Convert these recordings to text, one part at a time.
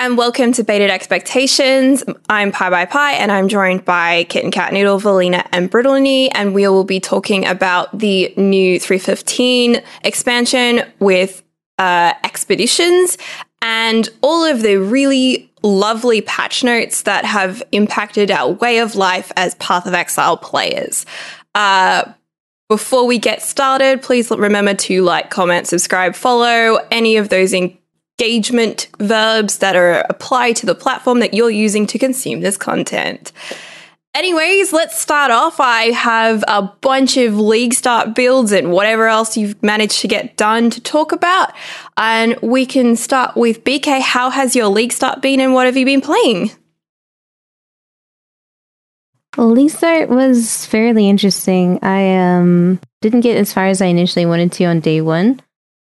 and welcome to Baited Expectations. I'm Pie by Pie, and I'm joined by Kitten Cat Noodle, Valina, and Brittleney, and we will be talking about the new 315 expansion with uh, expeditions and all of the really lovely patch notes that have impacted our way of life as Path of Exile players. Uh, before we get started, please remember to like, comment, subscribe, follow any of those engagement verbs that are applied to the platform that you're using to consume this content. Anyways, let's start off. I have a bunch of league start builds and whatever else you've managed to get done to talk about. And we can start with BK. How has your league start been and what have you been playing? Well, league start was fairly interesting. I um didn't get as far as I initially wanted to on day one,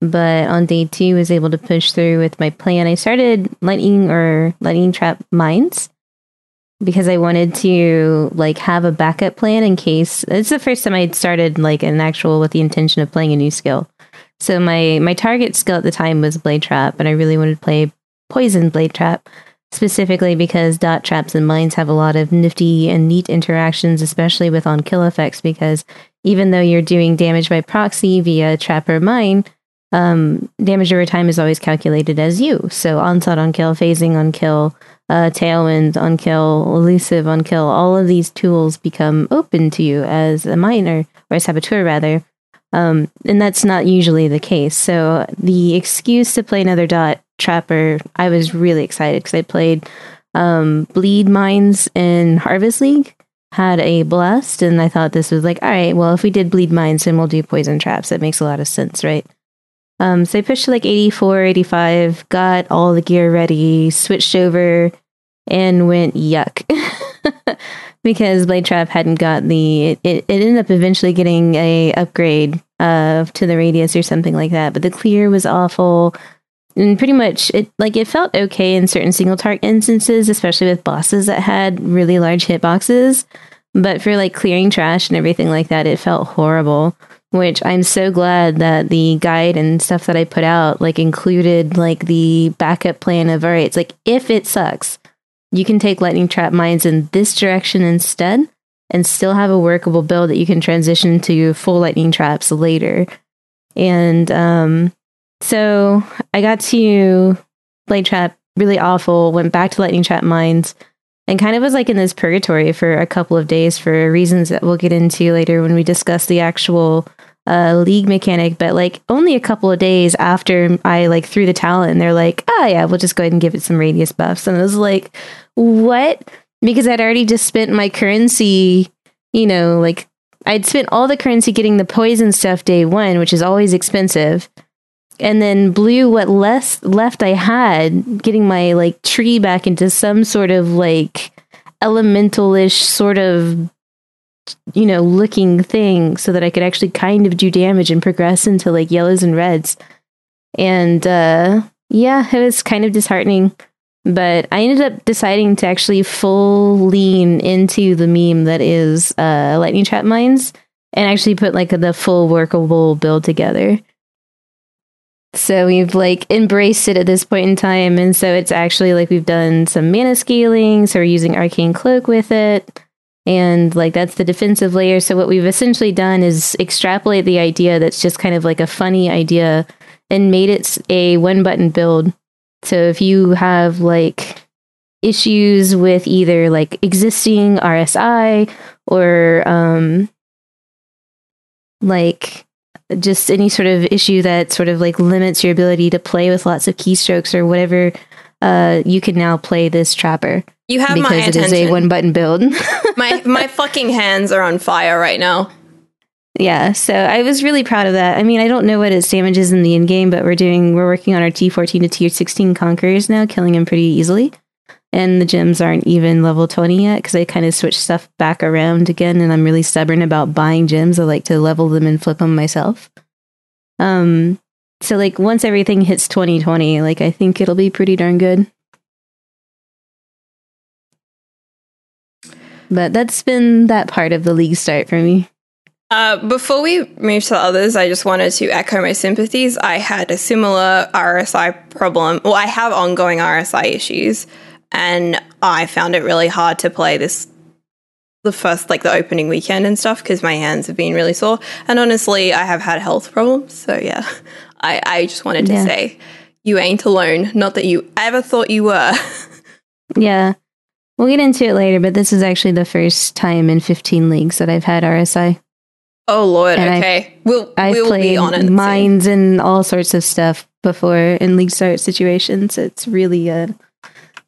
but on day two was able to push through with my plan. I started lightning or lightning trap mines because I wanted to like have a backup plan in case it's the first time I'd started like an actual with the intention of playing a new skill. So my my target skill at the time was blade trap, and I really wanted to play poison blade trap specifically because dot traps and mines have a lot of nifty and neat interactions, especially with on kill effects. Because even though you're doing damage by proxy via trap or mine, um, damage over time is always calculated as you. So onslaught on kill, phasing on kill, uh, Tailwind on kill, Elusive on kill, all of these tools become open to you as a miner, or a saboteur rather. Um, and that's not usually the case. So the excuse to play another dot trapper, I was really excited because I played um, Bleed Mines in Harvest League, had a blast, and I thought this was like, all right, well, if we did Bleed Mines, then we'll do Poison Traps. That makes a lot of sense, right? Um, so I pushed to like 84, 85, got all the gear ready, switched over, and went yuck. because Blade Trap hadn't got the it, it ended up eventually getting a upgrade uh to the radius or something like that. But the clear was awful. And pretty much it like it felt okay in certain single target instances, especially with bosses that had really large hitboxes. But for like clearing trash and everything like that, it felt horrible which I'm so glad that the guide and stuff that I put out like included like the backup plan of all right, it's like if it sucks, you can take lightning trap mines in this direction instead and still have a workable build that you can transition to full lightning traps later. And um so I got to blade trap really awful, went back to lightning trap mines and kind of was like in this purgatory for a couple of days for reasons that we'll get into later when we discuss the actual uh, league mechanic, but like only a couple of days after I like threw the talent, and they're like, "Oh yeah, we'll just go ahead and give it some radius buffs," and I was like, "What?" Because I'd already just spent my currency, you know, like I'd spent all the currency getting the poison stuff day one, which is always expensive, and then blew what less left I had, getting my like tree back into some sort of like elementalish sort of you know, looking thing so that I could actually kind of do damage and progress into like yellows and reds. And uh, yeah, it was kind of disheartening. But I ended up deciding to actually full lean into the meme that is uh, lightning trap mines and actually put like the full workable build together. So we've like embraced it at this point in time. And so it's actually like we've done some mana scaling. So we're using Arcane Cloak with it and like that's the defensive layer so what we've essentially done is extrapolate the idea that's just kind of like a funny idea and made it a one button build so if you have like issues with either like existing rsi or um like just any sort of issue that sort of like limits your ability to play with lots of keystrokes or whatever uh you can now play this trapper you have because my it attention. is a one button build. my my fucking hands are on fire right now. Yeah, so I was really proud of that. I mean, I don't know what its damage is in the in game, but we're doing we're working on our T14 to Tier 16 conquerors now, killing them pretty easily. And the gems aren't even level 20 yet because I kind of switched stuff back around again, and I'm really stubborn about buying gems. I like to level them and flip them myself. Um, so like once everything hits 2020, like I think it'll be pretty darn good. But that's been that part of the league start for me. Uh, before we move to the others, I just wanted to echo my sympathies. I had a similar RSI problem. Well, I have ongoing RSI issues, and I found it really hard to play this the first like the opening weekend and stuff because my hands have been really sore. And honestly, I have had health problems. So yeah, I, I just wanted to Yeah. say you ain't alone. Not that you ever thought you were. Yeah. We'll get into it later, but this is actually the first time in 15 leagues that I've had RSI. oh lord. And I've- okay, we'll I've we'll played be on it. soon. mines and all sorts of stuff before in league start situations. It's really uh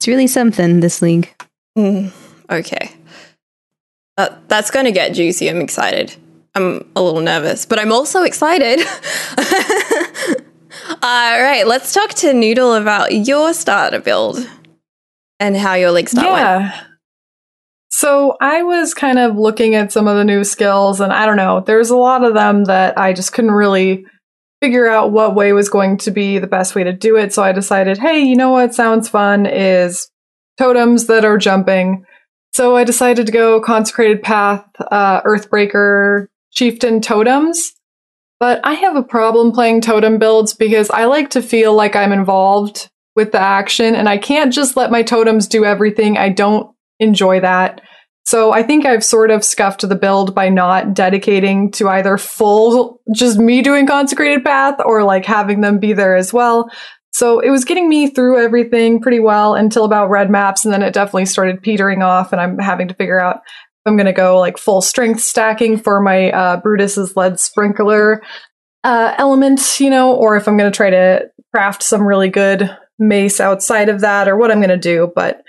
it's really something this league. Mm, okay. Uh, that's going to get juicy. I'm excited. I'm a little nervous, but I'm also excited. All right, let's talk to Noodle about your starter build and how your league start went. yeah. So I was kind of looking at some of the new skills, and I don't know, there's a lot of them that I just couldn't really figure out what way was going to be the best way to do it. So I decided, hey, you know what sounds fun is totems that are jumping. So I decided to go Consecrated Path, uh, Earthbreaker, Chieftain totems. But I have a problem playing totem builds because I like to feel like I'm involved with the action and I can't just let my totems do everything. I don't enjoy that. So I think I've sort of scuffed the build by not dedicating to either full just me doing consecrated path or like having them be there as well. So it was getting me through everything pretty well until about red maps and then it definitely started petering off and I'm having to figure out if I'm going to go like full strength stacking for my uh, Brutus's lead sprinkler uh, element, you know, or if I'm going to try to craft some really good mace outside of that or what I'm going to do. But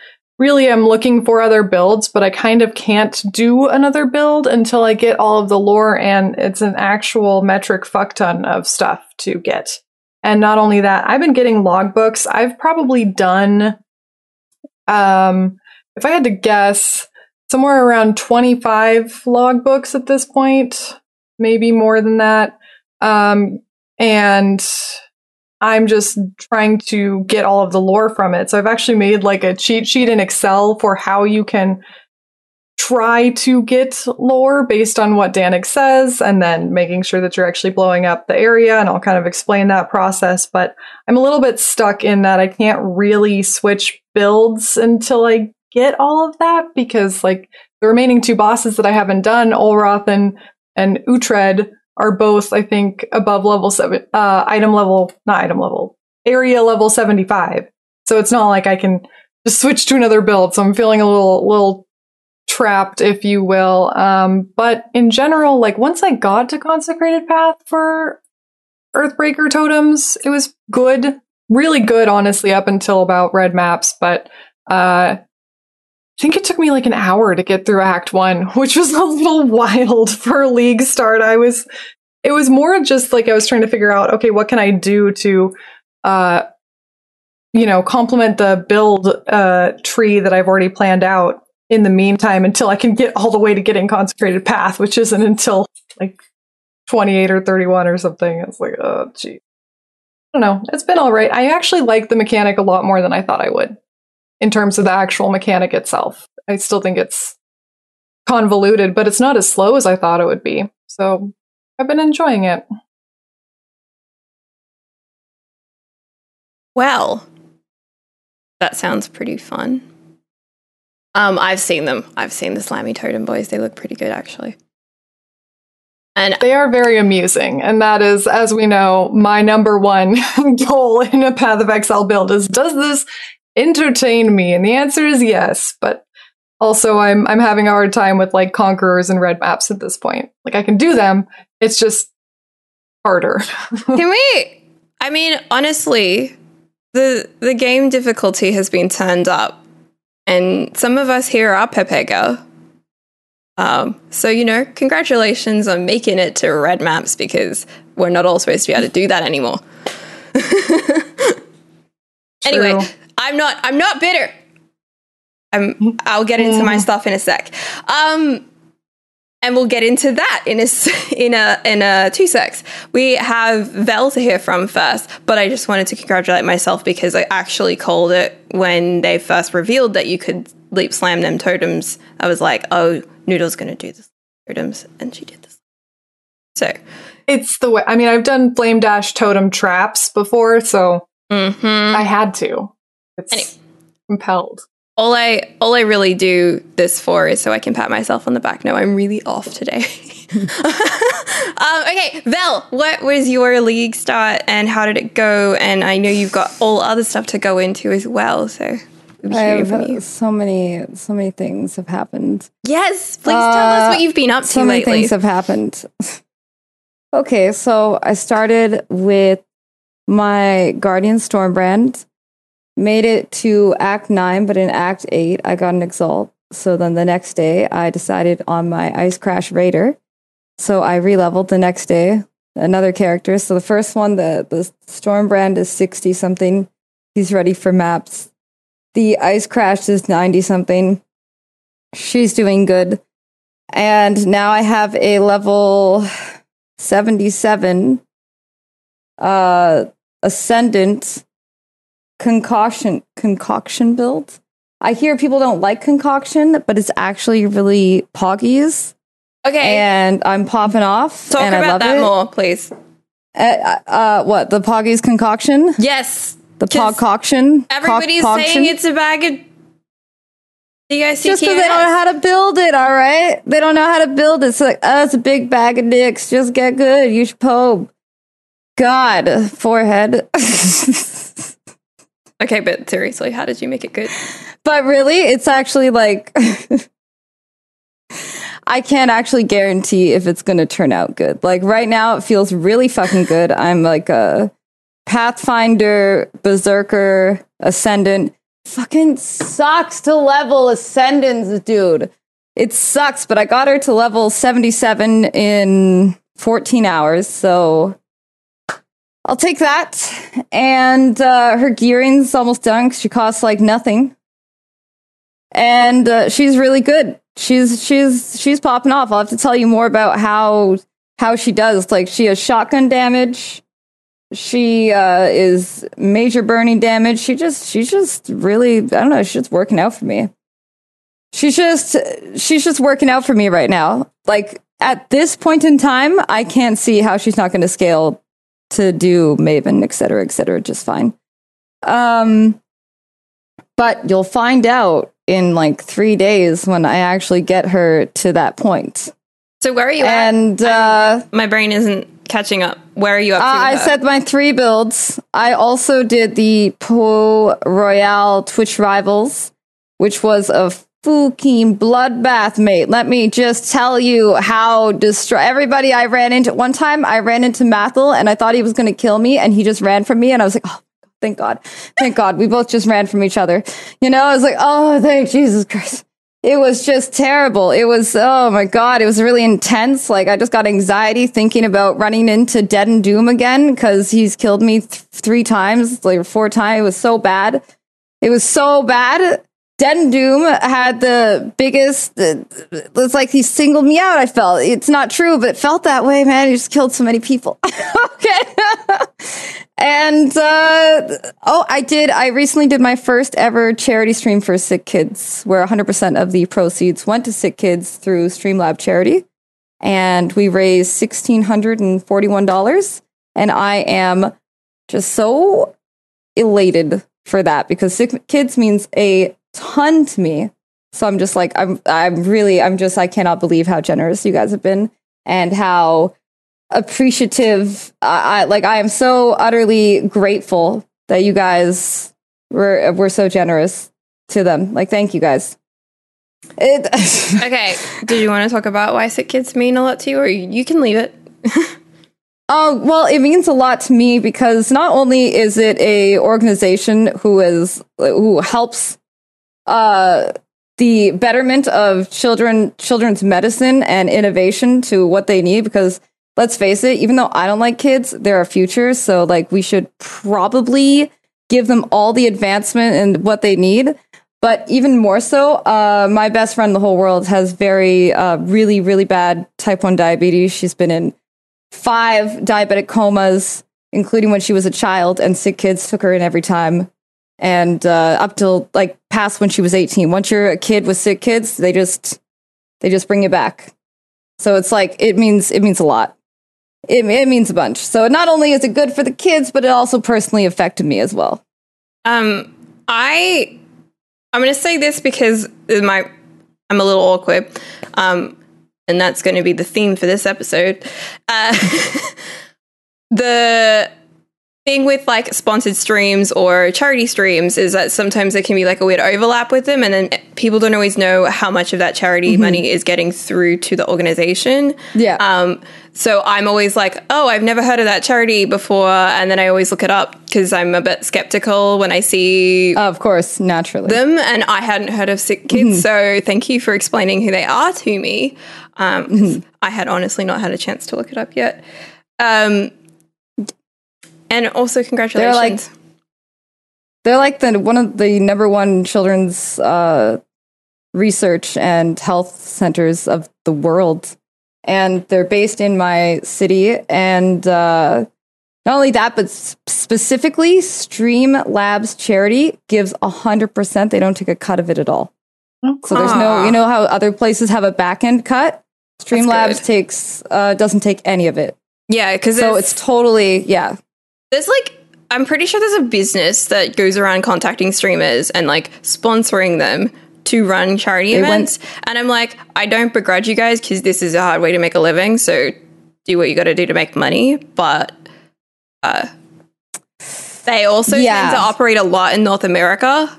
really, I'm looking for other builds, but I kind of can't do another build until I get all of the lore and it's an actual metric fuck ton of stuff to get. And not only that, I've been getting logbooks. I've probably done, um, if I had to guess, somewhere around 25 logbooks at this point, maybe more than that. Um, and I'm just trying to get all of the lore from it. So I've actually made like a cheat sheet in Excel for how you can try to get lore based on what Dannig says and then making sure that you're actually blowing up the area and I'll kind of explain that process, but I'm a little bit stuck in that I can't really switch builds until I get all of that because like the remaining two bosses that I haven't done, Olroth and and Uhtred are both, I think, above level seven, uh, item level, not item level, area level 75. So it's not like I can just switch to another build. So I'm feeling a little, little trapped, if you will. Um, but in general, like once I got to Consecrated Path for Earthbreaker totems, it was good, really good, honestly, up until about red maps. But, uh, I think it took me like an hour to get through Act One, which was a little wild for a league start. I was, it was more just like I was trying to figure out, okay, what can I do to, uh, you know, complement the build uh, tree that I've already planned out in the meantime until I can get all the way to getting consecrated path, which isn't until like 28 or 31 or something. It's like, oh, gee. I don't know. It's been all right. I actually like the mechanic a lot more than I thought I would in terms of the actual mechanic itself. I still think it's convoluted, but it's not as slow as I thought it would be. So I've been enjoying it. Well, that sounds pretty fun. Um, I've seen them. I've seen the slimy Totem Boys. They look pretty good, actually. And They are very amusing, and that is, as we know, my number one goal in a Path of Exile build is does this entertain me? And the answer is yes, but also I'm I'm having a hard time with like conquerors and red maps at this point. Like I can do them, it's just harder. can we? I mean, honestly, the the game difficulty has been turned up, and some of us here are Pepega. Um, so you know, congratulations on making it to red maps because we're not all supposed to be able to do that anymore. anyway. I'm not. I'm not bitter. I'm. I'll get into my stuff in a sec. Um, and we'll get into that in a in a in a two secs. We have Vel to hear from first, but I just wanted to congratulate myself because I actually called it when they first revealed that you could leap slam them totems. I was like, oh, Noodle's gonna do this totems, and she did this. So It's the way. I mean, I've done flame dash totem traps before, so mhm. I had to. It's Anyway. compelled. all I all I really do this for is so I can pat myself on the back. No, I'm really off today. um, okay, Vel, what was your league start and how did it go? And I know you've got all other stuff to go into as well, so I have uh, so many, so many things have happened. Yes, please tell us Uh, what you've been up to so many lately. things have happened. okay, so I started with my Guardian Stormbrand, made it to Act 9, but in Act 8, I got an Exalt. So then the next day, I decided on my Ice Crash Raider. So I re-leveled the next day, another character. So the first one, the, the Stormbrand is 60 something. He's ready for maps. The Ice Crash is 90 something. She's doing good. And now I have a level 77 uh ascendant concoction concoction build. I hear people don't like concoction, but it's actually really poggies okay, and I'm popping off talk and I about love that it. more, please. Uh, uh, what the poggies concoction? Yes, The pogcoction? everybody's Pog- saying it's a bag of You D-I-C-T-I-S. just because they don't know how to build it, all right? They don't know how to build it. It's like, oh, it's a big bag of dicks. Just get good. You should pobe. God, forehead. Okay, but seriously, how did you make it good? but really, it's actually like, I can't actually guarantee if it's going to turn out good. Like right now, it feels really fucking good. I'm like a Pathfinder, Berserker, Ascendant. Fucking sucks to level Ascendants, dude. It sucks, but I got her to level 77 in 14 hours, so I'll take that. And uh, her gearing's almost done 'cause she costs like nothing. And uh, she's really good. She's she's she's popping off. I'll have to tell you more about how how she does. Like she has shotgun damage. She uh, is major burning damage. She just she's just really I don't know. She's just working out for me. She's just she's just working out for me right now. Like at this point in time, I can't see how she's not going to scale to do Maven, et cetera, et cetera, just fine. Um, but you'll find out in like three days when I actually get her to that point. So where are you at? And uh, My brain isn't catching up. Where are you up to? uh, I said my three builds. I also did the PoE Royale Twitch Rivals, which was a fucking bloodbath, mate. Let me just tell you how destroy everybody I ran into. One time I ran into Mathil and I thought he was going to kill me and he just ran from me and I was like, oh, thank God. Thank God. We both just ran from each other. You know, I was like, oh, thank Jesus Christ. It was just terrible. It was, oh my God, it was really intense. Like, I just got anxiety thinking about running into Dead and Doom again because he's killed me th- three times, like four times. It was so bad. It was so bad. And Doom had the biggest, it was like he singled me out. I felt it's not true, but felt that way, man. He just killed so many people. okay. and, uh, oh, I did, I recently did my first ever charity stream for sick kids where 100% of the proceeds went to sick kids through Streamlab charity. And we raised $1,641. And I am just so elated for that because sick kids means a ton to me. So I'm just like I'm I'm really I'm just I cannot believe how generous you guys have been and how appreciative I, I like I am so utterly grateful that you guys were were so generous to them. Like thank you guys. It Okay. Did you want to talk about why sick kids mean a lot to you, or you, can leave it? Oh, well, it means a lot to me because not only is it a organization who is who helps uh the betterment of children children's medicine and innovation to what they need because let's face it, even though I don't like kids, they're our future, so like we should probably give them all the advancement and what they need. But even more so, uh, my best friend in the whole world has very, uh, really, really bad type 1 diabetes. She's been in five diabetic comas, including when she was a child, and sick kids took her in every time. And uh, up till like past when she was 18. Once you're a kid with sick kids, they just they just bring you back. So it's like it means it means a lot. it, it means a bunch. So not only is it good for the kids, but it also personally affected me as well. Um, I I'm going to say this because my I'm a little awkward. Um, and that's going to be the theme for this episode. Uh, the thing with like sponsored streams or charity streams is that sometimes there can be like a weird overlap with them and then people don't always know how much of that charity mm-hmm. money is getting through to the organization yeah um so i'm always like oh i've never heard of that charity before and then i always look it up because i'm a bit skeptical when i see of course naturally them and i hadn't heard of sick kids mm-hmm. so thank you for explaining who they are to me um mm-hmm. i had honestly not had a chance to look it up yet um and also, congratulations. They're like, they're like the one of the number one children's uh, research and health centers of the world, and they're based in my city. And uh, not only that, but specifically, Stream Labs charity gives hundred percent. They don't take a cut of it at all. So there's no, you know how other places have a back end cut. Streamlabs takes uh, doesn't take any of it. Yeah, because so it's, it's totally yeah. There's like I'm pretty sure there's a business that goes around contacting streamers and like sponsoring them to run charity they events. Went- and I'm like, I don't begrudge you guys because this is a hard way to make a living. So do what you got to do to make money. But uh, they also yeah. tend to operate a lot in North America.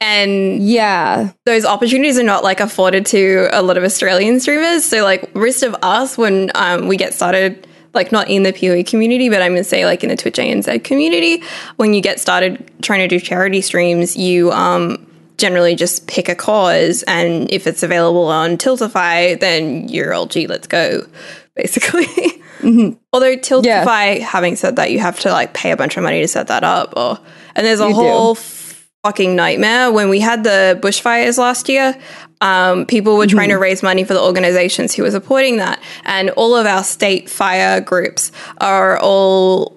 And yeah, those opportunities are not like afforded to a lot of Australian streamers. So, like, risk of us when um, we get started like not in the PoE community, but I'm going to say like in the Twitch ANZ community, when you get started trying to do charity streams, you um, generally just pick a cause, and if it's available on Tiltify, then you're all G, let's go, basically. Mm-hmm. Although Tiltify, yeah. having said that, you have to like pay a bunch of money to set that up, or and there's a you whole. Do fucking nightmare. When we had the bushfires last year, um, people were trying mm-hmm. to raise money for the organizations who were supporting that. And all of our state fire groups are all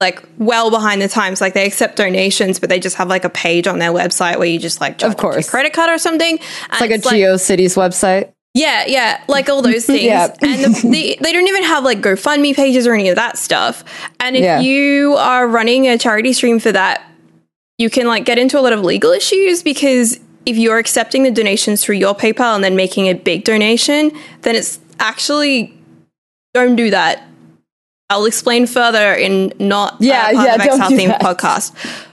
like well behind the times. Like they accept donations, but they just have like a page on their website where you just like of course credit card or something. It's like it's a GeoCities website. Yeah, yeah, like all those things. yeah. and the, the, they don't even have like GoFundMe pages or any of that stuff. And if yeah. you are running a charity stream for that, you can like get into a lot of legal issues because if you're accepting the donations through your PayPal and then making a big donation, then it's actually don't do that. I'll explain further in not yeah uh, yeah don't do that. podcast.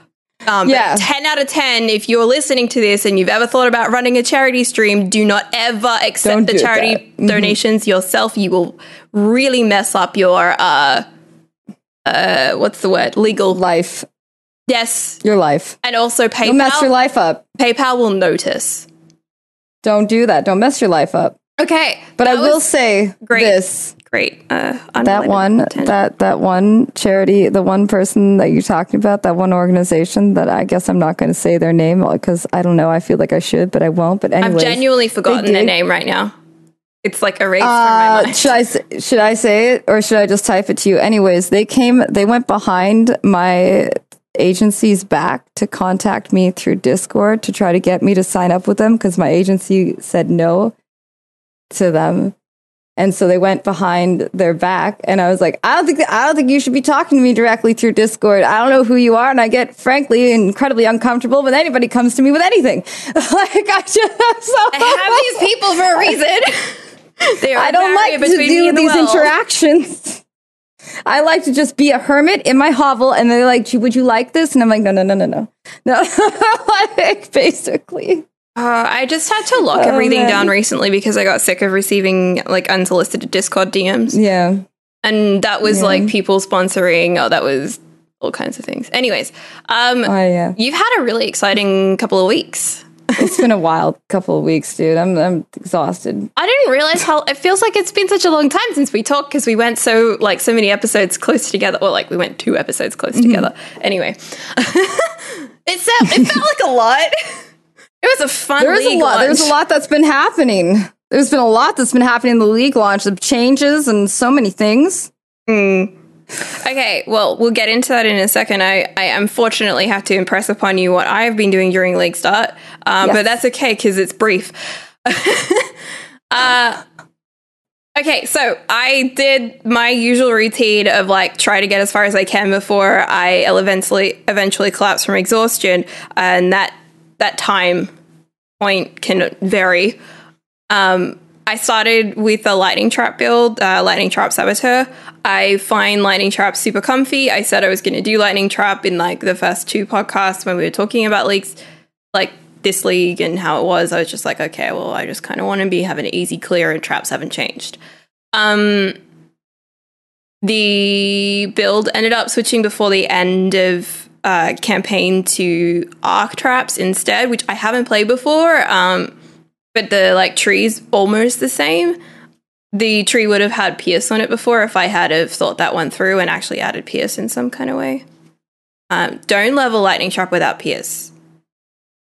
Um, yeah. 10 out of 10, if you're listening to this and you've ever thought about running a charity stream, do not ever accept don't the charity mm-hmm. donations yourself. You will really mess up your, uh, uh, what's the word? Legal life. Yes. Your life. And also PayPal. Don't mess your life up. PayPal will notice. Don't do that. Don't mess your life up. Okay. But I will say great. this. Great. Uh, that one that that one charity, the one person that you're talking about, that one organization that I guess I'm not going to say their name because I don't know. I feel like I should, but I won't. But anyways, I've genuinely forgotten their name right now. It's like erased uh, from my uh, mind. Should I should I say it or should I just type it to you? Anyways, they came. They went behind my agencies back to contact me through Discord to try to get me to sign up with them because my agency said no to them. And so they went behind their back, and I was like, "I don't think I don't think you should be talking to me directly through Discord. I don't know who you are, and I get frankly incredibly uncomfortable when anybody comes to me with anything. like I just so I have these people for a reason. they are I don't like to do these well. interactions. I like to just be a hermit in my hovel, and they're like, "Would you like this?" And I'm like, "No, no, no, no, no, no." like basically. Uh, I just had to lock oh, everything man. down recently because I got sick of receiving like unsolicited Discord DMs. Yeah, and that was yeah. like people sponsoring. Oh, that was all kinds of things. Anyways, um, oh, yeah. you've had a really exciting couple of weeks it's been a wild couple of weeks, dude. I'm I'm exhausted. I didn't realize how it feels like it's been such a long time since we talked because we went so like so many episodes close together, or like we went two episodes close mm-hmm. together. Anyway, it felt it felt like a lot. It was a fun. There's a lot. Launch. There's a lot that's been happening. There's been a lot that's been happening in the league launch of changes and so many things. Mm. Okay, well, we'll get into that in a second. I, I unfortunately have to impress upon you what I've been doing during league start, um, yes. but that's okay because it's brief. uh, Okay, so I did my usual routine of like try to get as far as I can before I eventually eventually collapse from exhaustion, and that that time point can vary. Um, I started with a lightning trap build, uh, lightning trap saboteur. I find lightning trap super comfy. I said I was going to do lightning trap in like the first two podcasts when we were talking about leagues, like this league and how it was. I was just like, okay, well, I just kind of want to be having an easy clear, and traps haven't changed. Um, the build ended up switching before the end of uh, campaign to arc traps instead, which I haven't played before. Um, but the like tree's almost the same. The tree would have had Pierce on it before if I had have thought that one through and actually added Pierce in some kind of way. Um, don't level Lightning Trap without Pierce.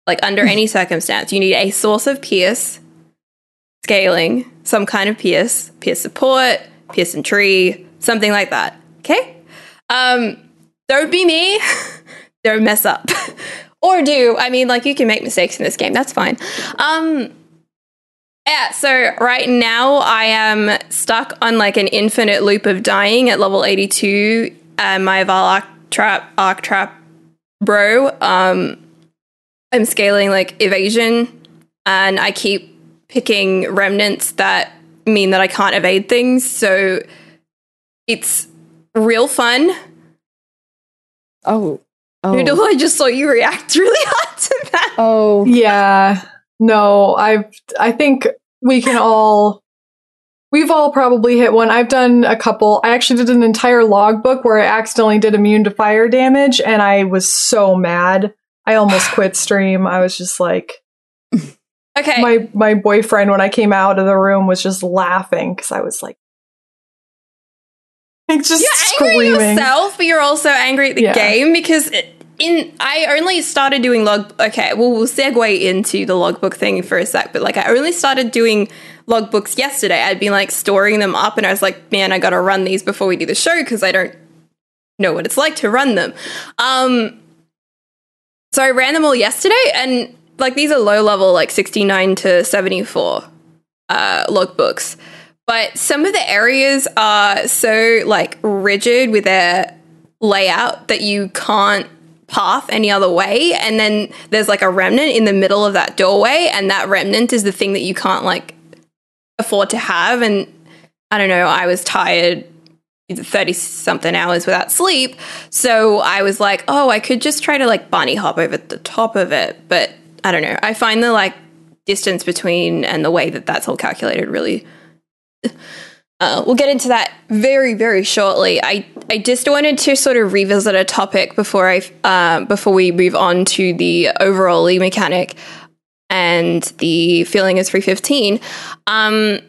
Like under any circumstance, you need a source of Pierce, scaling, some kind of Pierce, Pierce support, Pierce and tree, something like that. Okay? Um, don't be me. don't mess up. or do. I mean, like you can make mistakes in this game. That's fine. Um, yeah, so right now I am stuck on like an infinite loop of dying at level 82. And my Val Arc Trap, Arc Trap bro, um, I'm scaling like evasion and I keep picking remnants that mean that I can't evade things. So it's real fun. Oh. Oh. Noodle, I just saw you react really hard to that. Oh. Yeah. No, I I think we can all we've all probably hit one. I've done a couple. I actually did an entire logbook where I accidentally did immune to fire damage and I was so mad. I almost quit stream. I was just like Okay. my my boyfriend when I came out of the room was just laughing cuz I was like like just you're angry screaming. at yourself, but you're also angry at the Yeah. game because it, in I only started doing log. Okay, well we'll segue into the logbook thing for a sec, but like I only started doing logbooks yesterday. I'd been like storing them up, and I was like, man, I got to run these before we do the show because I don't know what it's like to run them. Um, so I ran them all yesterday, and like these are low level, like sixty nine to seventy four uh, logbooks but some of the areas are so like rigid with their layout that you can't path any other way and then there's like a remnant in the middle of that doorway and that remnant is the thing that you can't like afford to have and i don't know i was tired 30 something hours without sleep so i was like oh i could just try to like bunny hop over the top of it but i don't know i find the like distance between and the way that that's all calculated really uh, we'll get into that very, very shortly. I, I just wanted to sort of revisit a topic before I uh, before we move on to the overall mechanic and the feeling is three fifteen. Um,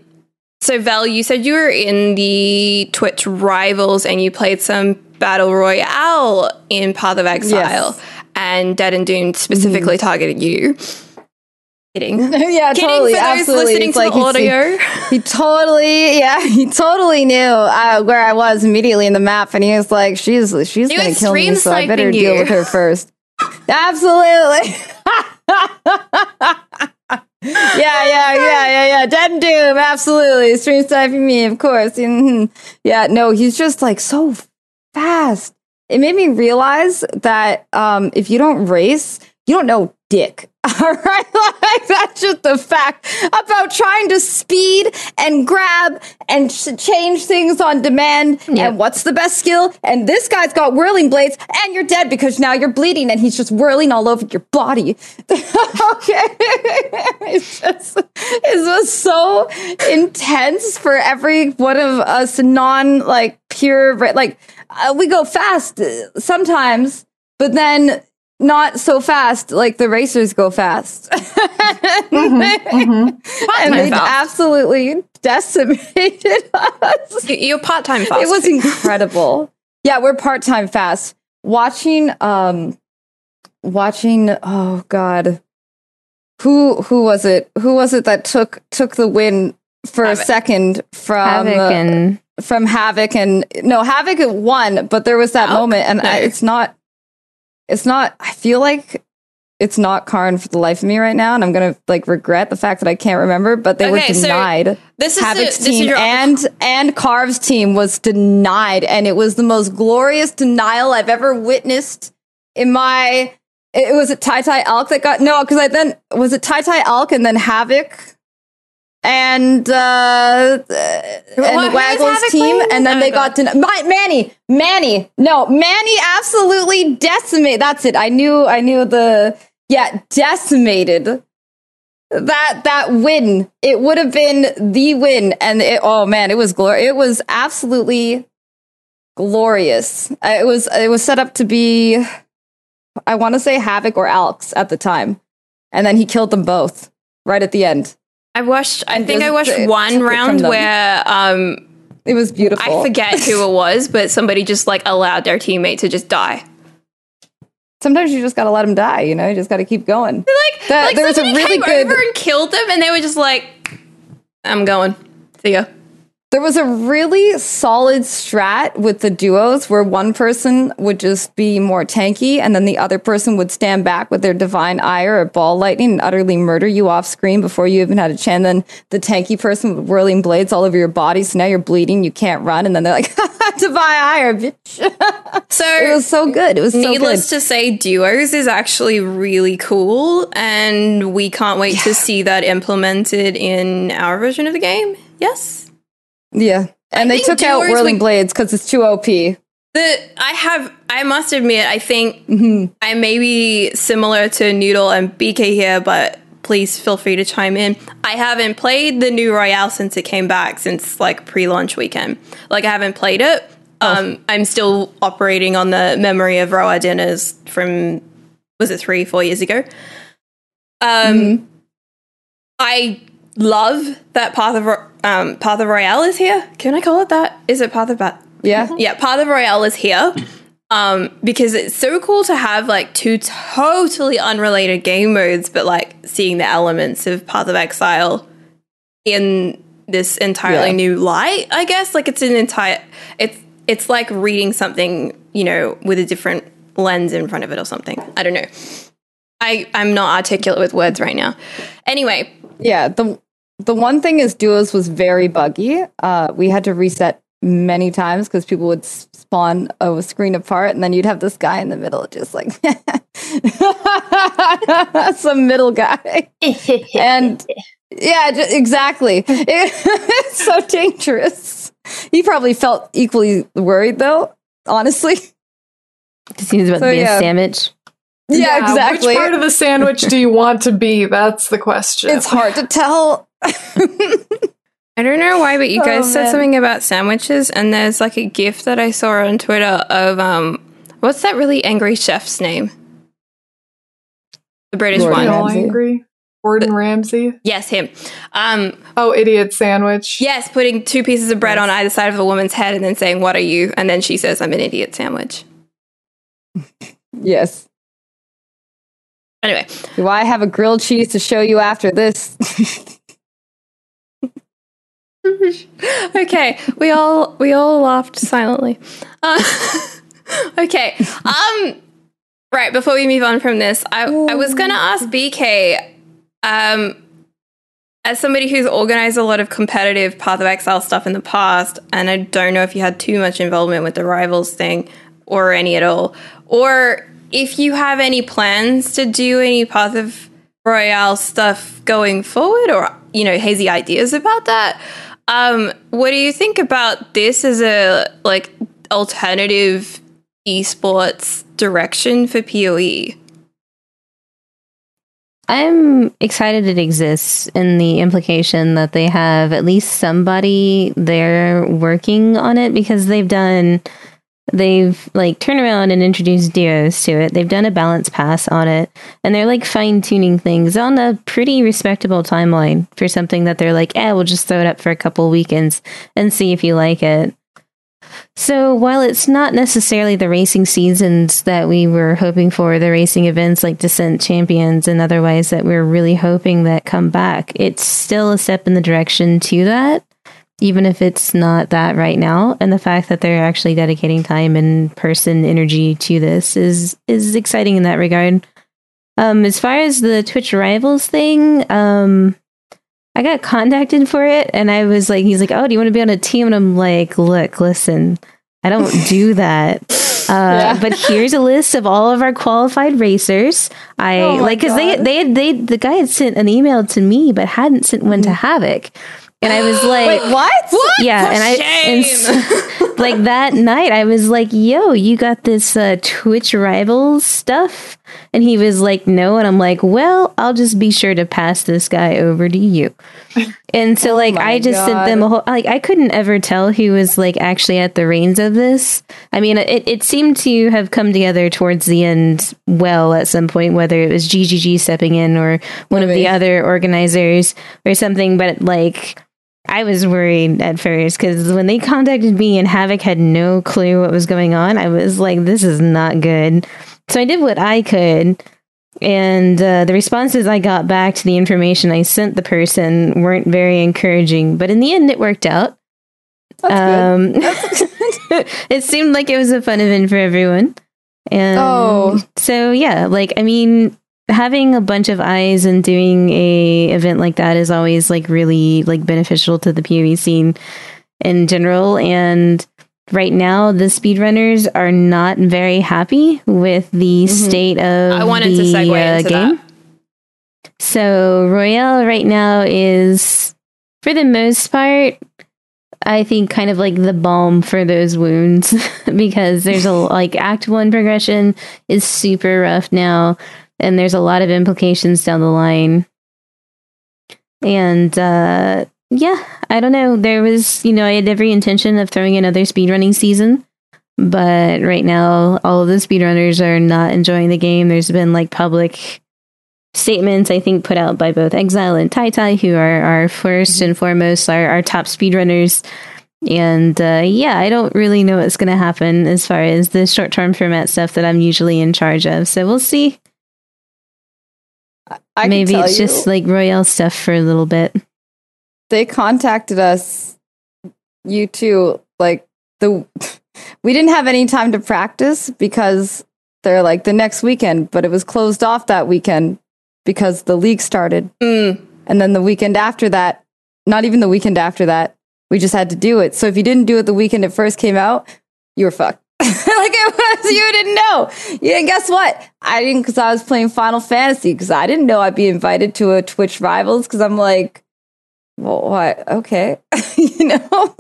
so Val, you said you were in the Twitch rivals and you played some battle royale in Path of Exile, Yes. and Dead and Doom specifically targeted you. Kidding. yeah, Kidding totally. for those absolutely. listening It's to like the audio. He totally, yeah, he totally knew uh, where I was immediately in the map, and he was like, "She's she's He gonna kill me, so I better sniping deal with her first. Absolutely. yeah, yeah, yeah, yeah, yeah. Dead and Doom, absolutely. Stream sniping me, of course. Mhm. Yeah, no, he's just like so fast. It made me realize that um, if you don't race, you don't know dick. All right, like that's just the fact about trying to speed and grab and change things on demand. Yep. And what's the best skill? And this guy's got whirling blades, and you're dead because now you're bleeding, and he's just whirling all over your body. okay, it's just it was so intense for every one of us non like pure like uh, we go fast uh, sometimes, but then not so fast like the racers go fast. and they fast. absolutely decimated us. You- You're part time fast. It was incredible. yeah, we're part time fast. Watching um watching oh god. Who who was it? Who was it that took took the win for Havoc. a second from Havoc uh, and from Havoc and no Havoc won, but there was that Valk? moment, and I, it's not. It's not. I feel like it's not Karn for the life of me right now, and I'm gonna like regret the fact that I can't remember. But they Okay, were so denied. This is Havoc's the, this is your and and Carve's team was denied, and it was the most glorious denial I've ever witnessed in my. It was it Tai Tai Elk that got no, because I then was it Tai Tai Elk and then Havoc. And uh, and Waggle's team, and then Oh, they got to My, Manny, Manny, no, Manny absolutely decimated. That's it. I knew, I knew the yeah decimated that that win. It would have been the win, and it, oh man, it was glorious. It was absolutely glorious. Uh, It was it was set up to be, I want to say Havoc or Alex at the time, and then he killed them both right at the end. I watched. I think I watched one took it from round where um, It was beautiful. I forget who it was, but somebody just like allowed their teammate to just die. Sometimes you just gotta let them die. You know, you just gotta keep going. Like, That- like there was a really came good- over and killed them, and they were just like, "I'm going." See ya. There was a really solid strat with the duos where one person would just be more tanky and then the other person would stand back with their divine ire or ball lightning and utterly murder you off screen before you even had a chance. Then the tanky person with whirling blades all over your body. So now you're bleeding, you can't run. And then they're like, divine ire, bitch. So it was so good. It was so Needless good. to say, duos is actually really cool, and we can't wait to see that implemented in our version of the game. Yes. Yeah. And they took out whirling would- blades because it's too OP. The I have I must admit I think Mm-hmm. I may be similar to Noodle and BK here, but please feel free to chime in. I haven't played the new Royale since it came back since like pre-launch weekend. Like I haven't played it. Oh. Um, I'm still operating on the memory of Roa dinners from was it three four years ago. Um, Mm-hmm. I love that Path of Ro- um, Path of Royale is here. Can I call it that? Is it Path of Bat? Yeah. yeah, Path of Royale is here. Um, because it's so cool to have like two totally unrelated game modes, but like seeing the elements of Path of Exile in this entirely Yeah. new light, I guess. Like it's an entire it's it's like reading something, you know, with a different lens in front of it or something. I don't know. I, I'm not articulate with words right now. Anyway, Yeah, the the one thing is duos was very buggy. Uh, we had to reset many times because people would spawn a screen apart, and then you'd have this guy in the middle, just like some middle guy, and yeah, ju- exactly. it's so dangerous. He probably felt equally worried, though. Honestly, Just seems about So, to be yeah. a sandwich. yeah, exactly. Which part of the sandwich do you want to be? That's the question. it's hard to tell. I don't know why, but you guys Oh, said man. something about sandwiches, and there's like a gif that I saw on Twitter of um, what's that really angry chef's name? The British Gordon one. All Ramsay. angry. Gordon Ramsay. Yes, him. Um, Oh, idiot sandwich. yes, putting two pieces of bread on either side of a woman's head and then saying, "What are you?" And then she says, "I'm an idiot sandwich." yes. Anyway, Do I have a grilled cheese to show you after this? okay, we all we all laughed silently. Uh, okay, um, right before we move on from this, I I was gonna ask BK, um, as somebody who's organized a lot of competitive Path of Exile stuff in the past, and I don't know if you had too much involvement with the rivals thing or any at all, or if you have any plans to do any Path of Royale stuff going forward, or you know, hazy ideas about that. Um, what do you think about this as a like alternative esports direction for? PoE? I'm excited it exists in the implication that they have at least somebody there working on it because they've done they've like turned around and introduced duos to it. They've done a balance pass on it and they're like fine tuning things on a pretty respectable timeline for something that they're like, eh, we'll just throw it up for a couple weekends and see if you like it. So while it's not necessarily the racing seasons that we were hoping for, the racing events like Descent Champions and otherwise that we're really hoping that come back, it's still a step in the direction to that, even if it's not that right now. And the fact that they're actually dedicating time and person energy to this is is exciting in that regard. Um, as far as the Twitch rivals thing, um, I got contacted for it, and I was like, he's like, "Oh, do you want to be on a team?" And I'm like, "Look, listen, I don't do that." Uh, But here's a list of all of our qualified racers. I Oh like because they God. they had, they the guy had sent an email to me, but hadn't sent one to Havoc, and I was like, Wait, what? yeah, and I and like that night I was like, "Yo, you got this uh, Twitch rivals stuff?" And he was like, "No," and I'm like, "Well, I'll just be sure to pass this guy over to you." And so like I just sent them a whole like I couldn't ever tell who was like actually at the reins of this. I mean, it it seemed to have come together towards the end well at some point, whether it was GGG stepping in or one of the other organizers or something. But like I was worried at first because when they contacted me and Havoc had no clue what was going on, I was like, this is not good. So I did what I could. And uh, the responses I got back to the information I sent the person weren't very encouraging, but in the end, it worked out. That's good. Um, it seemed like it was a fun event for everyone. And Oh. so yeah, like I mean, having a bunch of eyes and doing a event like that is always like really like beneficial to the PoE scene in general. And right now, the speedrunners are not very happy with the state of I wanted the to segue uh, into game. that. So Royale right now is, for the most part, I think kind of like the balm for those wounds because there's a like Act One progression is super rough now, and there's a lot of implications down the line. And uh, yeah, I don't know. There was, you know, I had every intention of throwing another speedrunning season. But right now, all of the speedrunners are not enjoying the game. There's been like public statements I think put out by both Exile and Tyty, who are our 1st and foremost our, our top speedrunners. And uh, yeah, I don't really know what's going to happen as far as the short term format stuff that I'm usually in charge of. So we'll see. I Maybe it's you, just like Royale stuff for a little bit. they contacted us, you two, like the we didn't have any time to practice because they're like the next weekend, but it was closed off that weekend because the league started. Mm. And then the weekend after that, not even the weekend after that, we just had to do it. So if you didn't do it the weekend it first came out, you were fucked. like it was, you didn't know. Yeah, and guess what? I didn't because I was playing Final Fantasy because I didn't know I'd be invited to a Twitch Rivals because I'm like, well, what? Okay, you know,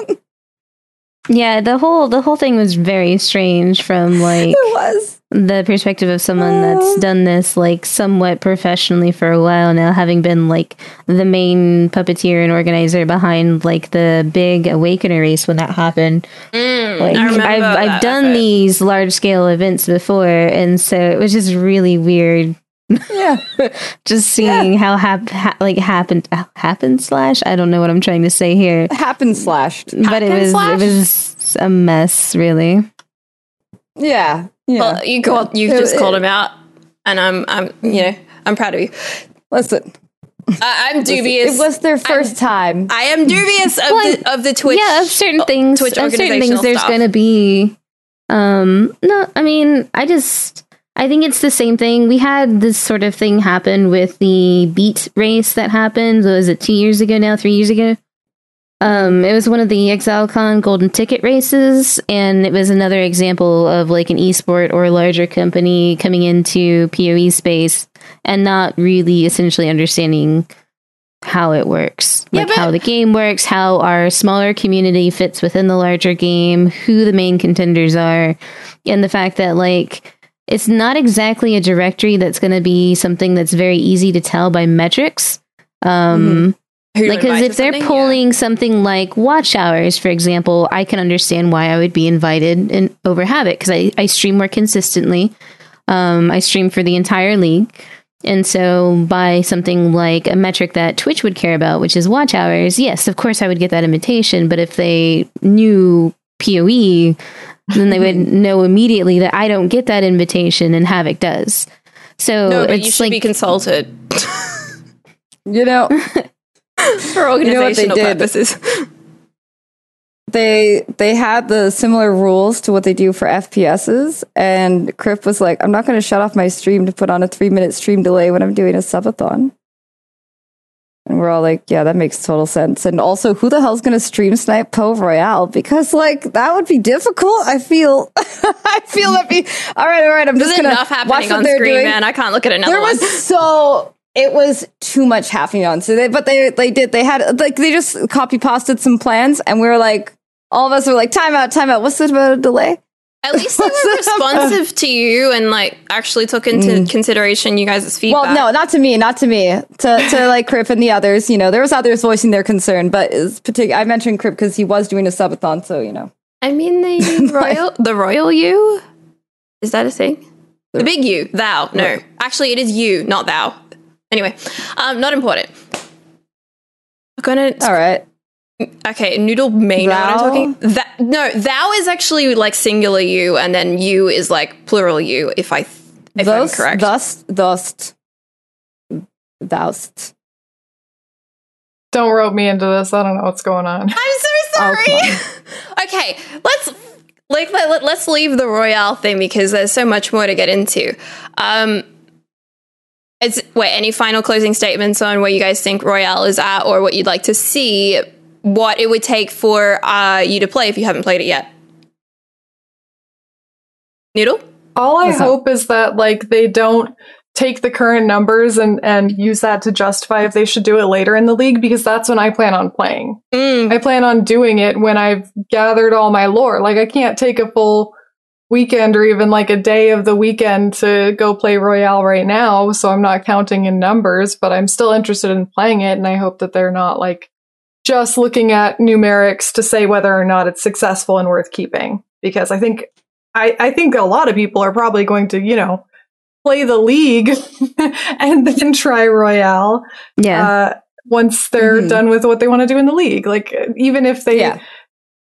Yeah, the whole the whole thing was very strange from like it was. The perspective of someone that's done this like somewhat professionally for a while now, having been like the main puppeteer and organizer behind like the big Awakener race when that happened. Mm, Like I've I've done effort. these large scale events before, and so it was just really weird Yeah, just seeing how hap- ha- like happened happened slash I don't know what I'm trying to say here, happen slashed. but it was slash? it was a mess really. Yeah, yeah. Well, you called you just called him out, and I'm I'm you know I'm proud of you. Listen, I, I'm dubious. it was their 1st time. I am dubious of Well, the of the Twitch. yeah, of certain things, Twitch of certain things, there's going to be. Um, no, I mean, I just, I think it's the same thing. We had this sort of thing happen with the beat race that happened. Was it two years ago now? Three years ago? Um, it was one of the ExileCon golden ticket races, and it was another example of like an esport or a larger company coming into PoE space and not really essentially understanding how it works, Yeah, like but- how the game works, how our smaller community fits within the larger game, who the main contenders are, and the fact that like it's not exactly a directory that's going to be something that's very easy to tell by metrics. Um, to like because if they're pulling something like watch hours for example i can understand why i would be invited in over havoc because I, I stream more consistently. Um, i stream for the entire league. And so by something like a metric that twitch would care about which is watch hours yes of course i would get that invitation. But if they knew poe then they would know immediately that i don't get that invitation and havoc does. So no, but it's you should like be consulted. You know, for know what they organizational did? purposes. they they had the similar rules to what they do for FPSs, and Crip was like, "I'm not going to shut off my stream to put on a three minute stream delay when I'm doing a subathon." And we're all like, "Yeah, that makes total sense." And also, who the hell's going to stream snipe PoE Royale? Because like that would be difficult. I feel, I feel that'd be all right. All right, I'm There's just going enough to watch happening what on they're screen, doing man. I can't look at another there one. was so it was too much happening on so they but they they did they had like they just copy pasted some plans and we were like all of us were like time out time out what's this about a delay At least they were responsive to you and like actually took into mm. consideration you guys' feedback. well no not to me not to me to to like crip and the others you know there was others voicing their concern but is particular i mentioned crip because he was doing a subathon so you know I mean the royal the royal you? Is that a thing? The big you, thou. No. Actually it is you, not thou. Anyway, um, not important. I'm gonna all right Okay, Noodle may know what I'm talking. That no, thou is actually like singular you, and then you is like plural you. If I if thus I'm correct. thus thus thou'st Don't rope me into this. I don't know what's going on. I'm so sorry. Oh, okay, let's like let, let, us leave the royale thing because there's so much more to get into. Um, it's wait any final closing statements on where you guys think royale is at, or what you'd like to see, what it would take for uh, you to play if you haven't played it yet. Noodle. All I What's up? hope is that like they don't take the current numbers and and use that to justify if they should do it later in the league because that's when I plan on playing. Mm, I plan on doing it when I've gathered all my lore. Like I can't take a full weekend or even like a day of the weekend to go play Royale right now, so I'm not counting in numbers, but I'm still interested in playing it and I hope that they're not like just looking at numerics to say whether or not it's successful and worth keeping because I think I, I think a lot of people are probably going to, you know, play the league and then try Royale Yeah. uh, once they're Mhm. done with what they want to do in the league. Like even if they, Yeah.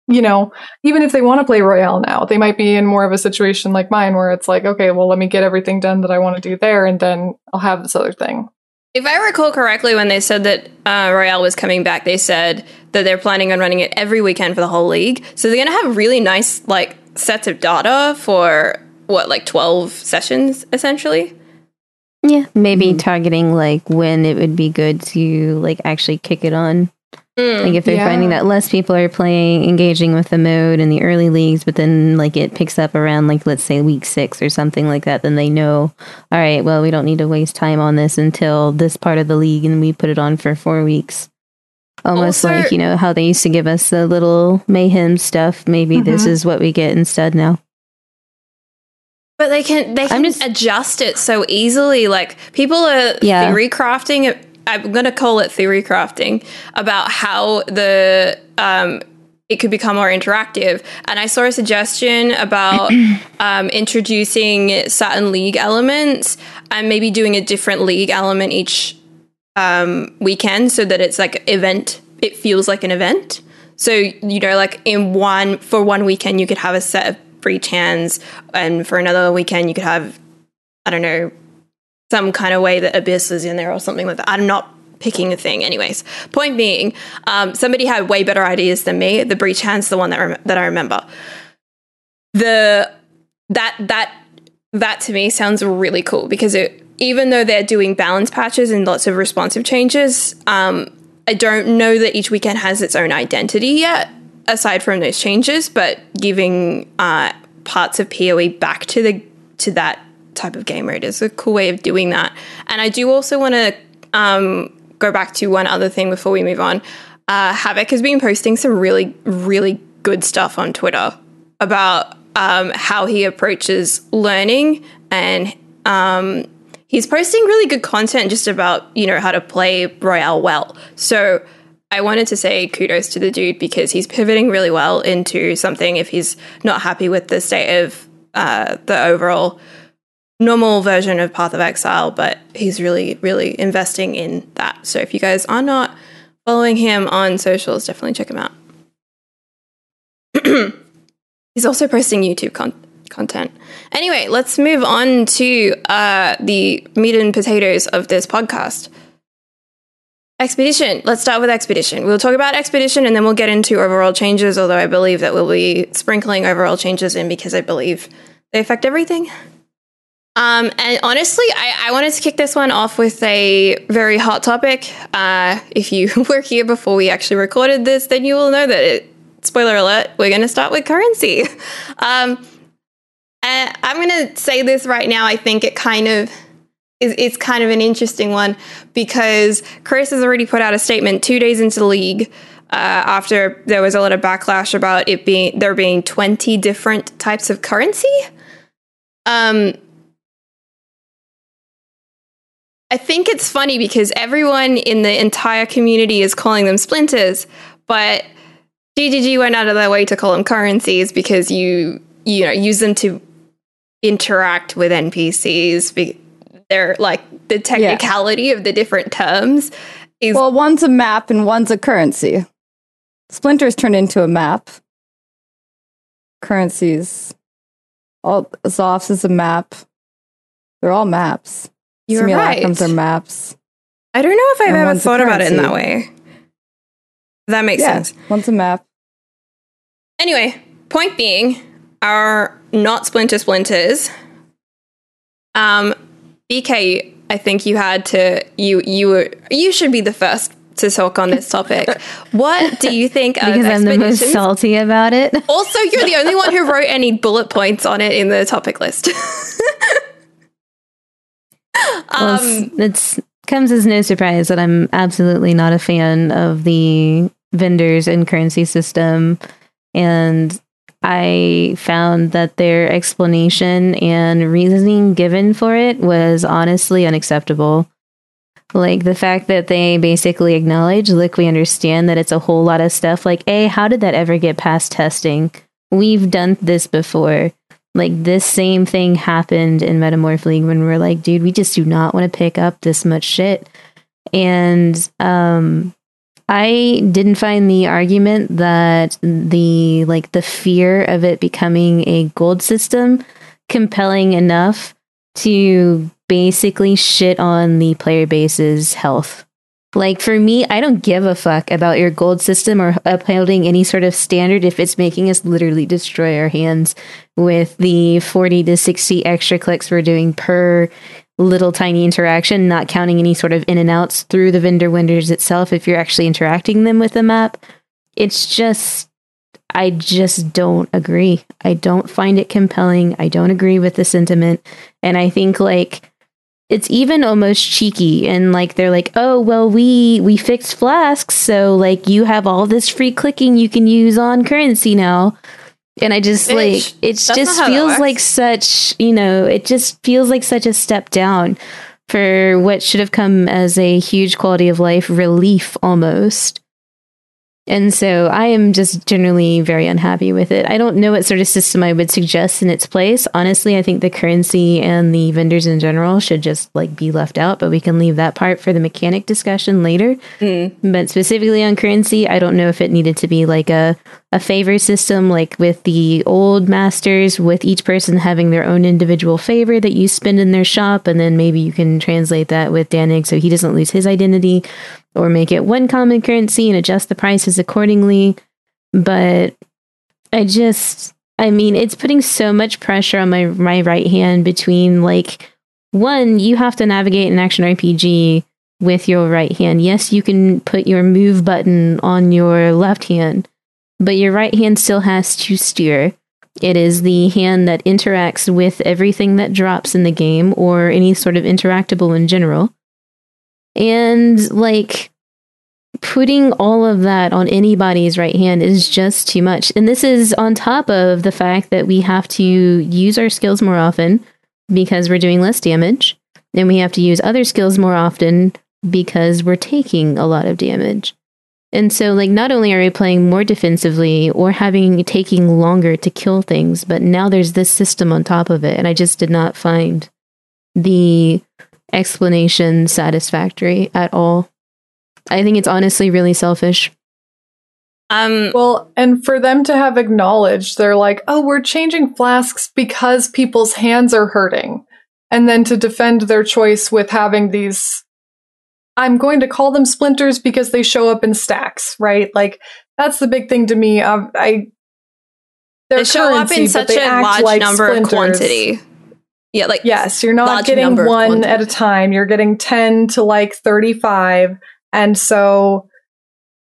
You know, even if they want to play Royale now, they might be in more of a situation like mine where it's like, okay, well, let me get everything done that I want to do there, and then I'll have this other thing. If I recall correctly, when they said that uh, Royale was coming back, they said that they're planning on running it every weekend for the whole league. So they're going to have really nice like sets of data for what like twelve sessions essentially. yeah. Maybe targeting like when it would be good to like actually kick it on. Mm. Like if they're Yeah. finding that less people are playing, engaging with the mode in the early leagues, but then like it picks up around like let's say week six or something like that, then they know, all right, well we don't need to waste time on this until this part of the league, and we put it on for four weeks. Almost Also- like you know how they used to give us the little mayhem stuff. Maybe this Mhm. is what we get instead now. But they can they can just- adjust it so easily. Like people are Yeah. theory crafting. it- I'm gonna call it theory crafting about how the um, it could become more interactive. And I saw a suggestion about um, introducing certain league elements and maybe doing a different league element each um, weekend so that it's like event. It feels like an event. So you know, like in one for one weekend, you could have a set of breach hands, and for another weekend, you could have I don't know some kind of way that abyss is in there or something like that. I'm not picking a thing, anyways. Point being, um, somebody had way better ideas than me. The breach hand's the one that rem- that I remember. The that that that to me sounds really cool because it even though they're doing balance patches and lots of responsive changes, um, I don't know that each weekend has its own identity yet, aside from those changes. But giving uh, parts of PoE back to the to that type of game mode is a cool way of doing that. And I do also want to um, go back to one other thing before we move on. Uh, Havoc has been posting some really, really good stuff on Twitter about um, how he approaches learning and um, he's posting really good content just about you know how to play royale well so i wanted to say kudos to the dude because he's pivoting really well into something if he's not happy with the state of uh, the overall normal version of path of exile but he's really really investing in that so if you guys are not following him on socials definitely check him out he's also posting youtube con- content Anyway, let's move on to uh, the meat and potatoes of this podcast. Expedition. Let's start with Expedition. We'll talk about Expedition and then we'll get into overall changes, although I believe that we'll be sprinkling overall changes in because I believe they affect everything. Um, and honestly, I, I, wanted to kick this one off with a very hot topic. Uh, if you were here before we actually recorded this, then you will know that it, spoiler alert, we're going to start with currency. Um, I'm going to say this right now. I think it kind of is it's kind of an interesting one because Chris has already put out a statement two days into the league uh, after there was a lot of backlash about it being there being 20 different types of currency. Um, I think it's funny because everyone in the entire community is calling them splinters, but GGG went out of their way to call them currencies because you you know use them to interact with NPCs. They're like the technicality yeah. of the different terms is well, one's a map and one's a currency. Splinters turn into a map. Currencies, all Zoffs is a map. They're all maps. You're Simulacrums right. are maps. I don't know if I've ever thought about it in that way. That makes yeah, sense. One's a map. Anyway, point being, our not splinter splinters. Um, BK, I think you had to you you were you should be the first to talk on this topic. what do you think because I'm the most salty about it. Also, you're the only one who wrote any bullet points on it in the topic list. well, um, it's comes as no surprise that I'm absolutely not a fan of the vendors and currency system. And I found that their explanation and reasoning given for it was honestly unacceptable. Like the fact that they basically acknowledge, look, we understand that it's a whole lot of stuff. Like, A, how did that ever get past testing? We've done this before. Like this same thing happened in Metamorph League when we are like, dude, we just do not want to pick up this much shit. And um I didn't find the argument that the like the fear of it becoming a gold system compelling enough to basically shit on the player base's health. Like for me, I don't give a fuck about your gold system or upholding any sort of standard if it's making us literally destroy our hands with the 40 to 60 extra clicks we're doing per little tiny interaction, not counting any sort of in and outs through the vendor windows itself if you're actually interacting them with the map. It's just I just don't agree. I don't find it compelling. I don't agree with the sentiment. And I think like it's even almost cheeky and like they're like oh well we we fixed flasks so like you have all this free clicking you can use on currency now. And i just Bitch, like it just feels like such you know it just feels like such a step down for what should have come as a huge quality of life relief almost and so I am just generally very unhappy with it. I don't know what sort of system I would suggest in its place. Honestly, I think the currency and the vendors in general should just like be left out, but we can leave that part for the mechanic discussion later. Mm. But specifically on currency, I don't know if it needed to be like a a favor system like with the old masters with each person having their own individual favor that you spend in their shop and then maybe you can translate that with Dannig so he doesn't lose his identity or make it one common currency and adjust the prices accordingly. But I just, I mean, it's putting so much pressure on my my right hand between like one, you have to navigate an action RPG with your right hand. Yes, you can put your move button on your left hand, but your right hand still has to steer. It is the hand that interacts with everything that drops in the game or any sort of interactable in general. And like putting all of that on anybody's right hand is just too much. And this is on top of the fact that we have to use our skills more often because we're doing less damage. And we have to use other skills more often because we're taking a lot of damage. And so, like, not only are we playing more defensively or having taking longer to kill things, but now there's this system on top of it. And I just did not find the explanation satisfactory at all. I think it's honestly really selfish. Um, well, and for them to have acknowledged, they're like, oh, we're changing flasks because people's hands are hurting. And then to defend their choice with having these I'm going to call them splinters because they show up in stacks, right? Like that's the big thing to me. Um, I they show up in such a large like number splinters. of quantity. Yeah, like yes, you're not getting one at a time. You're getting ten to like thirty-five, and so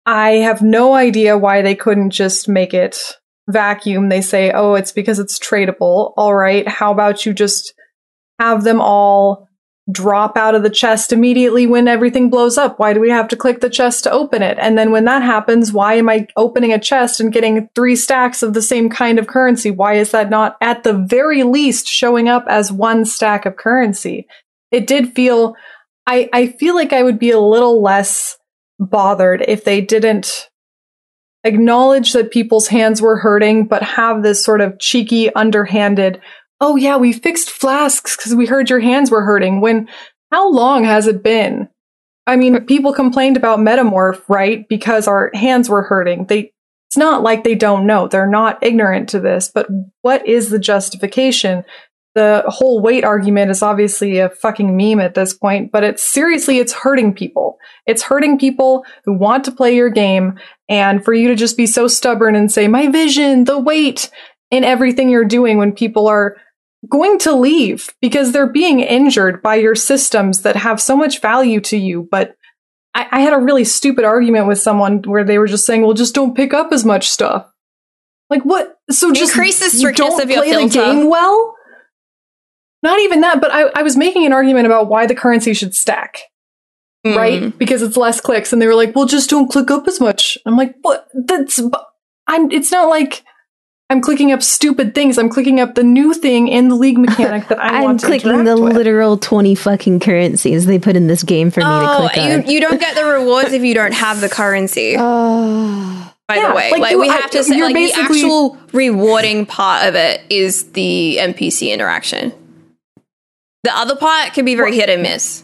I have no idea why they couldn't just make it vacuum. They say, "Oh, it's because it's tradable." All right, how about you just have them all drop out of the chest immediately when everything blows up? Why do we have to click the chest to open it? And then when that happens, why am I opening a chest and getting three stacks of the same kind of currency? Why is that not at the very least showing up as one stack of currency? It did feel, I, I feel like I would be a little less bothered if they didn't acknowledge that people's hands were hurting, but have this sort of cheeky, underhanded, oh yeah, we fixed flasks because we heard your hands were hurting. When how long has it been? I mean, people complained about Metamorph, right? Because our hands were hurting. They it's not like they don't know. They're not ignorant to this, but what is the justification? The whole weight argument is obviously a fucking meme at this point, but it's seriously, it's hurting people. It's hurting people who want to play your game. And for you to just be so stubborn and say, my vision, the weight in everything you're doing when people are going to leave because they're being injured by your systems that have so much value to you. But I, I, had a really stupid argument with someone where they were just saying, "Well, just don't pick up as much stuff." Like what? So just increase the strictness of your play filter. the game well. Not even that, but I, I was making an argument about why the currency should stack. Mm. Right? Because it's less clicks. And they were like, well, just don't click up as much. I'm like, what? That's, I'm, it's not like I'm clicking up stupid things. I'm clicking up the new thing in the league mechanic that I am want to clicking the with. literal 20 fucking currencies they put in this game for me to oh, click you, on. You don't get the rewards if you don't have the currency. Uh, by yeah, the way, like, like we have to say, like the actual rewarding part of it is the NPC interaction. The other part can be very hit and miss.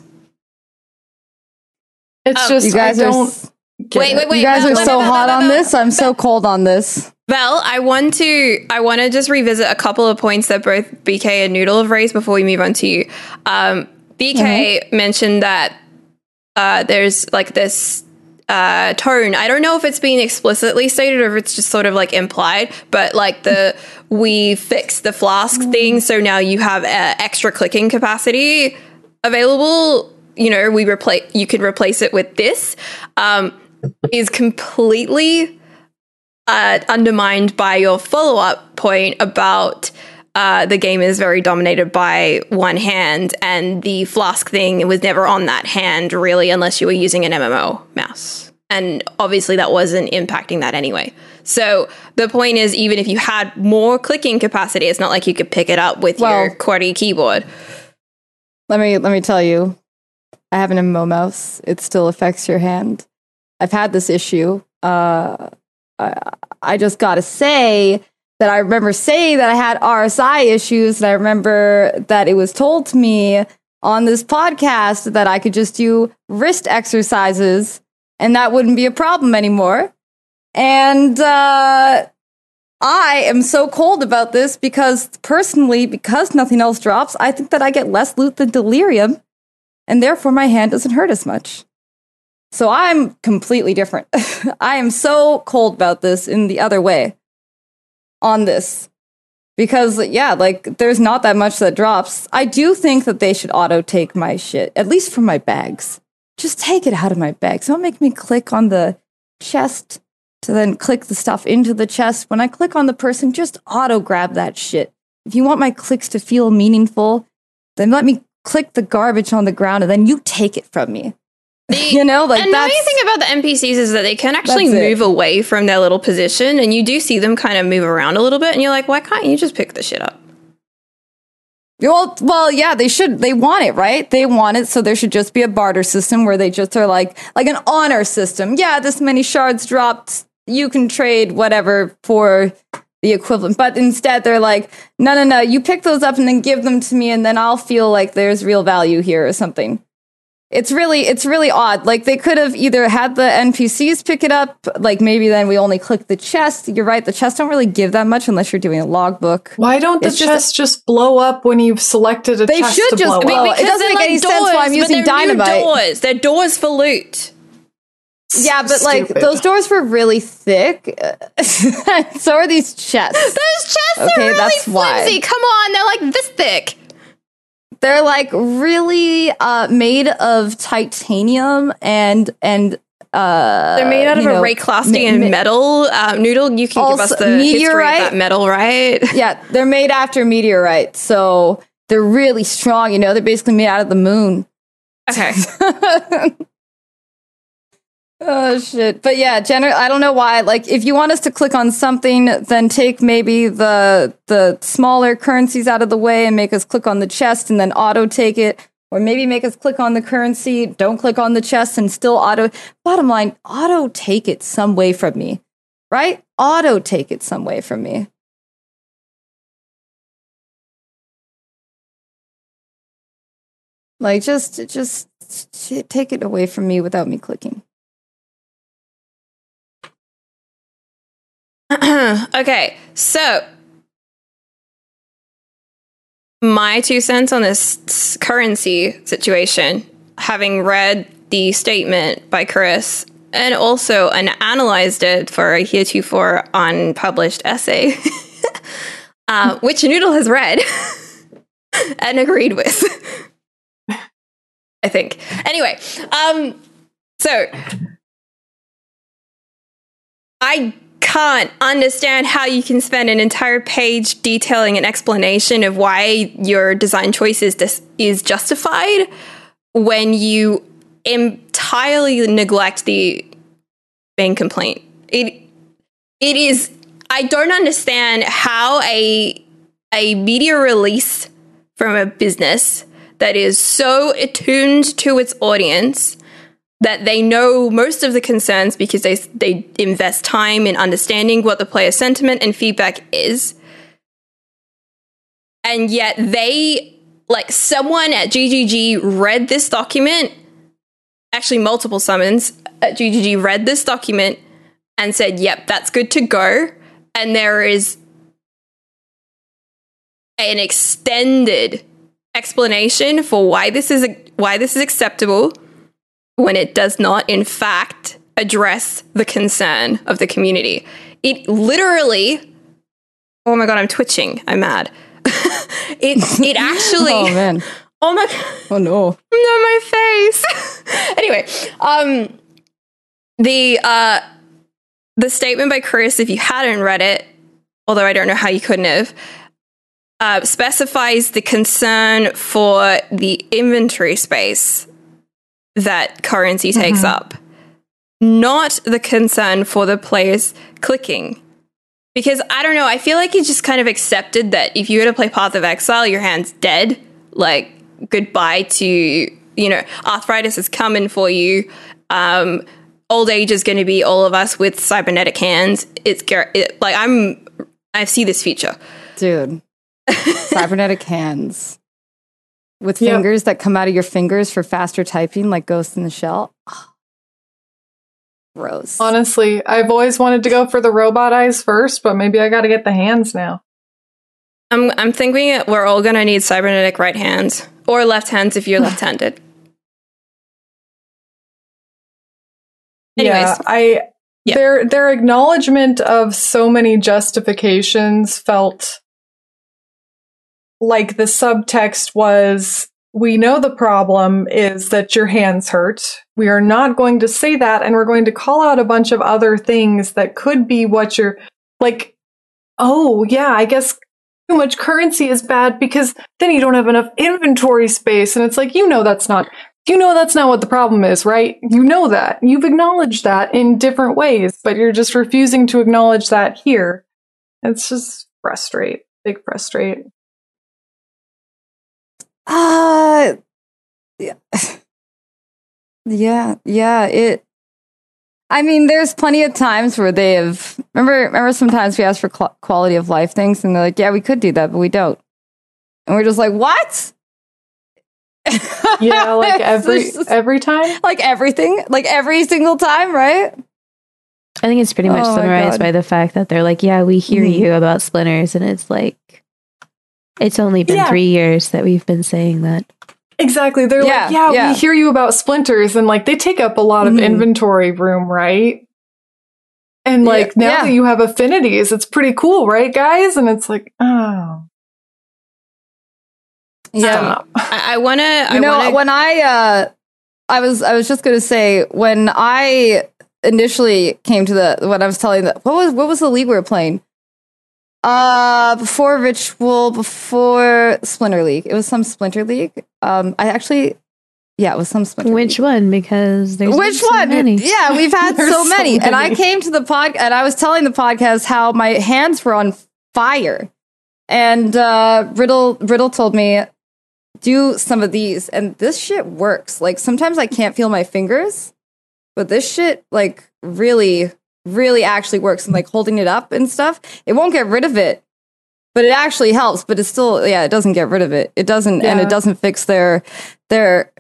It's oh, just you guys I don't. Wait, wait, wait! You guys are so hot on this. I'm so cold on this. Well, I want to I want to just revisit a couple of points that both BK and Noodle have raised before we move on to you. Um, BK mm-hmm. mentioned that uh, there's like this uh, tone. I don't know if it's being explicitly stated or if it's just sort of like implied, but like the we fixed the flask mm-hmm. thing, so now you have uh, extra clicking capacity available. You know, we replace you can replace it with this. Um, is completely uh, undermined by your follow up point about uh, the game is very dominated by one hand, and the flask thing was never on that hand really, unless you were using an MMO mouse. And obviously, that wasn't impacting that anyway. So the point is, even if you had more clicking capacity, it's not like you could pick it up with well, your QWERTY keyboard. Let me let me tell you, I have an MMO mouse. It still affects your hand. I've had this issue. Uh, I, just got to say that I remember saying that I had RSI issues, and I remember that it was told to me on this podcast that I could just do wrist exercises and that wouldn't be a problem anymore. And uh, I am so cold about this because personally, because nothing else drops, I think that I get less loot than delirium, and therefore my hand doesn't hurt as much. So I'm completely different. I am so cold about this in the other way on this. Because, yeah, like, there's not that much that drops. I do think that they should auto take my shit, at least from my bags. Just take it out of my bags. Don't make me click on the chest to then click the stuff into the chest. When I click on the person, just auto grab that shit. If you want my clicks to feel meaningful, then let me click the garbage on the ground and then you take it from me. The you know, like annoying thing about the NPCs is that they can actually move away from their little position, and you do see them kind of move around a little bit, and you're like, why can't you just pick the shit up? Well, well, yeah, they should. They want it, right? They want it, so there should just be a barter system where they just are like, like an honor system. Yeah, this many shards dropped. You can trade whatever for the equivalent. But instead, they're like, no, no, no. You pick those up and then give them to me, and then I'll feel like there's real value here or something. It's really it's really odd. Like they could have either had the NPCs pick it up, like maybe then we only click the chest. You're right, the chests don't really give that much unless you're doing a logbook. Why don't the It's just- chests just, blow up when you've selected a They chest should to just- blow I mean, up? it doesn't they're make any sense why I'm but using they're new dynamite. doors. They're doors for loot. Yeah, but like those doors were really thick. so are these chests. Those chests Okay, are really that's why. flimsy. Come on, they're like this thick. They're like really uh, made of titanium and and uh, They're made out of a know, Wraeclastian ma- ma- metal. Um, Noodle, you can give us the history of meteorite? that metal, right? Yeah, they're made after meteorite, so they're really strong. You know, they're basically made out of the moon. Okay. Oh shit! But yeah, gener- I don't know why. Like, if you want us to click on something, then take maybe the the smaller currencies out of the way and make us click on the chest, and then auto take it. Or maybe make us click on the currency, don't click on the chest, and still auto. Bottom line, auto take it some way from me, right? Auto take it some way from me. Like, just just take it away from me without me clicking. okay, so my two cents on this currency situation, having read the statement by Chris and also and analyzed it for a heretofore unpublished essay, uh, which Noodle has read and agreed with. I think. Anyway, um, so I can't understand how you can spend an entire page detailing an explanation of why your design choice is dis- is justified when you entirely neglect the main complaint. It it is I don't understand how a a media release from a business that is so attuned to its audience that they know most of the concerns because they they invest time in understanding what the player sentiment and feedback is. And yet they like someone at GGG read this document actually multiple summons at GGG read this document and said yep that's good to go. And there is an extended explanation for why this is why this is acceptable when it does not, in fact, address the concern of the community. It literally, oh my god, I'm twitching. I'm mad. it it actually, Oh man! oh my, Oh no! no, my face. anyway, um, the uh, the statement by Chris, if you hadn't read it, although I don't know how you couldn't have, uh, specifies the concern for the inventory space that currency takes up, not the concern for the players clicking. Because I don't know, I feel like he just kind of accepted that if you were to play Path of Exile, your hand's dead. Like, goodbye to, you know, arthritis is coming for you. Um, old age is going to be all of us with cybernetic hands. It's it, like, I'm, I see this future. Dude, cybernetic hands with Yep. fingers that come out of your fingers for faster typing, like Ghost in the Shell. Ah. Gross. Honestly, I've always wanted to go for the robot eyes first, but maybe I got to get the hands now. I'm I'm thinking we're all gonna need cybernetic right hands or left hands if you're left-handed. Anyways, yeah, I Yeah. their their acknowledgement of so many justifications felt like the subtext was we know the problem is that your hands hurt. We are not going to say that and we're going to call out a bunch of other things that could be what you're like oh yeah, I guess too much currency is bad because then you don't have enough inventory space and it's like you know that's not you know that's not what the problem is, right? You know that. You've acknowledged that in different ways, but you're just refusing to acknowledge that here. It's just frustrate. Big frustrate. Uh, yeah. yeah, yeah, it. I mean, there's plenty of times where they have. Remember, remember. Sometimes we ask for qu- quality of life things, and they're like, "Yeah, we could do that, but we don't." And we're just like, "What?" Yeah, like every just- every time. like everything, like every single time, right? I think it's pretty much Oh summarized by the fact that they're like, yeah, we hear Mhm. you about splinters, and it's like, it's only been Yeah. three years that we've been saying that. Exactly. They're Yeah, like, yeah, yeah. we hear you about splinters, and like they take up a lot of Mhm. inventory room, right? And Yeah, like now yeah. that you have affinities, it's pretty cool, right, guys? And it's like, oh, stop. I, I want to. I you know wanna, when i uh i was i was just gonna say when i initially came to the when i was telling the what was what was the league we were playing uh before ritual before splinter league it was some splinter league um i actually yeah it was some splinter Which league. one? Because there's which so one many. yeah we've had so so many. and i came to the pod and i was telling the podcast how my hands were on fire and uh riddle riddle told me do some of these and this shit works like sometimes i can't feel my fingers but this shit like really really actually works and like holding it up and stuff it won't get rid of it but it actually helps but it's still yeah it doesn't get rid of it it doesn't and it doesn't fix their their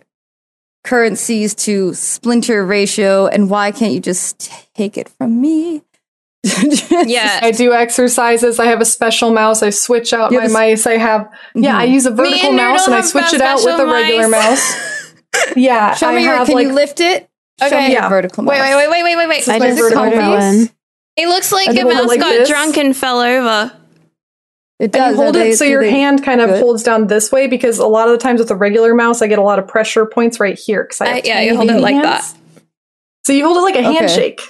currencies to splinter ratio and why can't you just take it from me yeah. I do exercises. I have a special mouse. I switch out You my have mice. I have yeah. I Mhm. use a vertical and mouse and I switch it out with a regular mice. mouse. Yeah, show I me your have can like you lift it show Okay. me your Yeah. vertical Wait, mouse. wait, wait, wait, wait, wait, wait. This I is my just vertical ordered mouse. one. It looks like I your hold it mouse like got this. drunk and fell over. it And does you hold they- it so your hand kind of good. holds down this way because a lot of the times with a regular mouse, I get a lot of pressure points right here. Because I Uh, yeah, you hold it baby like hands. So you hold it like a Okay. handshake.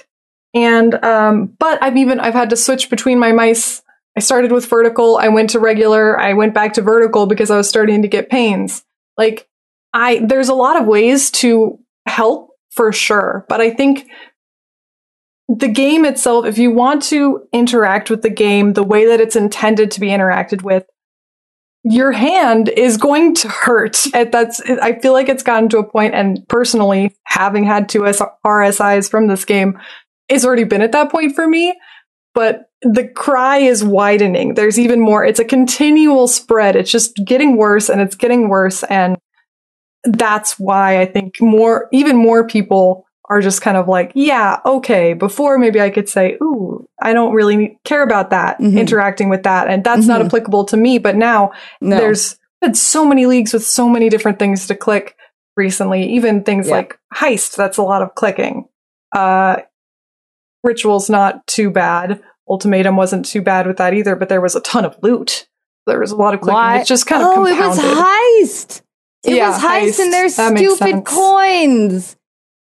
And um, but I've even I've had to switch between my mice. I started with vertical. I went to regular. I went back to vertical because I was starting to get pains. Like I there's a lot of ways to help for sure, but I think the game itself, if you want to interact with the game the way that it's intended to be interacted with, your hand is going to hurt. That's I feel like it's gotten to a point, and personally, having had two RSIs from this game, it's already been at that point for me. But the cry is widening. There's even more. It's a continual spread. It's just getting worse and it's getting worse. And that's why I think more, even more people are just kind of like, yeah, okay. Before maybe I could say, ooh, I don't really care about that, Mhm. interacting with that. And that's not Mhm. applicable to me. But now no. there's been so many leagues with so many different things to click recently, even things Yeah. like heist, that's a lot of clicking. Uh, ritual's not too bad. Ultimatum wasn't too bad with that either, but there was a ton of loot. There was a lot of clicking. Why? It's just kind of oh, it was heist. It Yeah, was heist, heist. and their That stupid coins.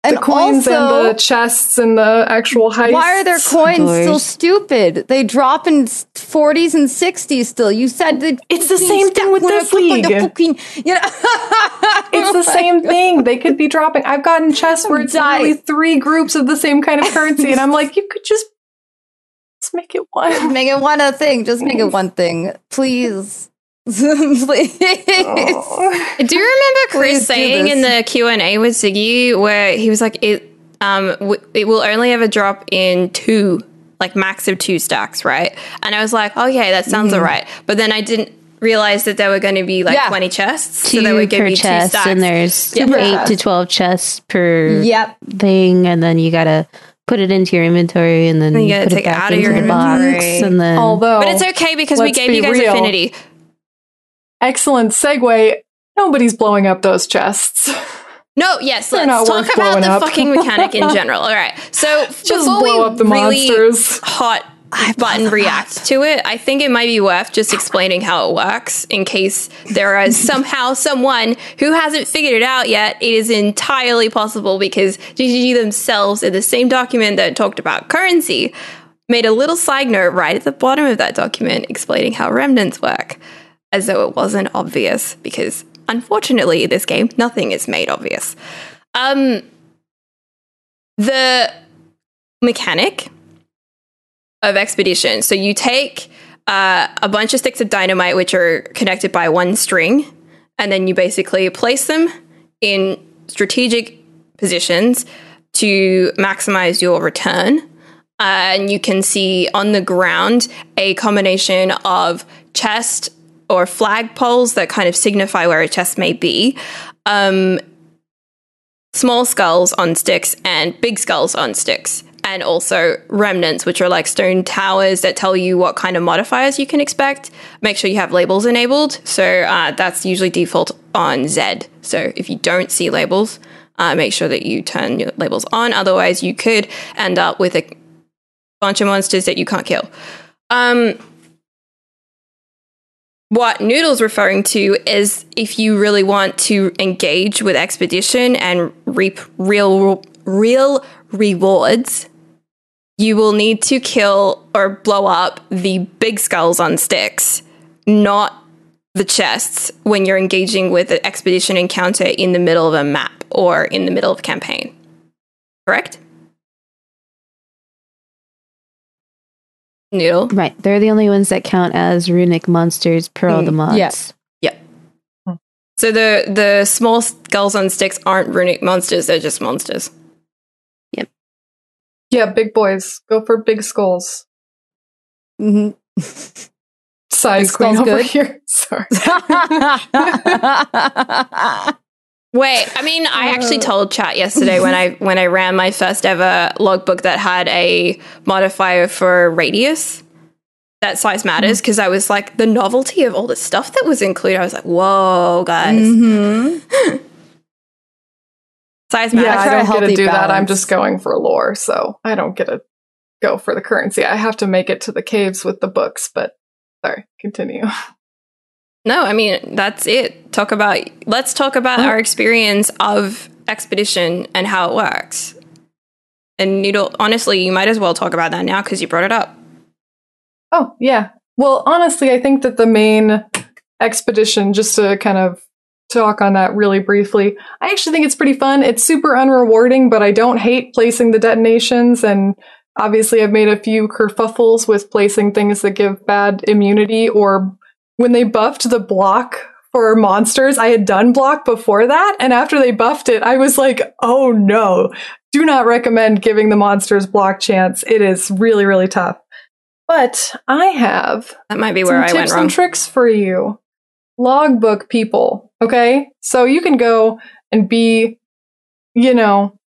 And the coins also, and the chests and the actual heists. why are their coins Doors. still stupid? They drop in forties and sixties still. You said that It's the same thing with this league. Fucking, you know, It's the oh same thing. They could be dropping. I've gotten chests where it's Dying. literally three groups of the same kind of currency, and I'm like, you could just, just make it one. make it one a thing. Just make it one thing, please. Please. Oh. Do you remember Chris do saying in the Q and A with Ziggy where he was like, "It, um, w- it will only ever drop in two, like max of two stacks, right?" And I was like, "Okay, that sounds alright," but then I didn't realize that there were going to be like Yeah. twenty chests, Two so there would per be two chest, stacks. and there's Yeah. eight to twelve chests per yep. thing, and then you gotta put it into your inventory, and then And you you gotta put take it it back out of your the box, inventory. and then Although, but it's okay because we gave be you guys real. affinity. Excellent segue. Nobody's blowing up those chests. No, yes, They're let's not talk about the up. fucking mechanic in general. All right, so Just before blow we up the really monsters. hot button react to it, I think it might be worth just explaining how it works in case there is somehow someone who hasn't figured it out yet. It is entirely possible because GGG themselves, in the same document that talked about currency, made a little side note right at the bottom of that document explaining how remnants work, as though it wasn't obvious because unfortunately, in this game, nothing is made obvious. Um, the mechanic of expedition. So you take uh, a bunch of sticks of dynamite, which are connected by one string, and then you basically place them in strategic positions to maximize your return. Uh, and you can see on the ground a combination of chest or flag poles that kind of signify where a chest may be. um, small skulls on sticks and big skulls on sticks. And also remnants, which are like stone towers that tell you what kind of modifiers you can expect. Make sure you have labels enabled. So uh, that's usually default on Z. So if you don't see labels, uh, make sure that you turn your labels on. Otherwise, you could end up with a bunch of monsters that you can't kill. Um, what Noodle's referring to is if you really want to engage with expedition and reap real real rewards, you will need to kill or blow up the big skulls on sticks, not the chests when you're engaging with an expedition encounter in the middle of a map or in the middle of a campaign. Correct? Noodle? Right. They're the only ones that count as runic monsters per all the mods. Yes. yeah. So the the small skulls on sticks aren't runic monsters; they're just monsters. Yep. Yeah, big boys. Go for big skulls. Mhm. Size Big queen skull's over good? here. Sorry. Wait, I mean, I actually Uh. told chat yesterday when I when I ran my first ever logbook that had a modifier for radius. That size matters because I was like the novelty of all the stuff that was included. I was like, "Whoa, guys, Mm-hmm. size Yeah, matters." I don't get to healthy do that. I'm just going for lore, so I don't get to go for the currency. I have to make it to the caves with the books, but sorry, continue. No, I mean that's it. Talk about let's talk about our experience of expedition and how it works. And don't honestly, you might as well talk about that now because you brought it up. Oh, yeah. Well, honestly, I think that the main expedition, just to kind of talk on that really briefly, I actually think it's pretty fun. It's super unrewarding, but I don't hate placing the detonations. And obviously, I've made a few kerfuffles with placing things that give bad immunity or when they buffed the block for monsters, I had done block before that. And after they buffed it, I was like, oh no, do not recommend giving the monsters block chance. It is really, really tough. But I have That might be some where I tips went wrong. and tricks for you. Logbook people, okay? So you can go and be, you know,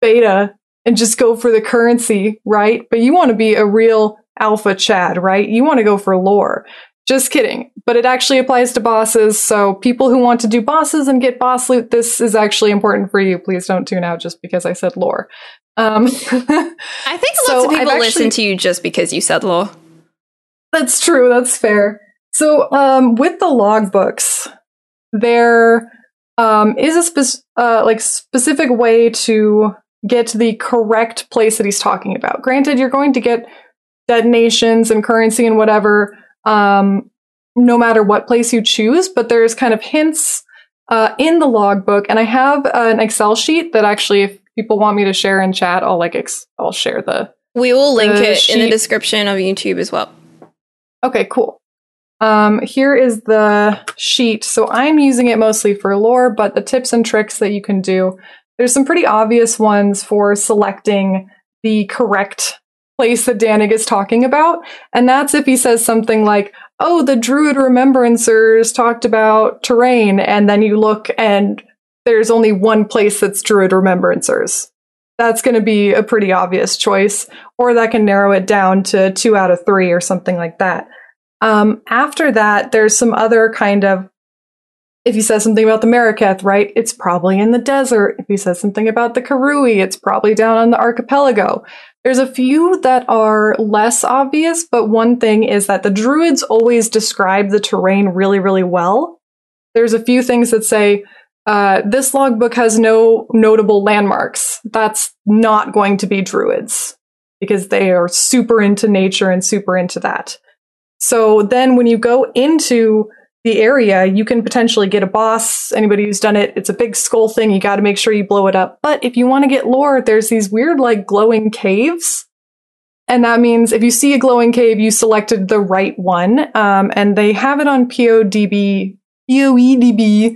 beta and just go for the currency, right? But you want to be a real alpha Chad, right? You want to go for lore. Just kidding. But it actually applies to bosses. So people who want to do bosses and get boss loot, this is actually important for you. Please don't tune out just because I said lore. Um, I think So lots of I've people listen to you just because you said lore. That's true. That's fair. So, um, with the logbooks, there um, is a spec- uh, like specific way to get to the correct place that he's talking about. Granted, you're going to get detonations and currency and whatever, um, no matter what place you choose. But there's kind of hints uh, in the logbook, and I have an Excel sheet that actually, if people want me to share in chat, I'll like ex- I'll share the We will link it in the description of YouTube as well. Okay, cool. Um, here is the sheet. So I'm using it mostly for lore, but the tips and tricks that you can do. There's some pretty obvious ones for selecting the correct place that Dannig is talking about. And that's if he says something like, oh, the Druid Remembrancers talked about terrain. And then you look and there's only one place that's Druid Remembrancers. That's going to be a pretty obvious choice or that can narrow it down to two out of three or something like that. Um, after that, there's some other kind of, if he says something about the Maraketh, right, it's probably in the desert. If he says something about the Karui, it's probably down on the archipelago. There's a few that are less obvious, but one thing is that the Druids always describe the terrain really, really well. There's a few things that say, uh, this logbook has no notable landmarks. That's not going to be Druids because they are super into nature and super into that. So then when you go into the area, you can potentially get a boss. Anybody who's done it, it's a big skull thing. You got to make sure you blow it up. But if you want to get lore, there's these weird, like, glowing caves. And that means if you see a glowing cave, you selected the right one. Um, and they have it on PODB, POEDB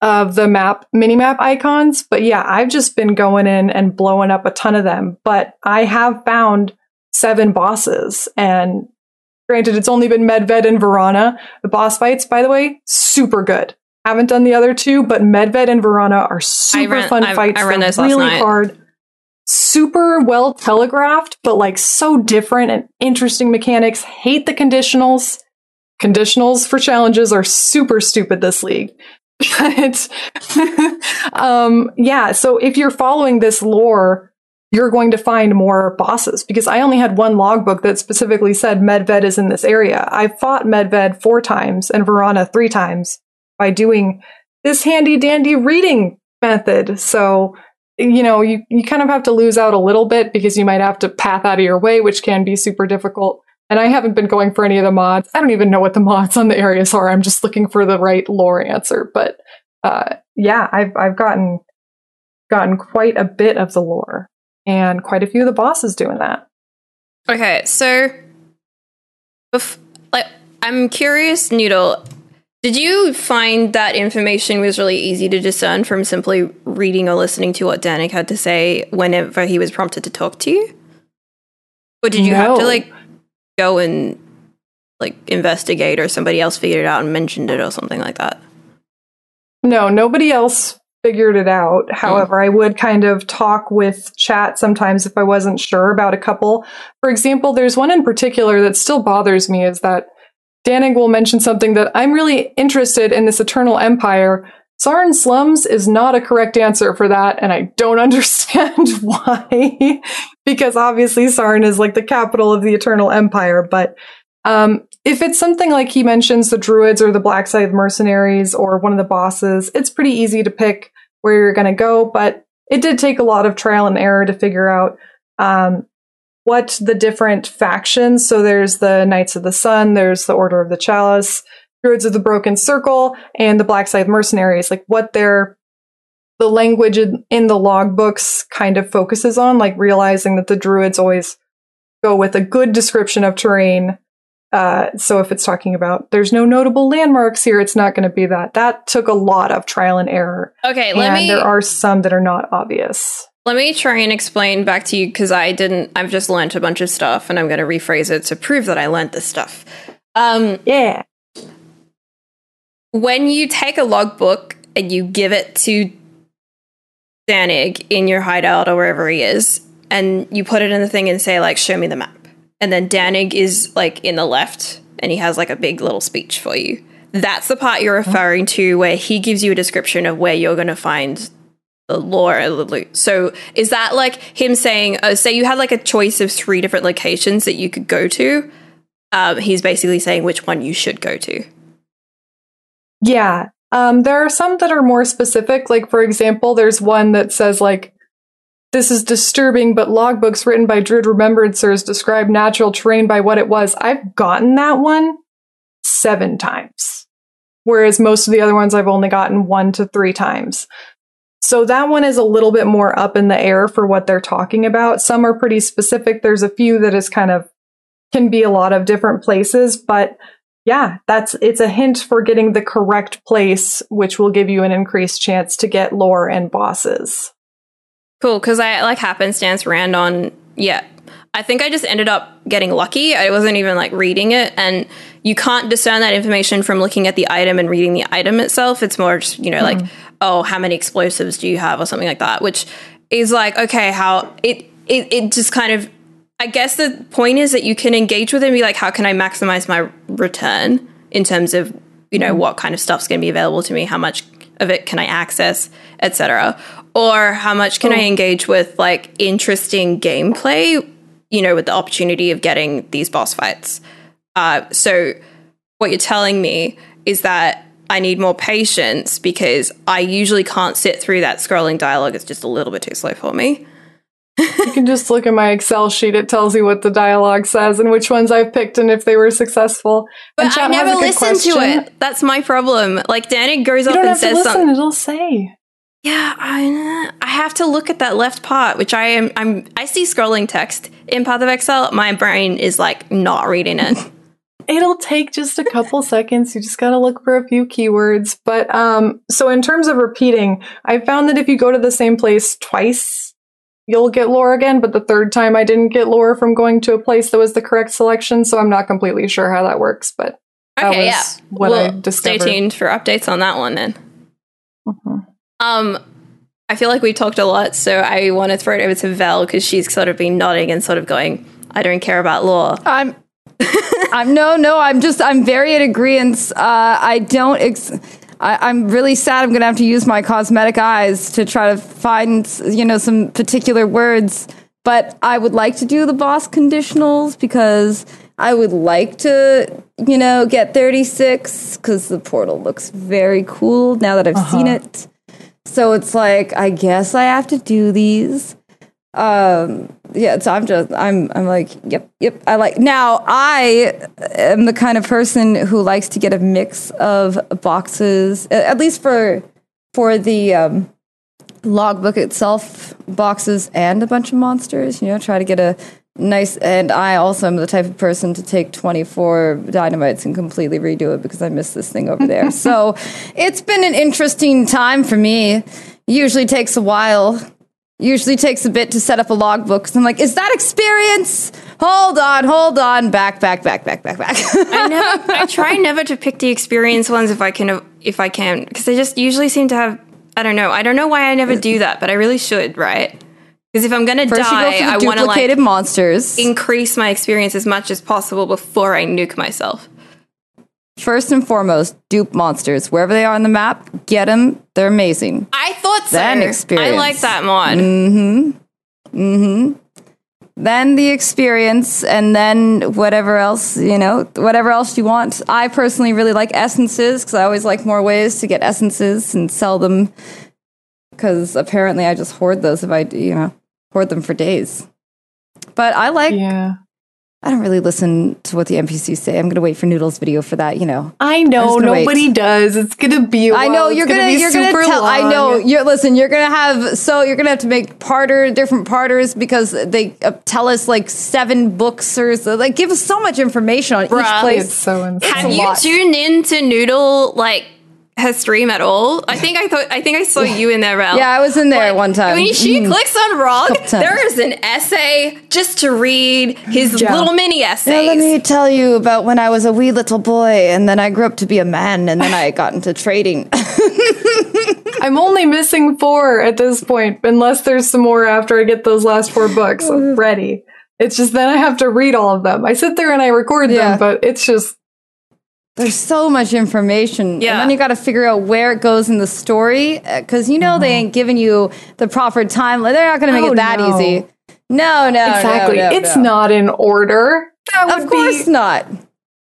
of the map, mini map icons. But yeah, I've just been going in and blowing up a ton of them. But I have found seven bosses and Granted, it's only been Medved and Vorana. The boss fights, by the way, super good. Haven't done the other two, but Medved and Vorana are super ran- fun I- fights. I ran those last really night. hard. Super well telegraphed, but like so different and interesting mechanics. Hate the conditionals. Conditionals for challenges are super stupid this league. But um, yeah, so if you're following this lore, you're going to find more bosses because I only had one logbook that specifically said Medved is in this area. I fought Medved four times and Vorana three times by doing this handy dandy reading method. So, you know, you, you kind of have to lose out a little bit because you might have to path out of your way, which can be super difficult. And I haven't been going for any of the mods. I don't even know what the mods on the areas are. I'm just looking for the right lore answer. But uh, yeah, I've I've gotten gotten quite a bit of the lore and quite a few of the bosses doing that. Okay, so bef- like I'm curious, Noodle. Did you find that information was really easy to discern from simply reading or listening to what Dannig had to say whenever he was prompted to talk to you? Or did you have to like go and like investigate or somebody else figured it out and mentioned it or something like that? No, nobody else figured it out. However, I would kind of talk with chat sometimes if I wasn't sure about a couple. For example, there's one in particular that still bothers me is that Dannig will mention something that I'm really interested in this Eternal Empire. Sarn Slums is not a correct answer for that, and I don't understand why. because obviously Sarn is like the capital of the Eternal Empire, but um, if it's something like he mentions the druids or the black scythe mercenaries or one of the bosses, it's pretty easy to pick where you're going to go. But it did take a lot of trial and error to figure out um, what the different factions. So there's the Knights of the Sun, there's the Order of the Chalice, Druids of the Broken Circle, and the Black Scythe mercenaries. Like what their the language in, in the logbooks kind of focuses on, like realizing that the druids always go with a good description of terrain uh, so if it's talking about there's no notable landmarks here, it's not going to be that. That took a lot of trial and error. Okay, let and me there are some that are not obvious. Let me try and explain back to you because I didn't. I've just learnt a bunch of stuff, and I'm going to rephrase it to prove that I learnt this stuff. Um, Yeah. when you take a logbook and you give it to Dannig in your hideout or wherever he is, and you put it in the thing and say like, "Show me the map," and then Dannig is like in the left, and he has like a big little speech for you. That's the part you're referring to where he gives you a description of where you're going to find the lore of the loot. So is that like him saying, uh, say you had like a choice of three different locations that you could go to? Um, he's basically saying which one you should go to. Yeah. Um, there are some that are more specific. Like, for example, there's one that says, like, this is disturbing, but logbooks written by Druid Remembrancers describe natural terrain by what it was. I've gotten that one seven times, whereas most of the other ones I've only gotten one to three times. So that one is a little bit more up in the air for what they're talking about. Some are pretty specific. There's a few that is kind of can be a lot of different places, but yeah, that's it's a hint for getting the correct place, which will give you an increased chance to get lore and bosses. Cool, because I like happenstance ran on. Yeah, I think I just ended up getting lucky. I wasn't even like reading it, and you can't discern that information from looking at the item and reading the item itself. It's more just you know like mm-hmm. oh how many explosives do you have or something like that, which is like okay how it it it just kind of. I guess the point is that you can engage with it and be like, how can I maximize my return in terms of you know mm-hmm. what kind of stuff's going to be available to me, how much of it can I access, etc. Or how much can I engage with like interesting gameplay, you know, with the opportunity of getting these boss fights. Uh, so what you're telling me is that I need more patience because I usually can't sit through that scrolling dialogue. It's just a little bit too slow for me. You can just look at my Excel sheet. It tells you what the dialogue says and which ones I've picked and if they were successful. But and I never listen to it. That's my problem. Like Dannig goes You up and says something. It'll say. Yeah, I, I have to look at that left part, which I am. I'm. I see scrolling text in Path of Excel. My brain is like not reading it. It'll take just a couple seconds. You just got to look for a few keywords. But um, so in terms of repeating, I found that if you go to the same place twice, you'll get lore again. But the third time, I didn't get lore from going to a place that was the correct selection. So I'm not completely sure how that works. But That Okay, was yeah. what I well, stay tuned for updates on that one then. Mhm. Um, I feel like we talked a lot, so I want to throw it over to Val because she's sort of been nodding and sort of going, "I don't care about lore." I'm, I'm no, no. I'm just, I'm very in agreement. Uh, I don't. Ex- I, I'm really sad. I'm gonna have to use my cosmetic eyes to try to find, you know, some particular words. But I would like to do the boss conditionals because I would like to, you know, get 36 because the portal looks very cool now that I've seen uh-huh. it. So it's like, I guess I have to do these um yeah so i'm just i'm i'm like yep yep i like now i am the kind of person who likes to get a mix of boxes at least for for the um logbook itself boxes and a bunch of monsters you know try to get a nice and i also am the type of person to take 24 dynamites and completely redo it because i missed this thing over there. So it's been an interesting time for me. Usually takes a while usually takes a bit to set up a logbook. So I'm like, is that experience? Hold on, hold on, back, back, back, back, back, back. I never, I try never to pick the experience ones if I can, if I can, because they just usually seem to have. I don't know. I don't know why I never do that, but I really should, right? Because if I'm gonna First, die, go I want to like monsters. increase my experience as much as possible before I nuke myself. First and foremost, dupe monsters. Wherever they are on the map, get them. They're amazing. I thought so. Then I like that mod. Mm-hmm. Mm-hmm. Then the experience, and then whatever else, you know, whatever else you want. I personally really like essences because I always like more ways to get essences and sell them. Because apparently, I just hoard those if I, you know, hoard them for days. But I like Yeah. I don't really listen to what the NPCs say. I'm going to wait for Noodle's video for that, you know. I know just gonna nobody does. It's gonna be. A I know while. It's you're gonna, be you're gonna super tell. I know you're listen. You're gonna have so you're gonna have to make parter different parters because they uh, tell us like seven books or so. Like give us so much information on Bruh. each place. It's so insane. Have a you lot. tuned in to Noodle like her stream at all? I think I thought I think I saw you in there, Rel. yeah, I was in there Like, one time. When she Mm. clicks on Rog, there is an essay just to read his Yeah. little mini Now, essays. let me tell you about when I was a wee little boy, and then I grew up to be a man, and then I got into trading. I'm only missing four at this point, unless there's some more after I get those last four books ready. It's just then I have to read all of them. I sit there and I record Yeah. them, but it's just There's so much information. Yeah. And then you got to figure out where it goes in the story uh, because you know they mm-hmm. ain't giving you the proper time. They're not going to make Oh, it that no. easy. No, no, exactly. no, no, it's no. not in order. That Of course be, not.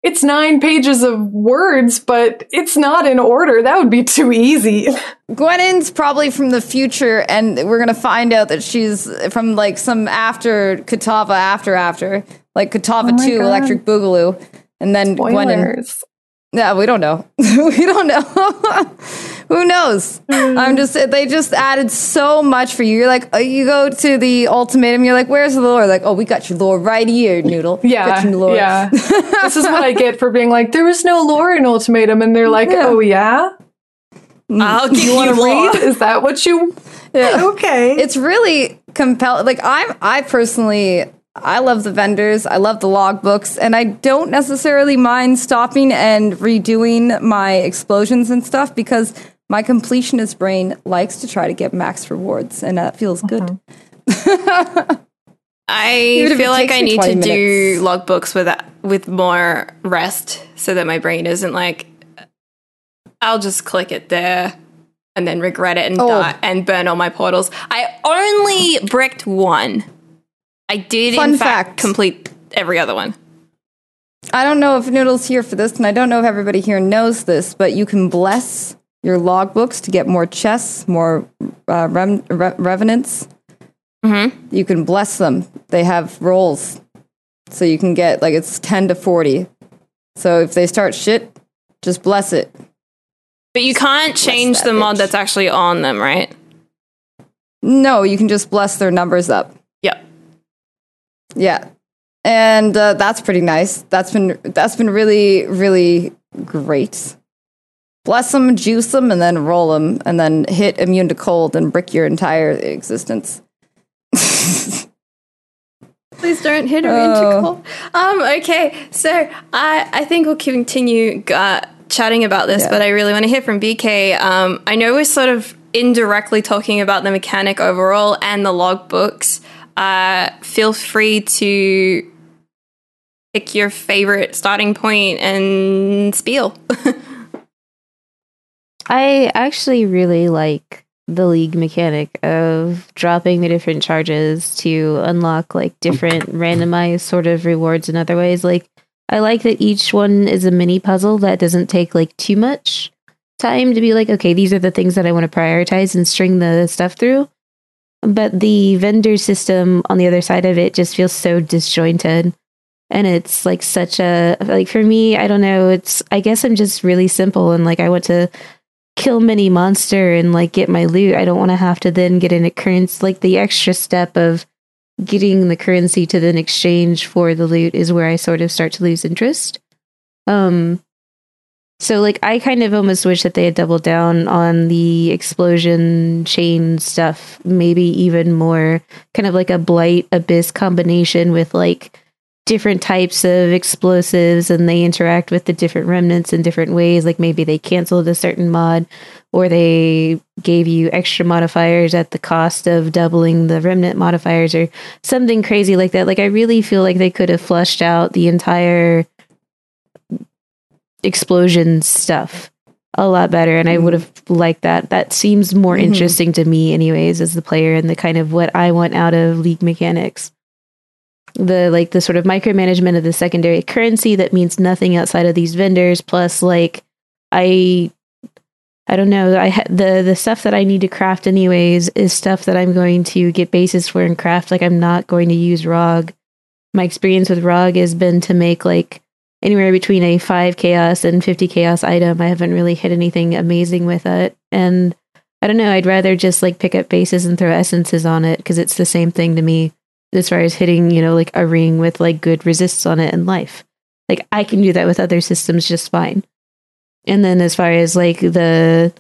It's nine pages of words, but it's not in order. That would be too easy. Gwennen's probably from the future, and we're gonna find out that she's from like some after Kitava, after after like Kitava Oh Two, God. Electric Boogaloo, and then Gwennen. Spoilers. Yeah, we don't know. we don't know. Who knows? I'm just they just added so much for you. You're like uh, you go to the ultimatum. You're like, where's the lore? Like, oh, we got your lore right here, Noodle. Yeah, got your lore. yeah. this is what I get for being like, there was no lore in Ultimatum, and they're like, Yeah. oh yeah, I'll give you you, want to read? Is that what you? Yeah. Okay. it's really compelling. Like I'm, I personally, I love the vendors. I love the logbooks, and I don't necessarily mind stopping and redoing my explosions and stuff because my completionist brain likes to try to get max rewards, and that feels good. Mm-hmm. I Even if feel like I need 20 to do minutes. logbooks with with more rest so that my brain isn't like I'll just click it there and then regret it and Oh. die and burn all my portals. I only bricked one. I did Fun in fact, fact. complete every other one. I don't know if Noodle's here for this, and I don't know if everybody here knows this, but you can bless your logbooks to get more chests, more uh, rem- re- revenants. Mm-hmm. You can bless them. They have rolls, so you can get like it's ten to forty. So if they start shit, just bless it. But you can't change that the mod that's actually on them, right? No, you can just bless their numbers up. Yeah, and uh, that's pretty nice. That's been that's been really really great. Bless them, juice them, and then roll them, and then hit immune to cold and brick your entire existence. Please don't hit her oh. Um, okay, so I I think we'll continue uh, chatting about this, yeah. but I really want to hear from BK. Um, I know we're sort of indirectly talking about the mechanic overall and the logbooks. Uh, feel free to pick your favorite starting point and spiel. I actually really like the league mechanic of dropping the different charges to unlock like different randomized sort of rewards in other ways. Like I like that each one is a mini puzzle that doesn't take like too much time to be like, okay, these are the things that I want to prioritize and string the stuff through. But the vendor system on the other side of it just feels so disjointed. And it's like such a, like for me, I don't know, it's, I guess I'm just really simple and like I want to kill many monster and like get my loot. I don't want to have to then get an occurrence, like the extra step of getting the currency to then exchange for the loot is where I sort of start to lose interest. Um, so like I kind of almost wish that they had doubled down on the explosion chain stuff, maybe even more kind of like a blight abyss combination with like different types of explosives and they interact with the different remnants in different ways. Like maybe they canceled a certain mod or they gave you extra modifiers at the cost of doubling the remnant modifiers or something crazy like that. Like I really feel like they could have flushed out the entire explosion stuff a lot better and I would have liked that. That seems more mm-hmm. interesting to me anyways as the player and the kind of what I want out of league mechanics the like the sort of micromanagement of the secondary currency that means nothing outside of these vendors plus like i i don't know i ha- the the stuff that i need to craft anyways is stuff that i'm going to get bases for and craft like i'm not going to use rog my experience with rog has been to make like anywhere between a 5 chaos and 50 chaos item i haven't really hit anything amazing with it and i don't know i'd rather just like pick up bases and throw essences on it because it's the same thing to me as far as hitting, you know, like a ring with like good resists on it and life. Like I can do that with other systems just fine. And then as far as like the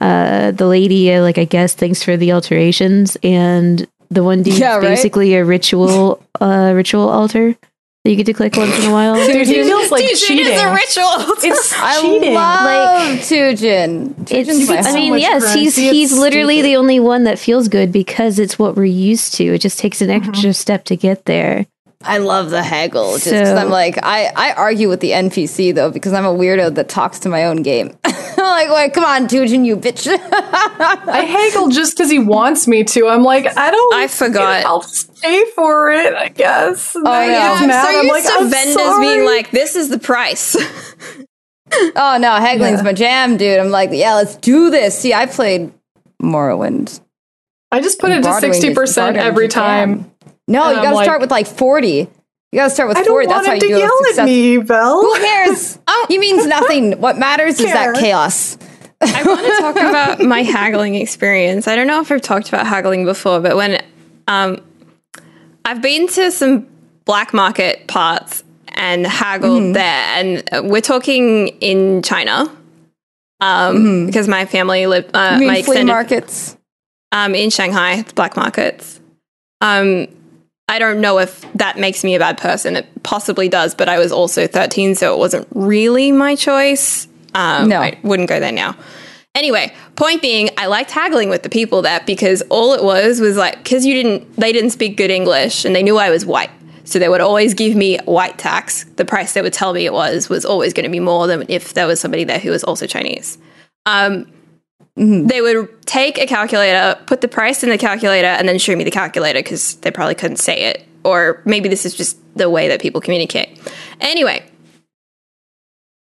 uh the lady uh, like I guess thanks for the alterations and the one dude yeah, right? basically a ritual uh ritual altar that you get to click once in a while. Dude, feels like Tujen cheating. is a ritual. It's I cheating. love like Tujen. It's, I mean, so yes, he's he's literally stupid. the only one that feels good because it's what we're used to. It just takes an extra mm-hmm. step to get there. I love the haggle. Just so, I'm like, I, I argue with the NPC though because I'm a weirdo that talks to my own game. I'm like, wait, come on, Tujen, you bitch. I haggle just because he wants me to. I'm like, I don't. I forgot. I'll pay for it. I guess. oh yeah. Mad. So I'm used like, to I'm vendors sorry. being like, this is the price. oh no, haggling's yeah. my jam, dude. I'm like, yeah, let's do this. See, I played Morrowind. I just put it to sixty percent every time. No, you got to like, start with like 40. You got to start with 40. That's how you do yell it. At me, Belle. Who cares? oh. He means nothing. What matters is that chaos. I want to talk about my haggling experience. I don't know if I've talked about haggling before, but when um, I've been to some black market parts and haggled mm-hmm. there, and we're talking in China um, mm-hmm. because my family lived. Uh, my flea markets um, in Shanghai, the black markets. Um, I don't know if that makes me a bad person. It possibly does, but I was also 13, so it wasn't really my choice. Um, no. I wouldn't go there now. Anyway, point being, I liked haggling with the people there because all it was was like, because you didn't, they didn't speak good English and they knew I was white. So they would always give me white tax. The price they would tell me it was was always going to be more than if there was somebody there who was also Chinese. Um, Mm-hmm. They would take a calculator, put the price in the calculator, and then show me the calculator because they probably couldn't say it. Or maybe this is just the way that people communicate. Anyway,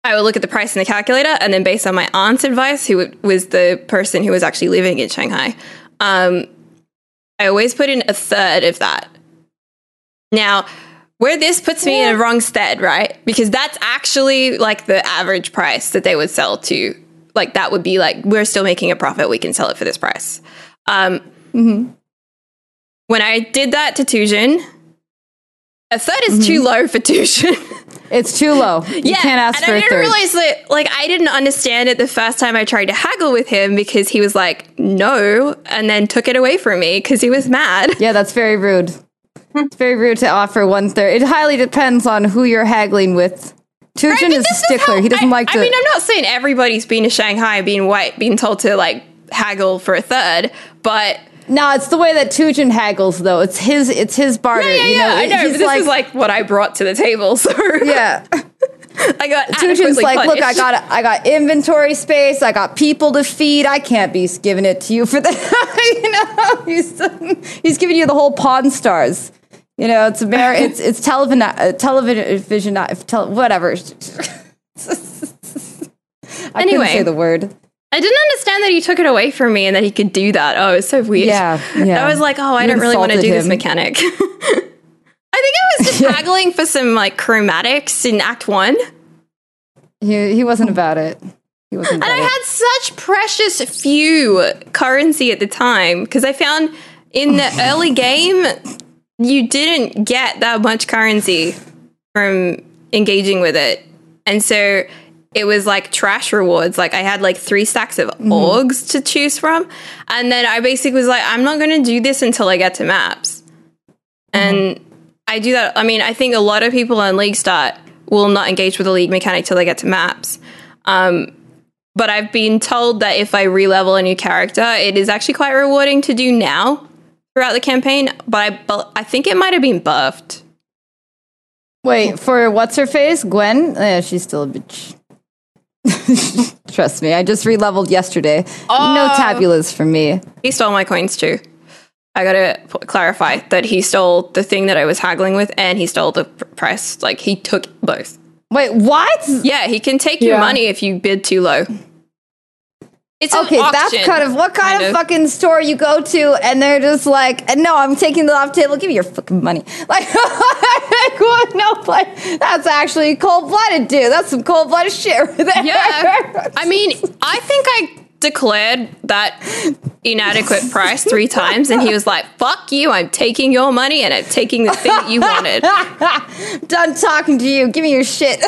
I would look at the price in the calculator, and then based on my aunt's advice, who was the person who was actually living in Shanghai, um, I always put in a third of that. Now, where this puts me yeah. in a wrong stead, right? Because that's actually like the average price that they would sell to like that would be like we're still making a profit. We can sell it for this price. Um, mm-hmm. When I did that to Tujen, a third is mm-hmm. too low for Tujen. It's too low. You yeah, can't ask and for I a didn't third. realize that. Like, I didn't understand it the first time I tried to haggle with him because he was like, "No," and then took it away from me because he was mad. Yeah, that's very rude. it's very rude to offer one third. It highly depends on who you're haggling with. Tujen Right, is a stickler. how- he doesn't I, like to. I mean, I'm not saying everybody's been to Shanghai being white, being told to like haggle for a third, but no, it's the way that Tujen haggles, though. It's his. It's his barter. yeah, yeah, you know, yeah, I know. But this is like what I brought to the table, so yeah. I got Tujen's like, look, I got I got inventory space. I got people to feed. I can't be giving it to you for that. you know, he's he's giving you the whole Pawn Stars. You know, it's Amer- it's it's television, uh, television, uh, tele- whatever. I Anyway. couldn't say the word. I didn't understand that he took it away from me and that he could do that. Oh, it's so weird. Yeah, yeah. I was like, oh, I You don't really want to do this mechanic. I think I was just haggling for some like chromatics in Act One. He he wasn't about it. He wasn't. And I it. had such precious few currency at the time because I found in the early game you didn't get that much currency from engaging with it. And so it was like trash rewards. Like I had like three stacks of orgs to choose from. And then I basically was like, I'm not going to do this until I get to maps. And I do that. I mean, I think a lot of people on League Start will not engage with the league mechanic till they get to maps. Um, but I've been told that if I re-level a new character, it is actually quite rewarding to do now throughout the campaign. But I, but I think it might have been buffed. Wait for what's her face? Gwen? Yeah, she's still a bitch. Trust me, I just re-leveled yesterday. No Oh. tabulas for me. He stole my coins too. I gotta p- clarify that he stole the thing that I was haggling with, and he stole the pr- price. Like he took both. Wait, what? Yeah, he can take your money if you bid too low. It's Okay, that's kind of what kind, of, fucking store you go to, and they're just like, no, I'm taking the off table. Give me your fucking money. Like, what? no, like that's actually cold blooded, dude. That's some cold blooded shit right there. Yeah. I mean, I think I declared that inadequate price three times, and he was like, fuck you, I'm taking your money and I'm taking the thing that you wanted. Done talking to you. Give me your shit.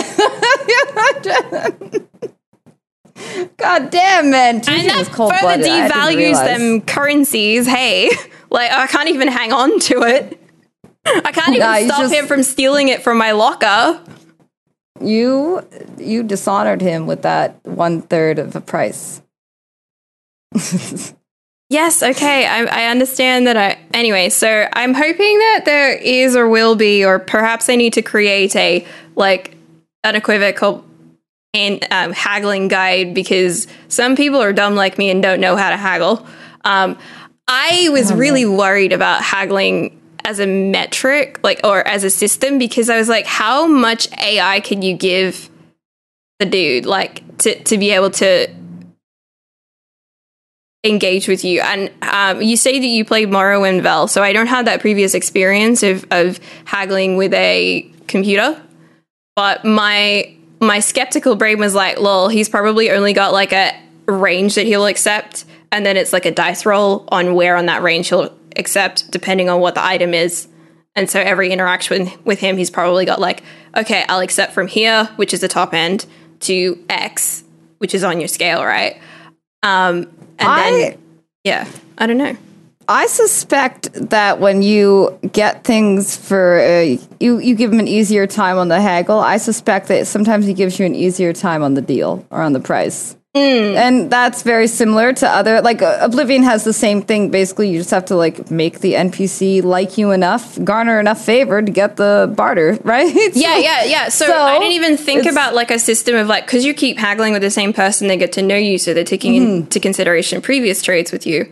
God damn, man. And that further. Devalues them currencies. Hey, like, I can't even hang on to it. I can't even Nah, stop just- him from stealing it from my locker. You you dishonored him with that one third of the price. Yes, okay. I, I understand that. I anyway. So I'm hoping that there is or will be, or perhaps I need to create a like unequivocal and um, haggling guide because some people are dumb like me and don't know how to haggle. Um, I was really worried about haggling as a metric, like or as a system, because I was like, how much AI can you give the dude, like to to be able to engage with you. And um, you say that you played Morrowind Vel, so I don't have that previous experience of, of haggling with a computer. But my my skeptical brain was like, lol, he's probably only got like a range that he'll accept, and then it's like a dice roll on where on that range he'll accept, depending on what the item is. And so every interaction with him, he's probably got like, okay, I'll accept from here, which is the top end, to X, which is on your scale, right? Um, and I- then, yeah, I don't know. I suspect that when you get things for uh, you, you give him an easier time on the haggle. I suspect that sometimes he gives you an easier time on the deal or on the price, and that's very similar to other like uh, Oblivion has the same thing. Basically, you just have to like make the NPC like you enough, garner enough favor to get the barter, right? Yeah, yeah, yeah. So, So, I didn't even think about like a system of like because you keep haggling with the same person, they get to know you, so they're taking into consideration previous trades with you.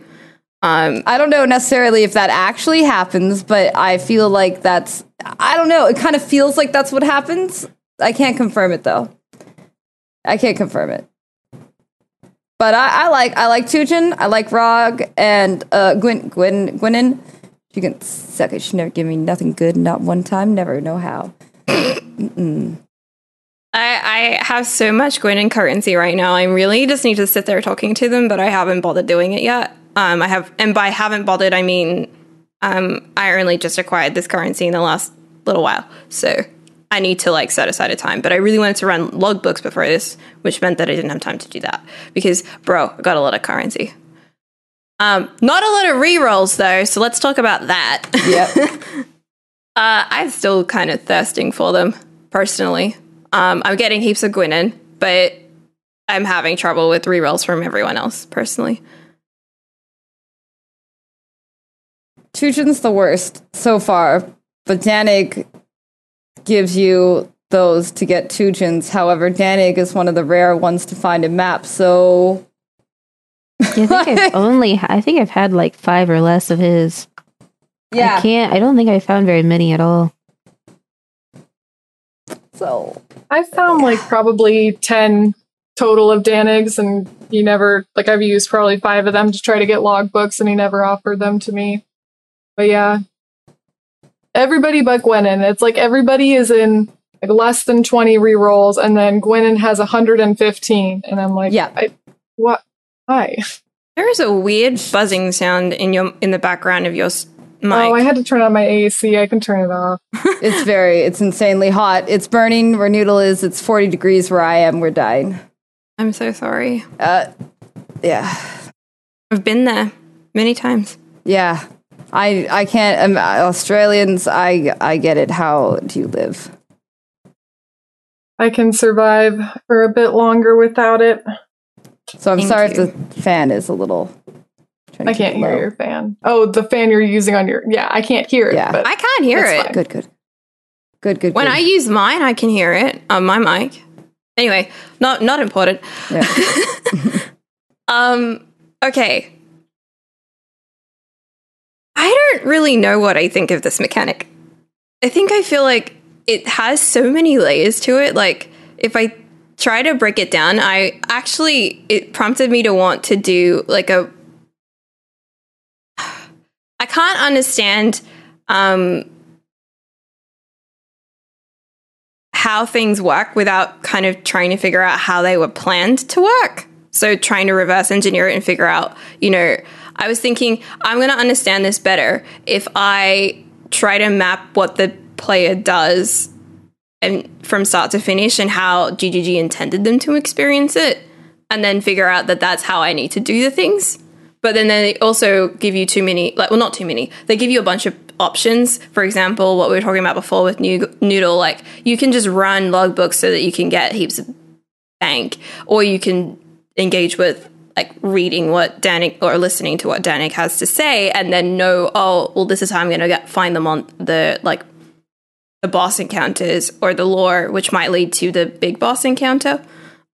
Um, I don't know necessarily if that actually happens, but I feel like that's, I don't know. It kind of feels like that's what happens. I can't confirm it though. I can't confirm it. But I, I like, I like Tujen, I like Rog, and uh, Gwen, Gwen, Gwennen. She can suck it. She never give me nothing good, not one time, never know how. I, I have so much Gwyn currency right now. I really just need to sit there talking to them, but I haven't bothered doing it yet. Um, I have, and by haven't bothered, I mean um, I only just acquired this currency in the last little while, so I need to like set aside a time. But I really wanted to run logbooks before this, which meant that I didn't have time to do that because, bro, I got a lot of currency. Um, not a lot of rerolls though, so let's talk about that. Yep. Uh, I'm still kind of thirsting for them personally. Um, I'm getting heaps of Gwennen, but I'm having trouble with rerolls from everyone else personally. Tujen's the worst so far, but Dannig gives you those to get Tujens. However, Dannig is one of the rare ones to find in maps, so Yeah, I think I've only I think I've had like five or less of his. I yeah. can't. I don't think I found very many at all. So I found like probably 10 total of Dannigs, and he never, like, I've used probably five of them to try to get logbooks, and he never offered them to me. But yeah, everybody but Gwennen. It's like everybody is in like less than 20 rerolls, and then Gwennen has 115. And I'm like, Yeah. I, what? Hi. There is a weird buzzing sound in your in the background of your s- mic. Oh, I had to turn on my AC. I can turn it off. it's very, it's insanely hot. It's burning where Noodle is. It's 40 degrees where I am. We're dying. I'm so sorry. Uh, yeah. I've been there many times. Yeah. I I can't um, Australians I I get it. How do you live? I can survive for a bit longer without it. So I'm Thank sorry you. if the fan is a little I can't hear low. your fan. Oh, the fan you're using on your yeah, I can't hear it. Yeah. but I can't hear it. fine. Good, good. Good, good. When good. I use mine, I can hear it on my mic. Anyway, not not important. Yeah. Um. Okay. I don't really know what I think of this mechanic. I think I feel like it has so many layers to it. Like if I try to break it down, I actually it prompted me to want to do like a. I can't understand um, how things work without kind of trying to figure out how they were planned to work. So trying to reverse engineer it and figure out, you know, I was thinking I'm going to understand this better if I try to map what the player does and from start to finish and how GGG intended them to experience it and then figure out that that's how I need to do the things. But then they also give you too many, like, well, not too many. They give you a bunch of options. For example, what we were talking about before with Noodle, like, you can just run logbooks so that you can get heaps of bank, or you can engage with like reading what Dannig or listening to what Dannig has to say, and then know, oh, well, this is how I'm going to get find them on the like the boss encounters or the lore, which might lead to the big boss encounter.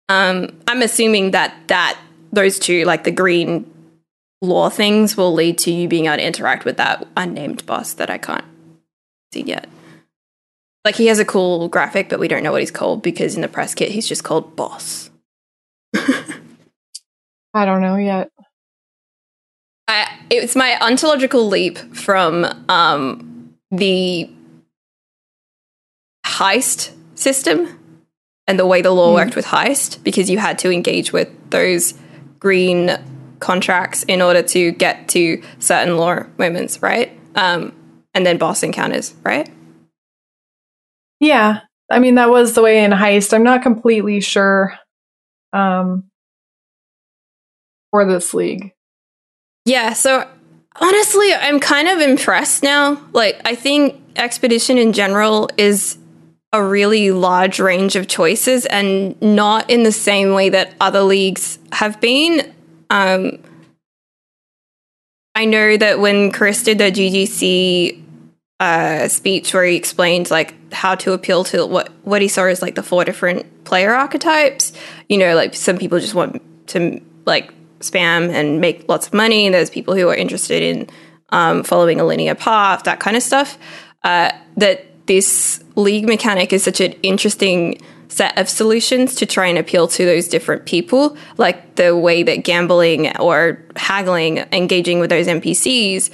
Um, I'm assuming that that those two, like the green lore things, will lead to you being able to interact with that unnamed boss that I can't see yet. Like he has a cool graphic, but we don't know what he's called because in the press kit he's just called boss. I don't know yet. I, it's my ontological leap from um, the heist system and the way the lore worked with heist because you had to engage with those green contracts in order to get to certain lore moments, right? Um, and then boss encounters, right? Yeah. I mean, that was the way in Heist. I'm not completely sure um, for this league. Yeah, so honestly, I'm kind of impressed now. Like, I think Expedition in general is a really large range of choices and not in the same way that other leagues have been. Um, I know that when Chris did the GGC uh, speech where he explained like how to appeal to what what he saw as like the four different player archetypes. You know, like some people just want to like spam and make lots of money, and there's people who are interested in um, following a linear path, that kind of stuff. Uh, that this league mechanic is such an interesting set of solutions to try and appeal to those different people, like the way that gambling or haggling, engaging with those NPCs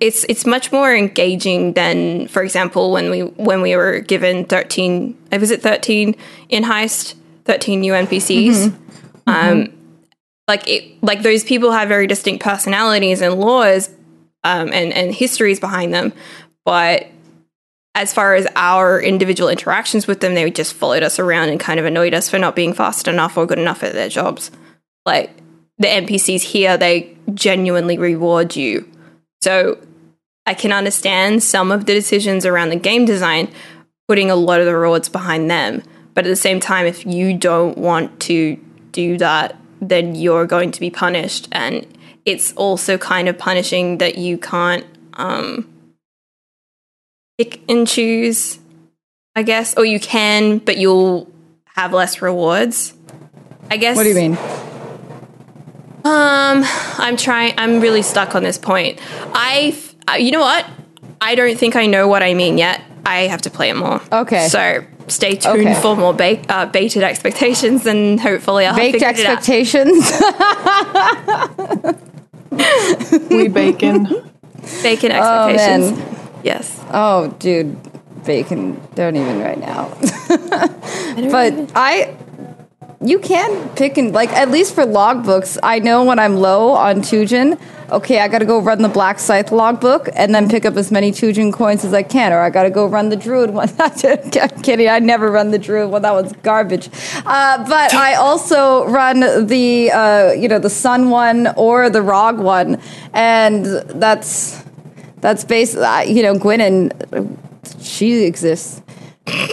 it's it's much more engaging than, for example, when we when we were given thirteen. uh, Was it thirteen in heist? Thirteen new NPCs. Um, like it, like those people have very distinct personalities and laws, um, and and histories behind them, but as far as our individual interactions with them, they just followed us around and kind of annoyed us for not being fast enough or good enough at their jobs. Like the NPCs here, they genuinely reward you. So I can understand some of the decisions around the game design, putting a lot of the rewards behind them. But at the same time, if you don't want to do that, then you're going to be punished. And it's also kind of punishing that you can't um, pick and choose, I guess, or you can, but you'll have less rewards. I guess. What do you mean? Um, I'm trying. I'm really stuck on this point. I, uh, you know what? I don't think I know what I mean yet. I have to play it more. Okay. So stay tuned Okay. for more ba- uh, baited expectations, and hopefully I'll have Baked figured it out. expectations. We bacon. Bacon oh expectations. man. Yes. Oh, dude, bacon. Don't even right now. but I, you can pick and like at least for logbooks. I know when I'm low on Tujen. Okay, I gotta go run the Black Scythe logbook and then pick up as many Tujen coins as I can, or I gotta go run the Druid one. I'm kidding. I never run the Druid one. That one's garbage. Uh, but I also run the uh, you know the Sun one or the Rog one, and that's that's basically you know Gwennen she exists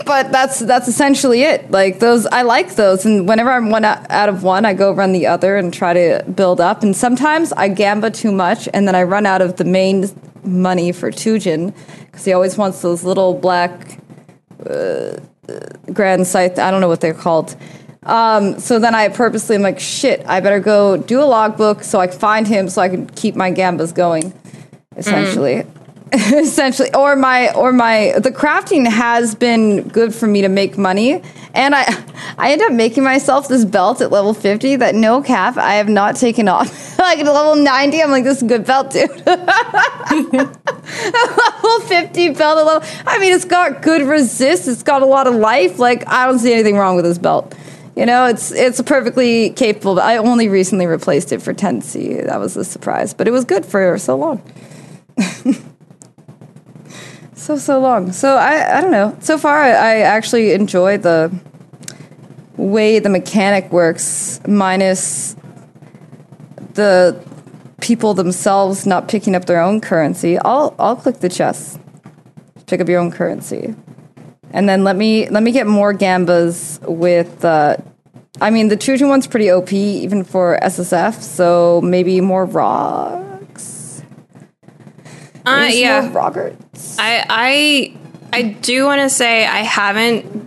but that's that's essentially it. Like those i like those. And whenever i'm one out of one i go run the other and try to build up. And sometimes i gamba too much and then i run out of the main money for Tujen because he always wants those little black uh, grand scythe i don't know what they're called. Um, so then I purposely am like, shit, I better go do a logbook so I can find him so I can keep my gambas going, essentially. essentially or my or my the crafting has been good for me to make money. And i i end up making myself this belt at level 50 that no cap i have not taken off. Like at level 90 i'm like this is a good belt dude. Level 50 belt at level i mean it's got good resist it's got a lot of life. Like i don't see anything wrong with this belt. You know it's it's perfectly capable. I only recently replaced it for 10c that was a surprise but it was good for so long so so long. So I I don't know. So far I, I actually enjoy the way the mechanic works, minus the people themselves not picking up their own currency. I'll I'll click the chest, pick up your own currency, and then let me let me get more gambas with. Uh, I mean, the Tujen one's pretty OP even for SSF, so maybe more rocks. Uh, yeah. more Rogerts. I I I do want to say I haven't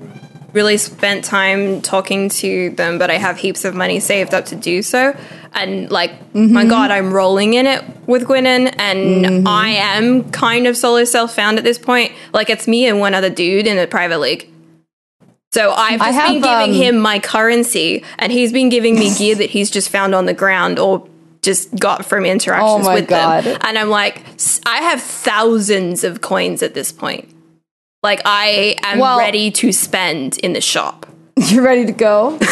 really spent time talking to them, but I have heaps of money saved up to do so. And like, my God, I'm rolling in it with Gwennen, and I am kind of solo self found at this point. Like, it's me and one other dude in a private league. So I've just been giving um, him my currency, and he's been giving me gear that he's just found on the ground or just got from interactions Oh with God. them. And I'm like, s- I have thousands of coins at this point. Like I am Well- ready to spend in the shop. You're ready to go.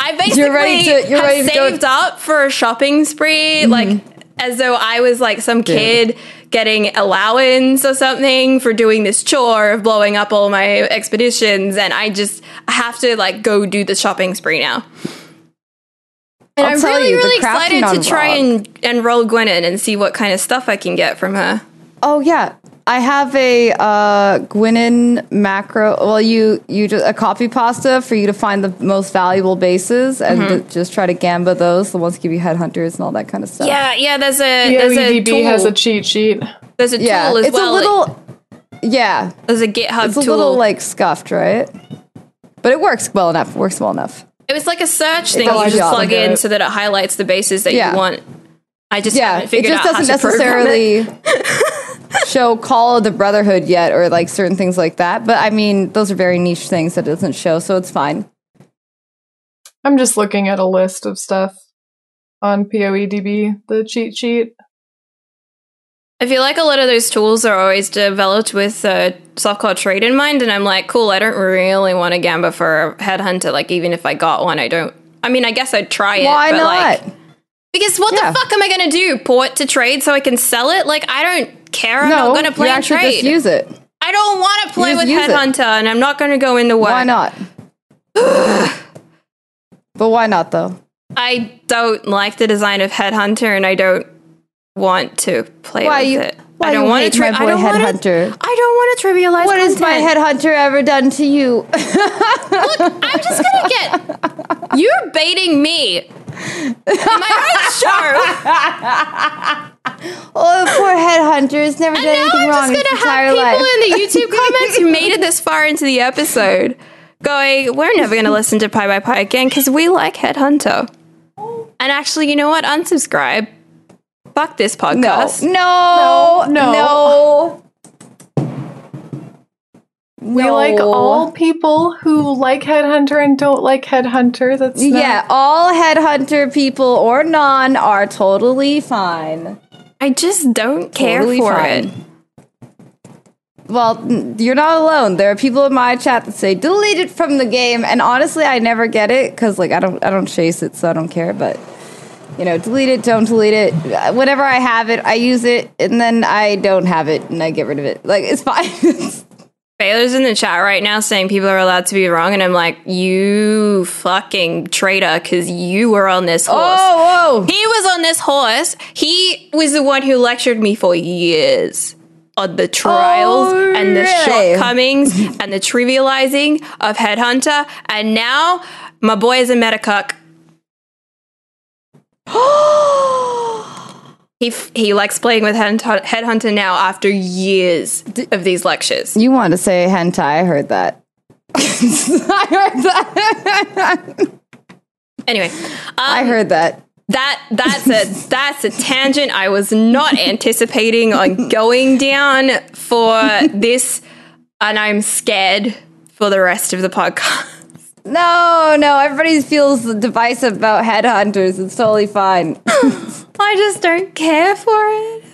I basically you're ready to- you're have ready to go- saved up for a shopping spree, mm-hmm. like as though I was like some kid getting allowance or something for doing this chore of blowing up all my expeditions, and I just have to like go do the shopping spree now. And I'll I'm tell really, you, really excited to try and and roll Gwennen and see what kind of stuff I can get from her. Oh yeah, I have a uh, Gwennen macro. Well, you you just a copy pasta for you to find the most valuable bases and Mm-hmm. to just try to gamba those. The ones that give you headhunters and all that kind of stuff. Yeah, yeah. There's a there's a tool. Has a cheat sheet. there's a yeah. tool as it's well. a little. yeah, there's a GitHub it's a tool. little like scuffed, right? But it works well enough. Works well enough. It was like a search thing you just plug Yeah. in so that it highlights the bases that Yeah. you want. I just Yeah, haven't it figured just out doesn't how to program it. necessarily show Call of the Brotherhood yet, or like certain things like that. But I mean, those are very niche things that it doesn't show, so it's fine. I'm just looking at a list of stuff on PoEDB, the cheat sheet. I feel like a lot of those tools are always developed with uh, softcore trade in mind, and I'm like, cool. I don't really want a gamba for a headhunter. Like, even if I got one, I don't. I mean, I guess I'd try it. Why but not? Like, because what Yeah. the fuck am I gonna do? Port to trade so I can sell it? Like, I don't care. I'm no, not gonna play you actually trade. just use it. I don't want to play with use it. headhunter, and I'm not gonna go into work. Why not? but why not though? I don't like the design of Headhunter, and I don't want to play Why with you? it. Why I don't want to. Tri- my I don't want to. I don't want to trivialize. What has my headhunter ever done to you? Look, I'm just gonna get. You're baiting me. In my own show. oh, poor headhunter has never And done anything I'm wrong just his gonna have people life. in the YouTube comments who made it this far into the episode going, "We're never gonna listen to Pie by Pie again because we like Headhunter." And actually, you know what? Unsubscribe. Fuck this podcast. no, No, no. We No. like all people who like Headhunter and don't like Headhunter. That's not- Yeah, all headhunter people or non are totally fine. I just don't care Totally for fine. it. Well, you're not alone. There are people in my chat that say delete it from the game, and honestly, I never get it because like I don't I don't chase it, so I don't care. But you know, delete it, don't delete it. Uh, Whenever I have it, I use it, and then I don't have it, and I get rid of it. Like it's fine. Baylor's in the chat right now saying people are allowed to be wrong, and I'm like, you fucking traitor, because you were on this horse. oh, whoa! He was on this horse. He was the one who lectured me for years on the trials Oh, and the really? shortcomings and the trivializing of Headhunter. And now my boy is a metacuck. He, f- he likes playing with Headhunter, Headhunter now after years of these lectures. you want to say hentai? I heard that. I heard that. Anyway, um, I heard that. that that's a that's a tangent I was not anticipating on going down for this, and I'm scared for the rest of the podcast. No, no, everybody feels divisive about headhunters. It's totally fine. I just don't care for it.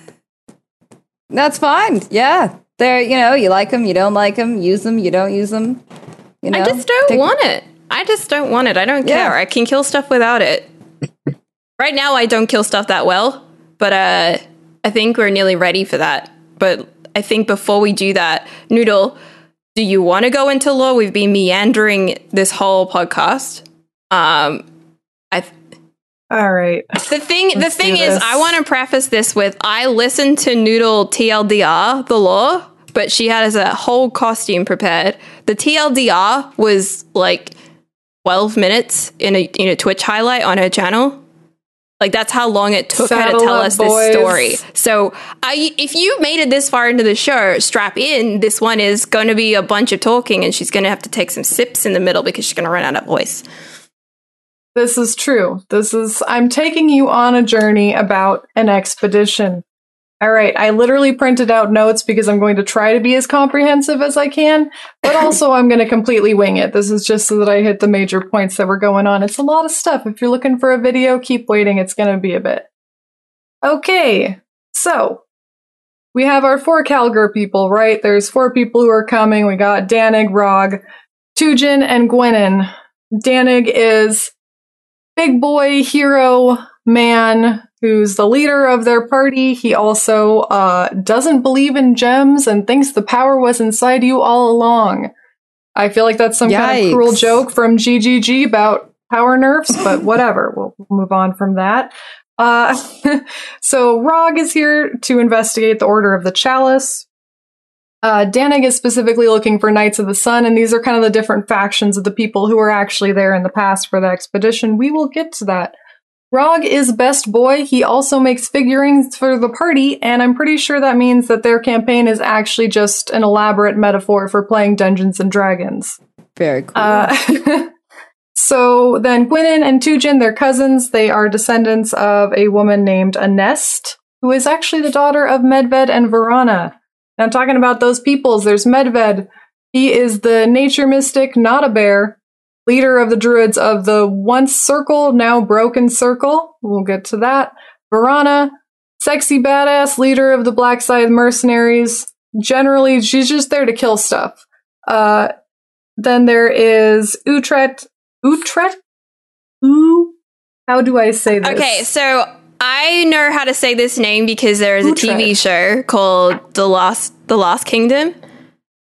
That's fine. Yeah. They're, you know, you like them, you don't like them, use them, you don't use them. You know, I just don't Take- want it. I just don't want it. I don't Yeah. care. I can kill stuff without it. right now, I don't kill stuff that well, but uh, I think we're nearly ready for that. But I think before we do that, Noodle, do you want to go into lore? We've been meandering this whole podcast. Um, I All right. the thing the Let's thing is, this. I want to preface this with I listened to Noodle TLDR, the lore, but she has a whole costume prepared. The TLDR was like 12 minutes in a in a Twitch highlight on her channel. Like that's how long it took her to tell us boys. this story. So, I if you made it this far into the show, strap in. This one is going to be a bunch of talking, and she's going to have to take some sips in the middle because she's going to run out of voice. This is true. This is, I'm taking you on a journey about an expedition. All right. I literally printed out notes because I'm going to try to be as comprehensive as I can, but also I'm going to completely wing it. This is just so that I hit the major points that were going on. It's a lot of stuff. If you're looking for a video, keep waiting. It's going to be a bit. Okay. So we have our four Kalguur people, right? There's four people who are coming. We got Dannig, Rog, Tujen, and Gwennen. Dannig is big boy hero man who's the leader of their party. He also uh, doesn't believe in gems and thinks the power was inside you all along. I feel like that's some kind of cruel joke from GGG about power nerfs, but whatever. We'll move on from that. Uh, so Rog is here to investigate the Order of the Chalice. Uh, Dannig is specifically looking for Knights of the Sun, and these are kind of the different factions of the people who were actually there in the past for the expedition. We will get to that. Rog is best boy. He also makes figurines for the party, and I'm pretty sure that means that their campaign is actually just an elaborate metaphor for playing Dungeons and Dragons. Very cool. Uh, so then Gwennen and Tujen, they're cousins. They are descendants of a woman named Anest, who is actually the daughter of Medved and Vorana. Now, I'm talking about those peoples. There's Medved. He is the nature mystic, not a bear, leader of the druids of the once circle, now broken circle. We'll get to that. Vorana, sexy badass leader of the Black Scythe mercenaries. Generally, she's just there to kill stuff. Uh, then there is Uhtred. Uhtred? Ooh. How do I say this? Okay, so I know how to say this name because there is a Uhtred. TV show called The Lost The Lost Kingdom,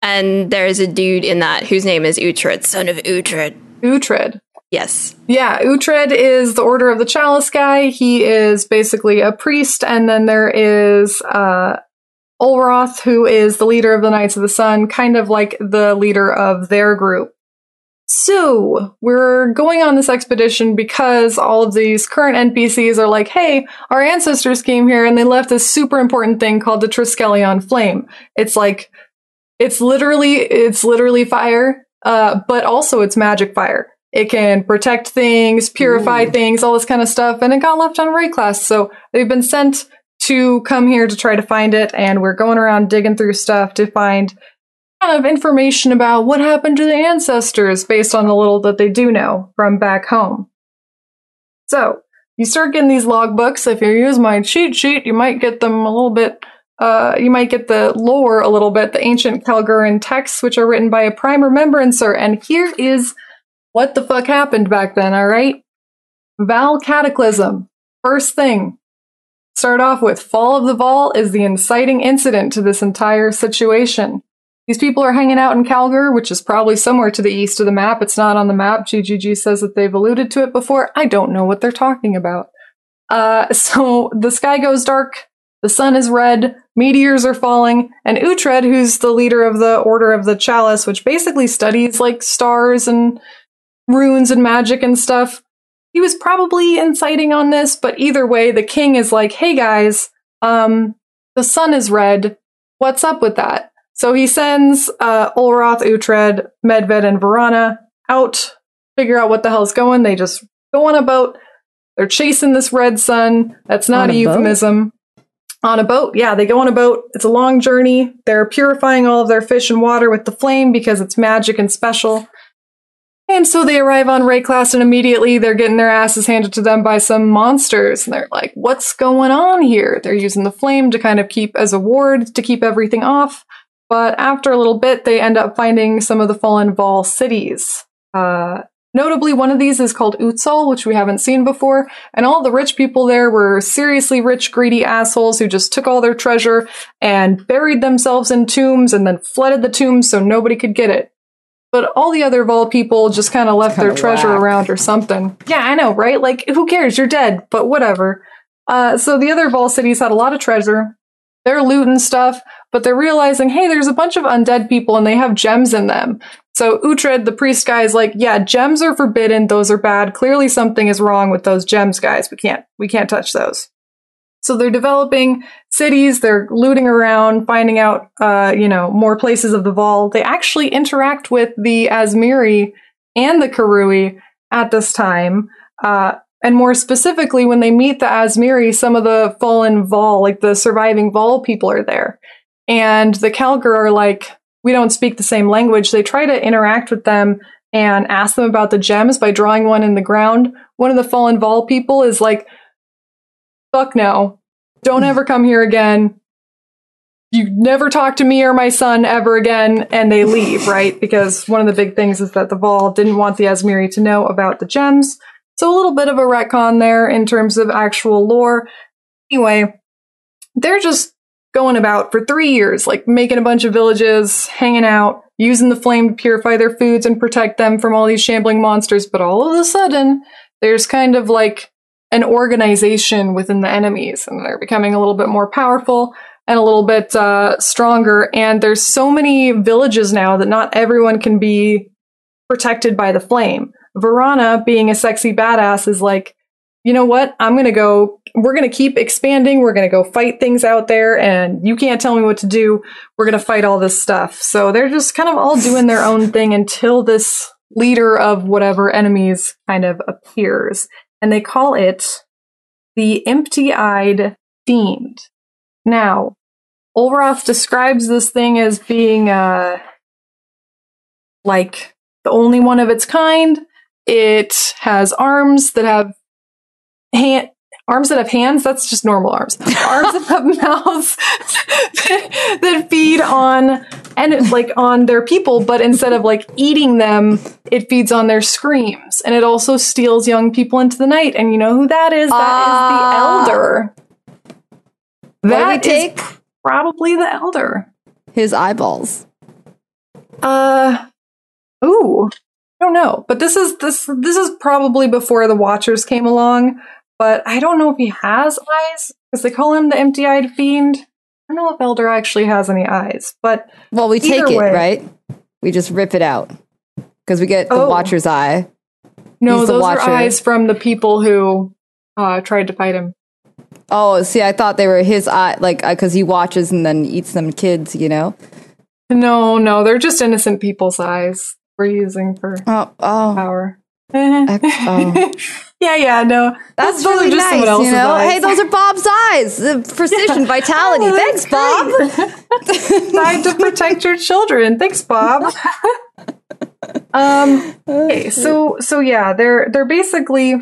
and there is a dude in that whose name is Uhtred, son of Uhtred. Uhtred. Yes. Yeah, Uhtred is the Order of the Chalice guy. He is basically a priest, and then there is uh, Olroth, who is the leader of the Knights of the Sun, kind of like the leader of their group. So, we're going on this expedition because all of these current NPCs are like, hey, our ancestors came here and they left this super important thing called the Triskelion Flame. It's like, it's literally, it's literally fire, uh, but also it's magic fire. It can protect things, purify Ooh. things, all this kind of stuff, and it got left on Wraeclast. So they've been sent to come here to try to find it, and we're going around digging through stuff to find kind of information about what happened to the ancestors based on the little that they do know from back home. So you start getting these logbooks. If you use my cheat sheet, you might get them a little bit. Uh, you might get the lore a little bit, the ancient Kalguuran texts, which are written by a prime remembrancer. And here is what the fuck happened back then, alright? Vaal Cataclysm. First thing. Start off with Fall of the Vaal is the inciting incident to this entire situation. These people are hanging out in Kalguur, which is probably somewhere to the east of the map. It's not on the map. GGG says that they've alluded to it before. I don't know what they're talking about. Uh, so the sky goes dark, the sun is red, meteors are falling, and Uhtred, who's the leader of the Order of the Chalice, which basically studies like stars and runes and magic and stuff, he was probably inciting on this, but either way, the king is like, hey guys, um, the sun is red. What's up with that? So he sends uh, Olroth, Uhtred, Medved, and Vorana out, figure out what the hell's going. They just go on a boat. They're chasing this red sun. That's not On a, a euphemism. On a boat, yeah, they go on a boat. It's a long journey. They're purifying all of their fish and water with the flame because it's magic and special. And so they arrive on Wraeclast and immediately they're getting their asses handed to them by some monsters. And they're like, what's going on here? They're using the flame to kind of keep as a ward to keep everything off. But after a little bit, they end up finding some of the fallen Vaal cities. Uh, notably, one of these is called Utzaal, which we haven't seen before. And all the rich people there were seriously rich, greedy assholes who just took all their treasure and buried themselves in tombs and then flooded the tombs so nobody could get it. But all the other Vaal people just kind of left their treasure whack. around or something. Yeah, I know, right? Like, who cares? You're dead, but whatever. Uh, so the other Vaal cities had a lot of treasure. They're looting stuff, but they're realizing, hey, there's a bunch of undead people and they have gems in them. So Uhtred, the priest guy, is like, yeah, gems are forbidden. Those are bad. Clearly something is wrong with those gems, guys. We can't, we can't touch those. So they're developing cities. They're looting around, finding out, uh, you know, more places of the Vaal. They actually interact with the Azmeri and the Karui at this time. Uh, and more specifically, when they meet the Azmeri, some of the fallen Vaal, like the surviving Vaal people are there. And the Kalguur are like, we don't speak the same language. They try to interact with them and ask them about the gems by drawing one in the ground. One of the fallen Vaal people is like, fuck no. Don't ever come here again. You never talk to me or my son ever again. And they leave, right? Because one of the big things is that the Vaal didn't want the Azmeri to know about the gems. So a little bit of a retcon there in terms of actual lore. Anyway, they're just going about for three years, like making a bunch of villages, hanging out, using the flame to purify their foods and protect them from all these shambling monsters. But all of a sudden, there's kind of like an organization within the enemies, and they're becoming a little bit more powerful and a little bit uh, stronger. And there's so many villages now that not everyone can be protected by the flame. Vorana, being a sexy badass, is like, you know what? I'm going to go, we're going to keep expanding. We're going to go fight things out there, and you can't tell me what to do. We're going to fight all this stuff. So they're just kind of all doing their own thing until this leader of whatever enemies kind of appears. And they call it the empty eyed fiend. Now, Olroth describes this thing as being, uh, like the only one of its kind. It has arms that have hand arms that have hands. That's just normal arms. Arms that have mouths that feed on and it, like on their people, but instead of like eating them, it feeds on their screams, and it also steals young people into the night. And you know who that is? That Ah. is the elder. Do we That is take? probably the elder. His eyeballs. Uh, ooh, I don't know, but this is this this is probably before the Watchers came along. But I don't know if he has eyes because they call him the empty-eyed fiend. I don't know if Elder actually has any eyes, but Well, we take it, way. right? We just rip it out. Because we get the Oh. Watcher's eye. no, He's those are eyes from the people who uh, tried to fight him. Oh, see, I thought they were his eye, like, because he watches and then eats them kids, you know? No, no, they're just innocent people's eyes we're using for Oh, oh. power. oh. yeah, yeah, no. That's those are really just nice, you know? eyes. Hey, those are Bob's eyes. The precision, vitality. Oh, Thanks, Bob. Trying to protect your children. Thanks, Bob. um okay, so so yeah, they're they're basically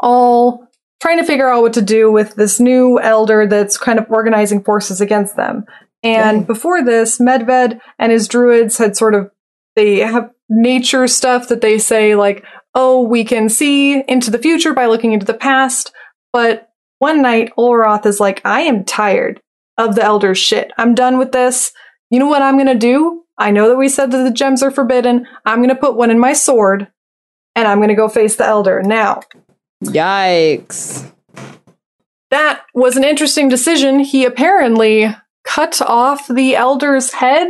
all trying to figure out what to do with this new elder that's kind of organizing forces against them. And Okay. before this, Medved and his druids had sort of they have nature stuff that they say like, "Oh, we can see into the future by looking into the past." But one night, Olroth is like, "I am tired of the elder's shit. I'm done with this. You know what I'm going to do? I know that we said that the gems are forbidden. I'm going to put one in my sword and I'm going to go face the elder." Now, Yikes. that was an interesting decision. He apparently cut off the elder's head,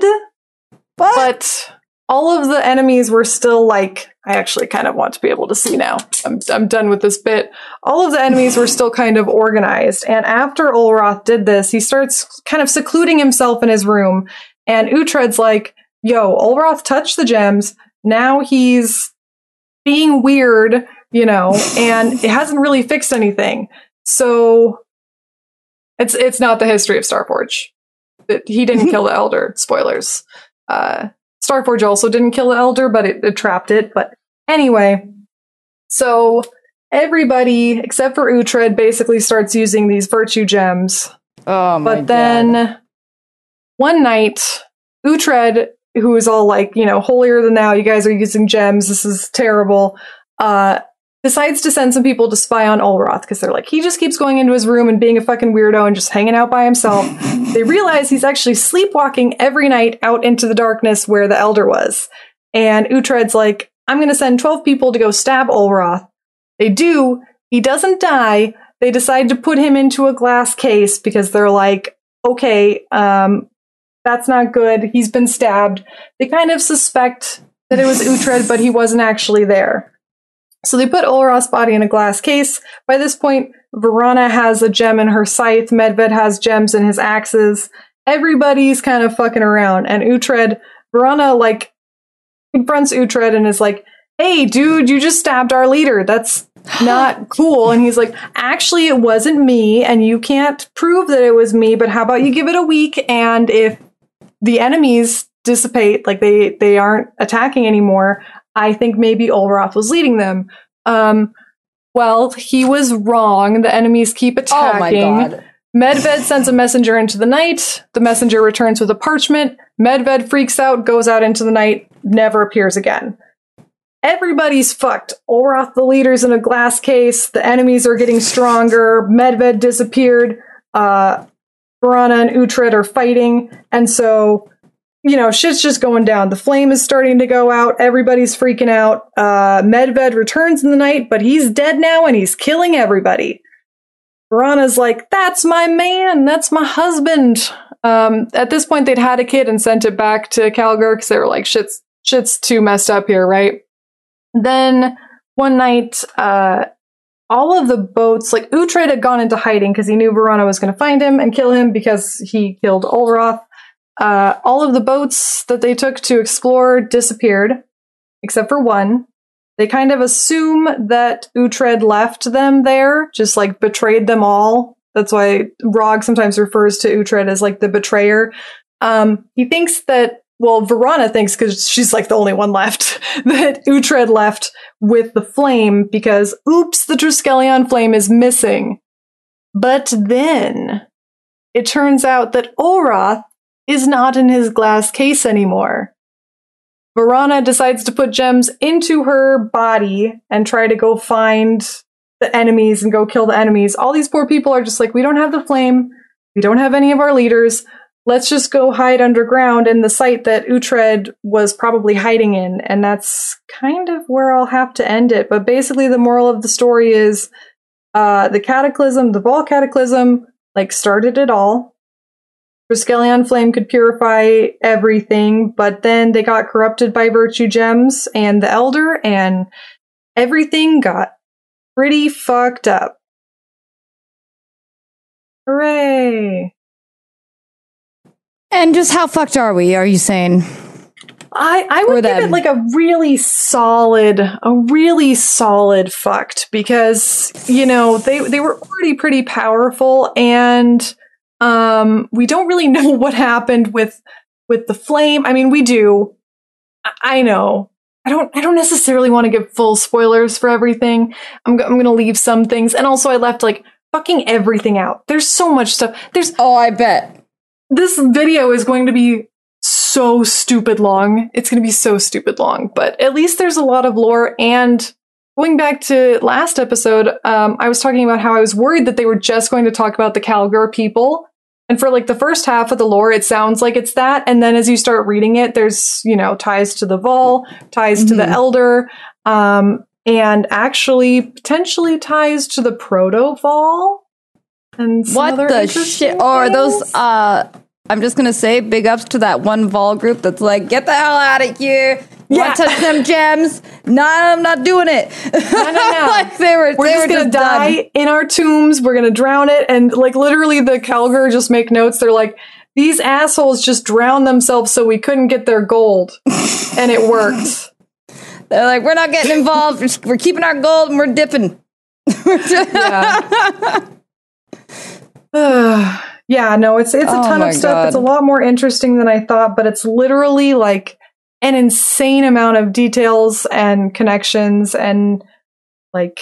What? but all of the enemies were still like I actually kind of want to be able to see now. I'm I'm done with this bit. All of the enemies were still kind of organized, and after Olroth did this, he starts kind of secluding himself in his room. And Uhtred's like, "Yo, Olroth touched the gems. Now he's being weird, you know, and it hasn't really fixed anything." So it's it's not the history of Starforge. It, he didn't kill the Elder. Spoilers. Uh, Starforge also didn't kill the Elder, but it, it trapped it. But anyway, so everybody except for Uhtred basically starts using these virtue gems. oh, my But then God. one night, Uhtred, who is all like, you know, holier than thou, you guys are using gems, this is terrible, uh, decides to send some people to spy on Olroth because they're like, he just keeps going into his room and being a fucking weirdo and just hanging out by himself. they realize he's actually sleepwalking every night out into the darkness where the Elder was. And Uhtred's like, I'm going to send 12 people to go stab Olroth. They do. He doesn't die. They decide to put him into a glass case because they're like, okay, um, that's not good. He's been stabbed. They kind of suspect that it was Uhtred, but he wasn't actually there. So they put Olroth's body in a glass case. By this point, Vorana has a gem in her scythe. Medved has gems in his axes. Everybody's kind of fucking around. And Uhtred, Vorana, like, confronts Uhtred and is like, hey, dude, you just stabbed our leader. That's not cool. And he's like, actually, it wasn't me, and you can't prove that it was me, but how about you give it a week? And if the enemies dissipate, like they, they aren't attacking anymore, I think maybe Olroth was leading them. Um, well, he was wrong. The enemies keep Oh, attacking. my God. Medved sends a messenger into the night. The messenger returns with a parchment. Medved freaks out, goes out into the night, never appears again. Everybody's fucked. Olroth, the leader's in a glass case. The enemies are getting stronger. Medved disappeared. Uh, Vorana and Uhtred are fighting. And so, you know, shit's just going down. The flame is starting to go out. Everybody's freaking out. Uh, Medved returns in the night, but he's dead now and he's killing everybody. Vorana's like, that's my man. That's my husband. Um, at this point, they'd had a kid and sent it back to Kalguur because they were like, shit's, shit's too messed up here, right? Then one night, uh, all of the boats, like Uhtred had gone into hiding because he knew Vorana was going to find him and kill him because he killed Olroth. Uh, all of the boats that they took to explore disappeared, except for one. They kind of assume that Uhtred left them there, just like betrayed them all. That's why Rog sometimes refers to Uhtred as like the betrayer. Um, he thinks that, well, Vorana thinks because she's like the only one left, that Uhtred left with the flame because, oops, the Triskelion flame is missing. But then it turns out that Olroth is not in his glass case anymore. Vorana decides to put gems into her body and try to go find the enemies and go kill the enemies. All these poor people are just like, we don't have the flame. We don't have any of our leaders. Let's just go hide underground in the site that Uhtred was probably hiding in. And that's kind of where I'll have to end it. But basically, the moral of the story is uh, the cataclysm, the Vaal cataclysm, like started it all. Triskelion Flame could purify everything, but then they got corrupted by Virtue Gems and the Elder, and everything got pretty fucked up. Hooray! And just how fucked are we? Are you saying? I, I would give it like a really solid, a really solid fucked because, you know, they, they were already pretty powerful and, um, we don't really know what happened with, with the flame. I mean, we do. I, I know. I don't, I don't necessarily want to give full spoilers for everything. I'm, go- I'm going to leave some things. And also I left like fucking everything out. There's so much stuff. There's, Oh, I bet. this video is going to be so stupid long. It's going to be so stupid long, but at least there's a lot of lore. And going back to last episode, um, I was talking about how I was worried that they were just going to talk about the Kalguur people. And for like the first half of the lore, it sounds like it's that. And then as you start reading it, there's, you know, ties to the Vaal, ties to the Mhm. Elder, um, and actually potentially ties to the Proto Vaal. And What the shit? Or those, uh, I'm just gonna say big ups to that one Vaal group that's like, get the hell out of here. Yeah. Want to touch them gems? Nah, I'm not doing it. No, no, no. like they were, we're they just were gonna just die done. in our tombs. We're gonna drown it, and like literally, the Kalguur just make notes. They're like, these assholes just drowned themselves so we couldn't get their gold, and it worked. They're like, we're not getting involved. We're keeping our gold and we're dipping. Yeah. yeah, no, it's it's a Oh ton of stuff. It's a lot more interesting than I thought, but it's literally like an insane amount of details and connections and like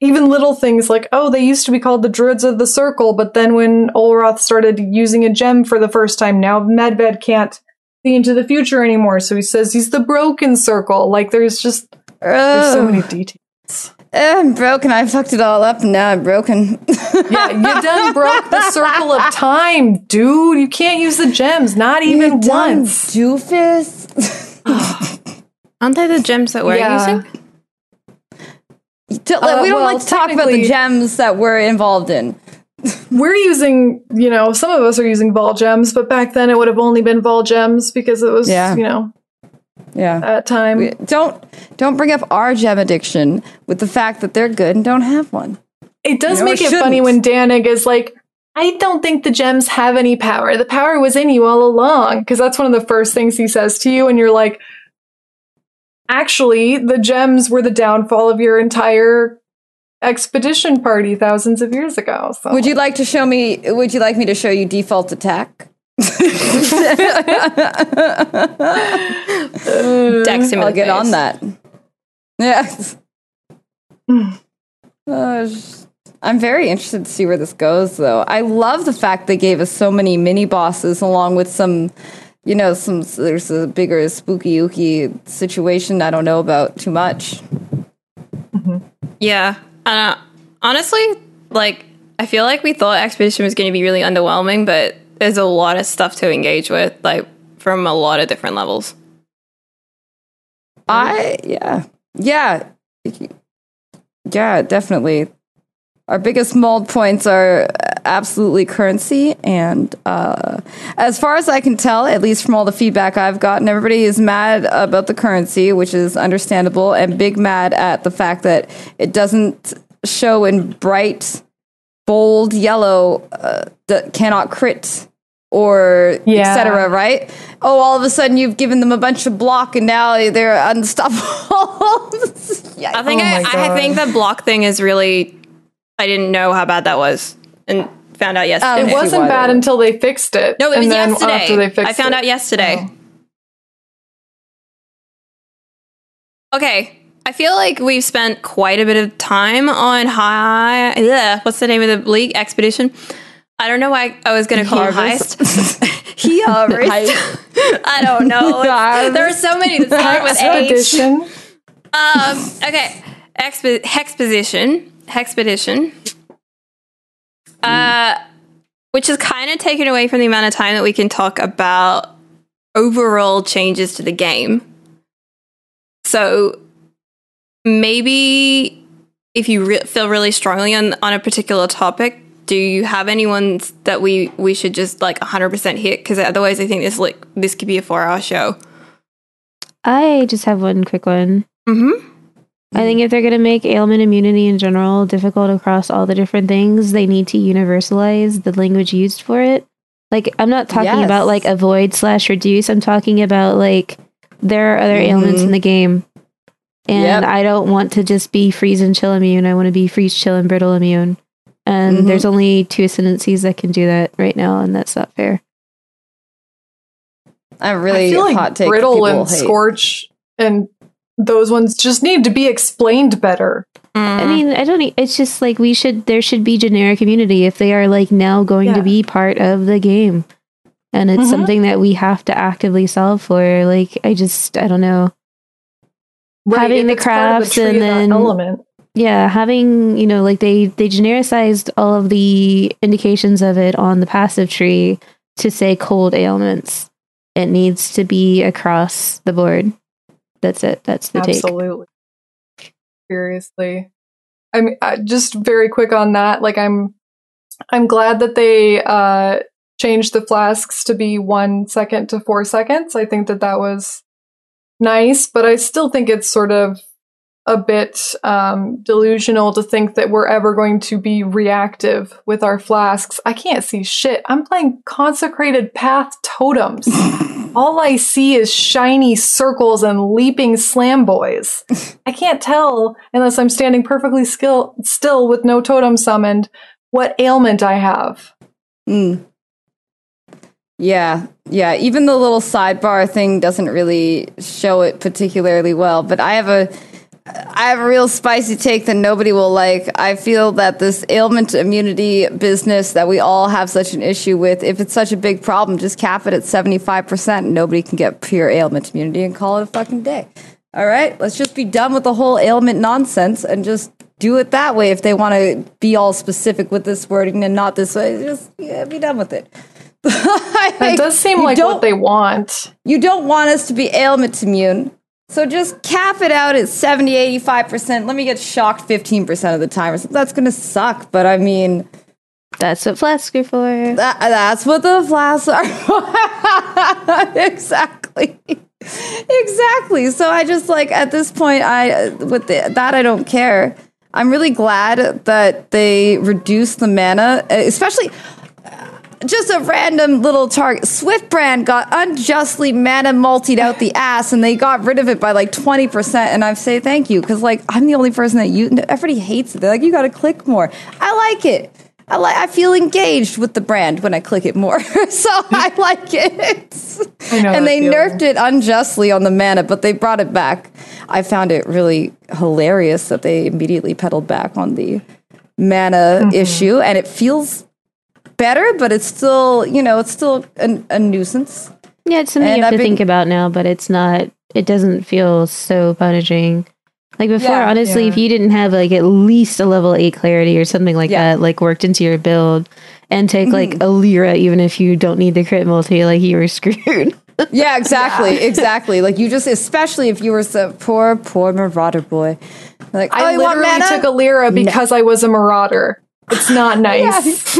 even little things like, oh, they used to be called the Druids of the Circle, but then when Olroth started using a gem for the first time, now Medved can't see into the future anymore. So he says he's the Broken Circle. Like there's just there's so many details. Eh, I'm broken. I fucked it all up and now I'm broken. Yeah, you done broke the circle of time, dude. You can't use the gems, not even You dumb once. Doofus. Aren't they the gems that we're Yeah. using? To- Uh, we don't well, like to talk about the gems that we're involved in. We're using, you know, some of us are using Vaal gems, but back then it would have only been Vaal gems because it was, Yeah. you know, Yeah. at time. We- don't don't bring up our gem addiction with the fact that they're good and don't have one. it does you know, make it it funny when shouldn't. Dannig is like, I don't think the gems have any power. The power was in you all along. Because that's one of the first things he says to you, and you're like, actually, the gems were the downfall of your entire expedition party thousands of years ago. So. Would you like to show me? Would you like me to show you default attack? Dex him I'll the get on that. Yes. Uh, I'm very interested to see where this goes, though. I love the fact they gave us so many mini bosses, along with some, you know, some. There's a bigger spooky ooky situation I don't know about too much. Yeah. Uh, honestly, like, I feel like we thought Expedition was going to be really underwhelming, but there's a lot of stuff to engage with, like, from a lot of different levels. I yeah yeah yeah definitely. Our biggest mold points are absolutely currency, and uh, as far as I can tell, at least from all the feedback I've gotten, everybody is mad about the currency, which is understandable, and big mad at the fact that it doesn't show in bright, bold yellow uh, that cannot crit or Yeah. etc. Right? Oh, all of a sudden you've given them a bunch of block, and now they're unstoppable. Yikes. I think Oh I, I think the block thing is really. I didn't know how bad that was, and found out yesterday. It wasn't bad until they fixed it. no, it was and then yesterday. After they fixed I found it. out yesterday. Oh. Okay. I feel like we've spent quite a bit of time on high. Ugh, what's the name of the league? Expedition. I don't know why I was going to call it Harvest. heist. he I don't know. There are so many that start with H. Expedition. Um, okay. Exp- Hexposition. Hexpedition. Uh, which is kind of taken away from the amount of time that we can talk about overall changes to the game. So maybe if you re- feel really strongly on on a particular topic, do you have anyone that we we should just like 100% hit? Because otherwise, I think this like this could be a four hour show. I just have one quick one. Mm-hmm. I think if they're going to make ailment immunity in general difficult across all the different things, they need to universalize the language used for it. Like, I'm not talking Yes. about like avoid slash reduce. I'm talking about like there are other ailments in Mhm. the game. And Yep. I don't want to just be freeze and chill immune. I want to be freeze, chill, and brittle immune. And Mhm. there's only two ascendancies that can do that right now, and that's not fair. I really I feel like hot take. brittle and hate. scorch and those ones just need to be explained better. I mean, I don't. e- It's just like we should. There should be generic immunity if they are like now going Yeah. to be part of the game, and it's Mhm. something that we have to actively solve for. Like, I just, I don't know. Having the it's part of crafts and then- element. Yeah, having you know, like they they genericized all of the indications of it on the passive tree to say cold ailments. It needs to be across the board. That's it. That's the take. Absolutely. Seriously. I mean, uh, just very quick on that. Like, I'm, I'm glad that they uh, changed the flasks to be one second to four seconds. I think that that was nice, but I still think it's sort of a bit um, delusional to think that we're ever going to be reactive with our flasks. I can't see shit. I'm playing consecrated path totems. All I see is shiny circles and leaping slam boys. I can't tell unless I'm standing perfectly skill- still with no totem summoned what ailment I have. Mm. Yeah, yeah. Even the little sidebar thing doesn't really show it particularly well. But I have a, I have a real spicy take that nobody will like. I feel that this ailment immunity business that we all have such an issue with, if it's such a big problem, just cap it at seventy five percent. Nobody can get pure ailment immunity and call it a fucking day. All right, let's just be done with the whole ailment nonsense and just do it that way. If they want to be all specific with this wording and not this way, just yeah, be done with it. That does seem like what they want. you don't want us to be ailment immune. So just cap it out at 70, 85%. Let me get shocked 15% of the time. That's going to suck. But I mean, That's what flasks are for. that, that's what the flasks are. exactly. Exactly. So I just like at this point, I with the, that I don't care. I'm really glad that they reduced the mana, especially just a random little target. Swift brand got unjustly mana multied out the ass, and they got rid of it by like twenty percent. And I say thank you because like I'm the only person that you. Everybody hates it. They're like, you got to click more. I like it. I like. I feel engaged with the brand when I click it more, so I like it. I and they feeling. nerfed it unjustly on the mana, but they brought it back. I found it really hilarious that they immediately pedaled back on the mana Mm-hmm. issue, and it feels better, but it's still, you know, it's still an, a nuisance. Yeah, it's something And you have I've to been- think about now, but it's not. It doesn't feel so punishing. Like before, Yeah. honestly, Yeah. if you didn't have like at least a level eight clarity or something like Yeah. that, like worked into your build, and take like mm-hmm. a lira, even if you don't need the crit multi, like you were screwed. Yeah, exactly, exactly. Like you just, especially if you were so poor, poor Marauder boy. Like, oh, I you want literally took a lira because I was a marauder. It's not nice.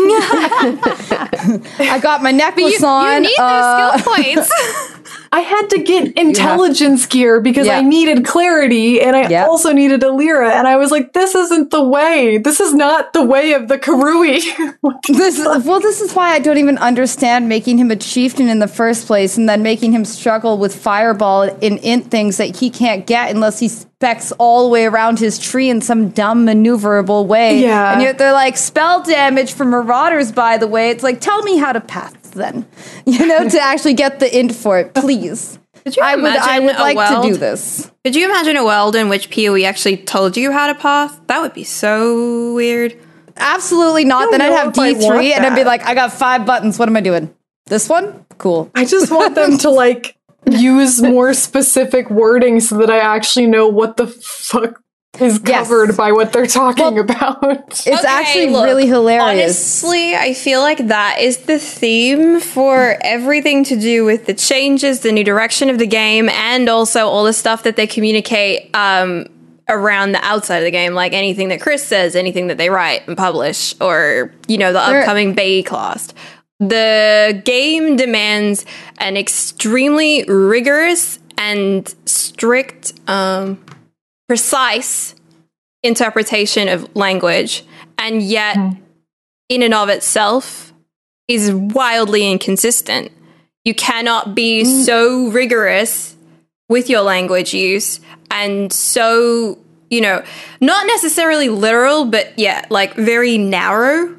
I got my necklace you, on. you need uh, those skill points. I had to get intelligence gear because Yeah. I needed clarity and I Yep. also needed a lira. And I was like, this isn't the way. This is not the way of the Karui. This is, well, this is why I don't even understand making him a chieftain in the first place, and then making him struggle with fireball and int things that he can't get unless he specs all the way around his tree in some dumb maneuverable way. Yeah. and yet they're like spell damage for marauders. By the way, it's like tell me how to path then, you know, to actually get the int for it, please. Could you I would, I would a like world- to do this. Could you imagine a world in which PoE actually told you how to path? That would be so weird. Absolutely not. Then I'd have if I D want three, and I'd be like, I got five buttons. What am I doing? This one, cool. I just want them to like use more specific wording so that I actually know what the fuck is Yes. covered by what they're talking Well, about. It's Okay, actually look, really hilarious. Honestly, I feel like that is the theme for everything to do with the changes, the new direction of the game, and also all the stuff that they communicate um, around the outside of the game, like anything that Chris says, anything that they write and publish, or you know the There- upcoming Bay class. The game demands an extremely rigorous and strict, um, precise interpretation of language, and yet, hmm. in and of itself, is wildly inconsistent. You cannot be hmm. so rigorous with your language use and so, you know, not necessarily literal, but yeah, like very narrow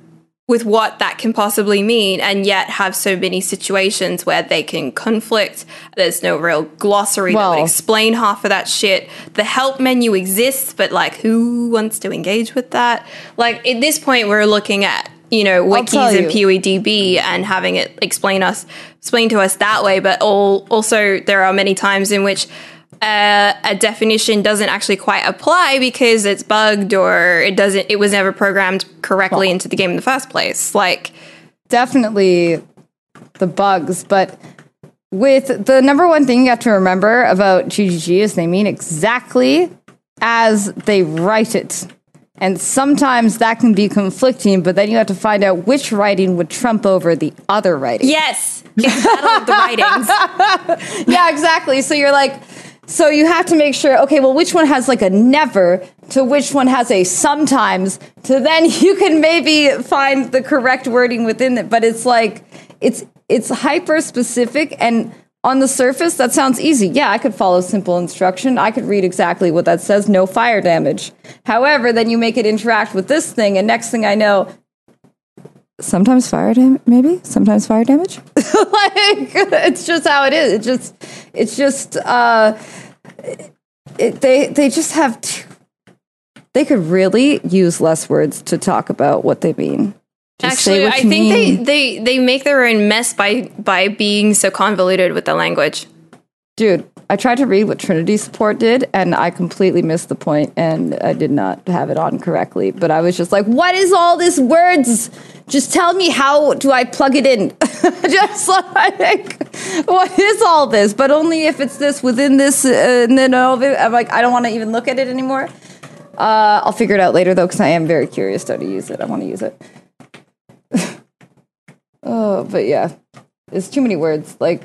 with what that can possibly mean, and yet have so many situations where they can conflict. There's no real glossary that Well- would explain half of that shit. The help menu exists, but like, who wants to engage with that? Like, at this point, we're looking at you know wikis and. PoEDB and having it explain us explain to us that way. But all, also, there are many times in which uh, a definition doesn't actually quite apply because it's bugged or it doesn't. It was never programmed correctly into the game in the first place. Like, definitely the bugs, but with the number one thing you have to remember about GGG is they mean exactly as they write it. And sometimes that can be conflicting, but then you have to find out which writing would trump over the other writing. yes, the writings. yeah, exactly. So you're like, so you have to make sure, okay, well, which one has like a never to which one has a sometimes to then you can maybe find the correct wording within it. But it's like, it's, it's hyper specific and on the surface, that sounds easy. Yeah, I could follow simple instruction. I could read exactly what that says, no fire damage. However, then you make it interact with this thing, and next thing I know, sometimes fire damage maybe sometimes fire damage like it's just how it is it just it's just uh it, they they just have too, they could really use less words to talk about what they mean Just Actually, I think mean. they, they they make their own mess by by being so convoluted with the language. Dude i tried to read what trinity support did and i completely missed the point and i did not have it on correctly. But i was just like what is all this words? Just tell me how do i plug it in? Just like what is all this? But only if it's this within this uh, and then all it. I'm like i don't want to even look at it anymore. Uh, i'll figure it out later though because i am very curious how to use it. I want to use it. Oh but yeah. It's too many words. Like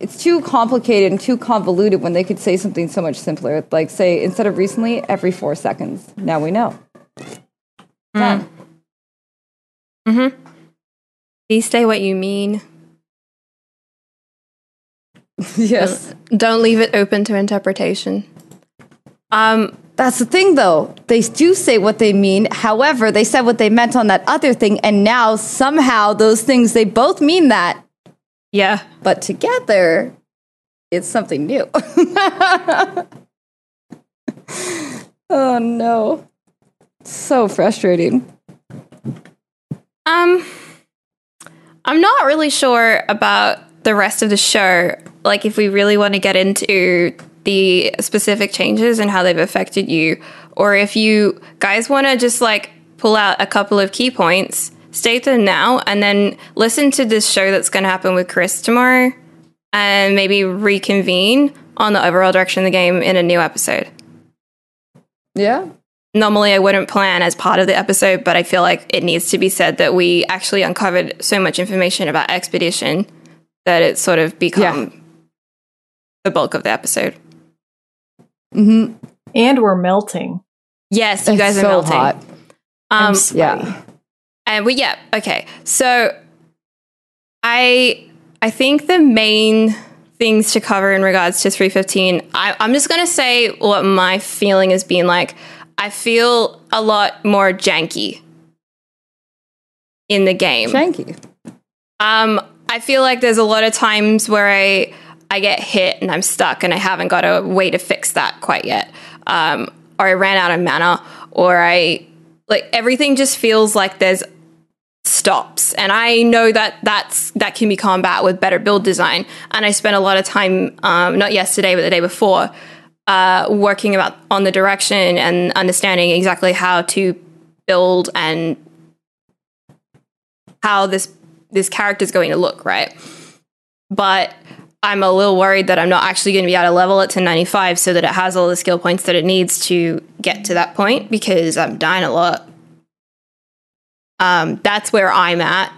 it's too complicated and too convoluted when they could say something so much simpler. Like say instead of recently, every four seconds. Now we know. Done. Please say what you mean. yes. Don't leave it open to interpretation. Um, That's the thing though. They do say what they mean. However, they said what they meant on that other thing, and now somehow those things they both mean that, yeah. but together it's something new. oh no. So frustrating. Um, I'm not really sure about the rest of the show. Like, if we really want to get into the specific changes and how they've affected you, or if you guys want to just like pull out a couple of key points, state them now, and then listen to this show that's going to happen with Chris tomorrow, and maybe reconvene on the overall direction of the game in a new episode Yeah. normally I wouldn't plan as part of the episode, but I feel like it needs to be said that we actually uncovered so much information about Expedition that it's sort of become the bulk of the episode. Mm-hmm. And we're melting. Yes, you It's guys are so melting. hot. Um, Yeah. And we yeah okay. So I I think the main things to cover in regards to 315, I, I'm just gonna say what my feeling has been like. I feel a lot more janky in the game. Janky. Um, I feel like there's a lot of times where I I get hit and I'm stuck and I haven't got a way to fix that quite yet. Um, or I ran out of mana, or I like everything just feels like there's stops. And i know that that's that can be combat with better build design. And i spent a lot of time um, not yesterday but the day before uh, working about on the direction and understanding exactly how to build and how this this character is going to look right? But I'm a little worried that I'm not actually going to be able to level it to 95 so that it has all the skill points that it needs to get to that point because I'm dying a lot. Um, that's where I'm at.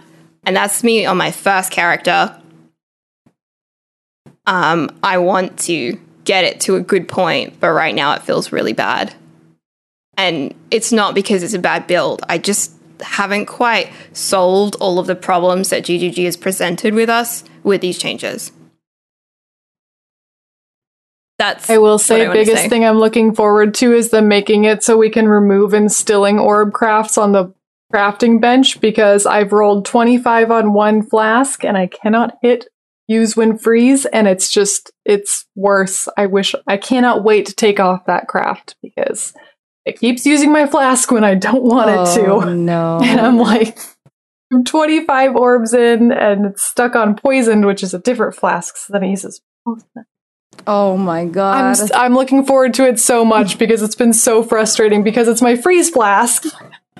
And that's me on my first character. Um, I want to get it to a good point, but right now it feels really bad. And it's not because it's a bad build. I just haven't quite solved all of the problems that GGG has presented with us with these changes. That's I will say, to biggest say. thing I'm looking forward to is them making it so we can remove instilling orb crafts on the crafting bench because I've rolled 25 on one flask and I cannot hit use when freeze and it's just it's worse. I wish I cannot wait to take off that craft because it keeps using my flask when I don't want it to. Oh, no. And I'm like, I'm 25 orbs in and it's stuck on poisoned, which is a different flask. So then it uses. Oh my god. I'm, I'm looking forward to it so much because it's been so frustrating because it's my freeze flask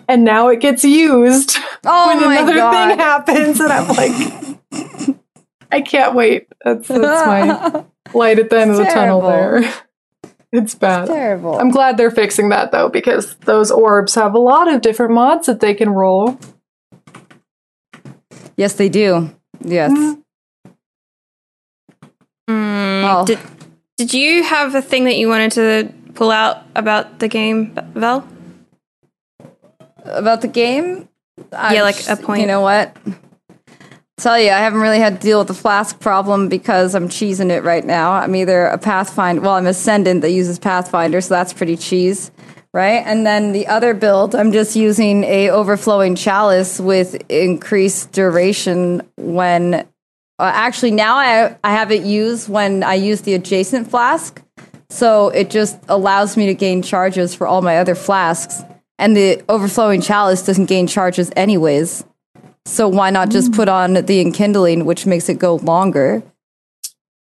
and now it gets used oh when my another god. thing happens and I'm like, I can't wait. That's, that's my light at the end of the tunnel there. It's bad. Terrible. I'm glad they're fixing that though because those orbs have a lot of different mods that they can roll. yes, they do. Yes. Mm, Oh. did, did you have a thing that you wanted to pull out about the game, Val? About the game? I Yeah, like just- a point. You know what? Tell you, I haven't really had to deal with the flask problem because I'm cheesing it right now. I'm either a Pathfinder, well, I'm Ascendant that uses Pathfinder, so that's pretty cheese, right? And then the other build, I'm just using a overflowing chalice with increased duration when. Uh, actually, now I I have it used when I use the adjacent flask, so it just allows me to gain charges for all my other flasks. And the overflowing chalice doesn't gain charges anyways. So why not just hmm. put on the enkindling, which makes it go longer?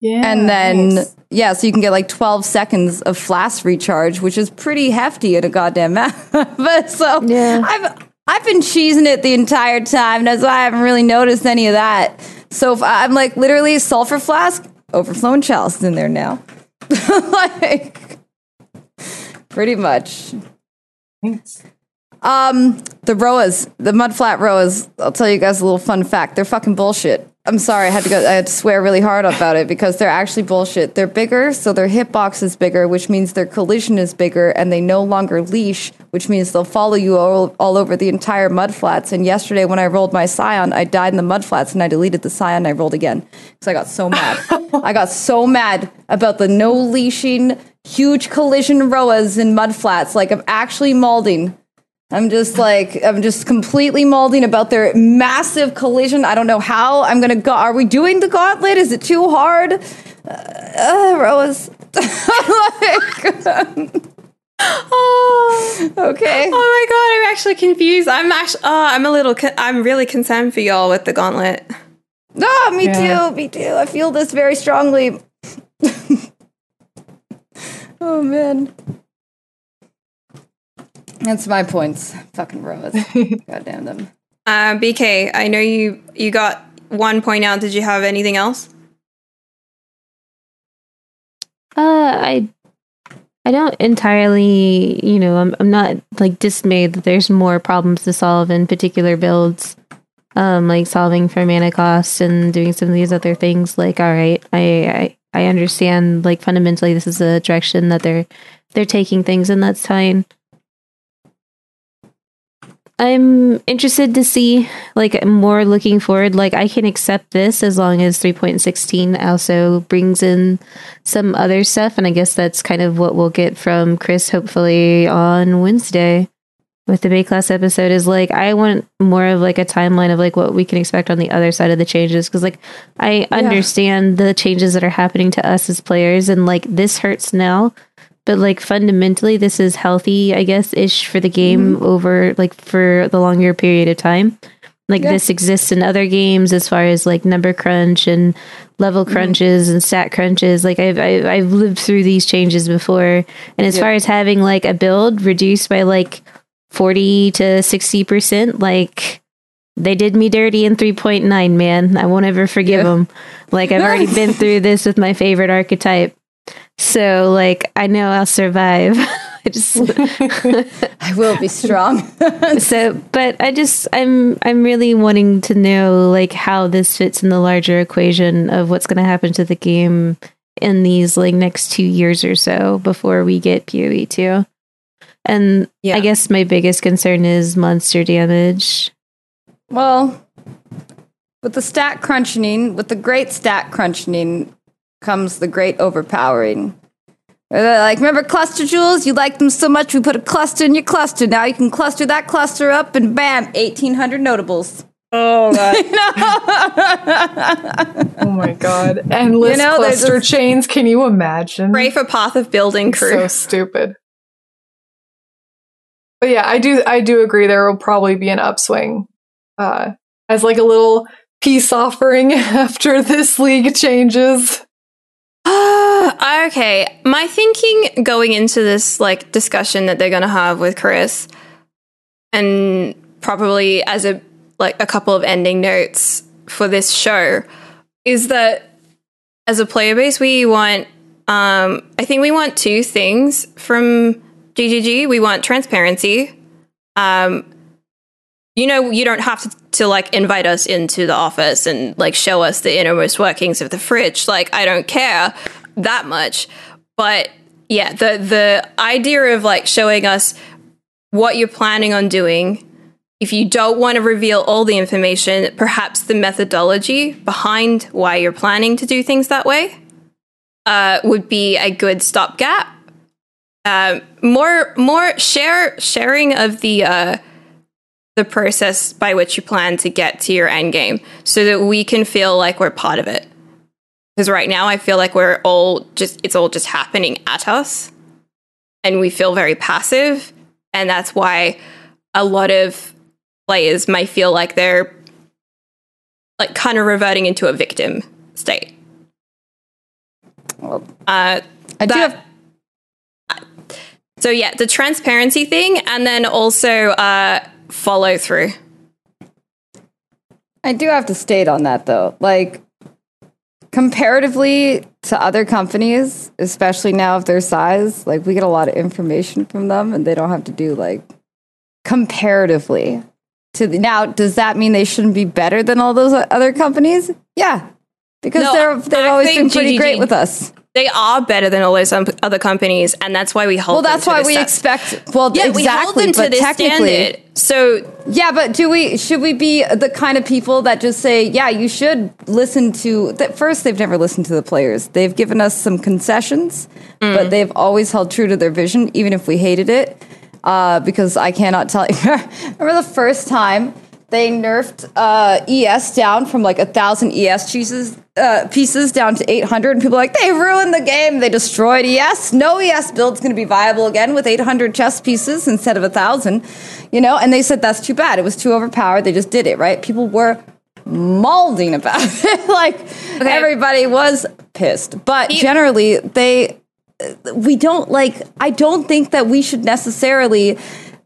Yeah. and then nice. yeah, so you can get like 12 seconds of flask recharge, which is pretty hefty in a goddamn map. but so Yeah. I've I've been cheesing it the entire time. That's why I haven't really noticed any of that. So if I'm like literally sulfur flask, overflowing chalice is in there now. like pretty much. Thanks. Um, the Rhoas, the mudflat Rhoas. I'll tell you guys a little fun fact. They're fucking bullshit. I'm sorry, I had to go. I had to swear really hard about it because they're actually bullshit. They're bigger, so their hitbox is bigger, which means their collision is bigger, and they no longer leash, which means they'll follow you all, all over the entire mudflats. And yesterday, when I rolled my Scion, I died in the mudflats, and I deleted the Scion. and I rolled again because I got so mad. I got so mad about the no leashing, huge collision Rhoas in mudflats. Like I'm actually malding. I'm just like I'm just completely malding about their massive collision. I don't know how I'm gonna go. Are we doing the gauntlet? Is it too hard? Uh, uh, Rose. Like- Oh, okay. oh my god, I'm actually confused. I'm actually, oh, I'm a little, con- I'm really concerned for y'all with the gauntlet. No, me Yeah. too. Me too. I feel this very strongly. Oh man. That's my points. Fucking Rose. God damn them. Uh, BK, I know you you got one point out. Did you have anything else? Uh, I I don't entirely, you know, I'm I'm not like dismayed that there's more problems to solve in particular builds. Um, like solving for mana cost and doing some of these other things. Like, all right, I I, I understand. Like fundamentally, this is the direction that they're they're taking things, and that's fine. I'm interested to see, like, more looking forward. Like, I can accept this as long as 3.16 also brings in some other stuff. And I guess that's kind of what we'll get from Chris, hopefully, on Wednesday with the Baeclast episode. Is like, I want more of like a timeline of like what we can expect on the other side of the changes. Cause, like, I understand the changes that are happening to us as players, and like, this hurts now but like fundamentally this is healthy i guess ish for the game mm-hmm. over like for the longer period of time like Yeah. this exists in other games as far as like number crunch and level mm-hmm. crunches and stat crunches like I've, I've i've lived through these changes before and as Yeah. far as having like a build reduced by like 40 to 60 percent like they did me dirty in 3.9, man. I won't ever forgive them. Like, I've already been through this with my favorite archetype. So, like, I know I'll survive. I just I will be strong. so but I just I'm I'm really wanting to know like how this fits in the larger equation of what's going to happen to the game in these like next 2 years or so before we get PoE 2. And Yeah. I guess my biggest concern is monster damage. well, with the stat crunching, with the great stat crunching comes the great overpowering. Uh, Like, remember cluster jewels? You liked them so much, we put a cluster in your cluster. Now you can cluster that cluster up, and bam, 1,800 notables. Oh god. Oh my god. Endless You know, cluster a- chains. Can you imagine? Pray for Path of Building crew. So stupid. But yeah, I do I do agree there will probably be an upswing. Uh as like a little peace offering after this league changes. okay. My thinking going into this like discussion that they're gonna have with Chris and probably as a like a couple of ending notes for this show is that as a player base we want um I think we want two things from GGG. We want transparency. Um you know you don't have to, to like invite us into the office and like show us the innermost workings of the fridge like i don't care that much but yeah the the idea of like showing us what you're planning on doing if you don't want to reveal all the information perhaps the methodology behind why you're planning to do things that way uh, would be a good stopgap um, more more share sharing of the uh, the process by which you plan to get to your end game so that we can feel like we're part of it. Because right now i feel like we're all just it's all just happening at us and we feel very passive. And that's why a lot of players might feel like they're like kind of reverting into a victim state. Well, uh, I do have so yeah the transparency thing and then also uh, follow through I do have to state on that though. Like comparatively to other companies, especially now of their size, like we get a lot of information from them and they don't have to do like comparatively to the, now does that mean they shouldn't be better than all those other companies? Yeah. Because No, they're they've always been pretty GGG great with us. They are better than all those um, other companies and that's why we hold Well, them that's to why we sta- expect well yeah exactly we hold them to this standard so Yeah, but do we should we be the kind of people that just say, yeah, you should listen to that first they've never listened to the players. They've given us some concessions, Mm. but they've always held true to their vision even if we hated it. Uh, because I cannot tell you remember the first time they nerfed uh, ES down from like a thousand ES pieces uh, pieces down to 800 and people are like they ruined the game. They destroyed ES no ES build's going to be viable again with 800 chess pieces instead of a thousand you know? And they said that's too bad. It was too overpowered. They just did it right? People were mauling about it. Like everybody was pissed. But generally they we don't like i don't think that we should necessarily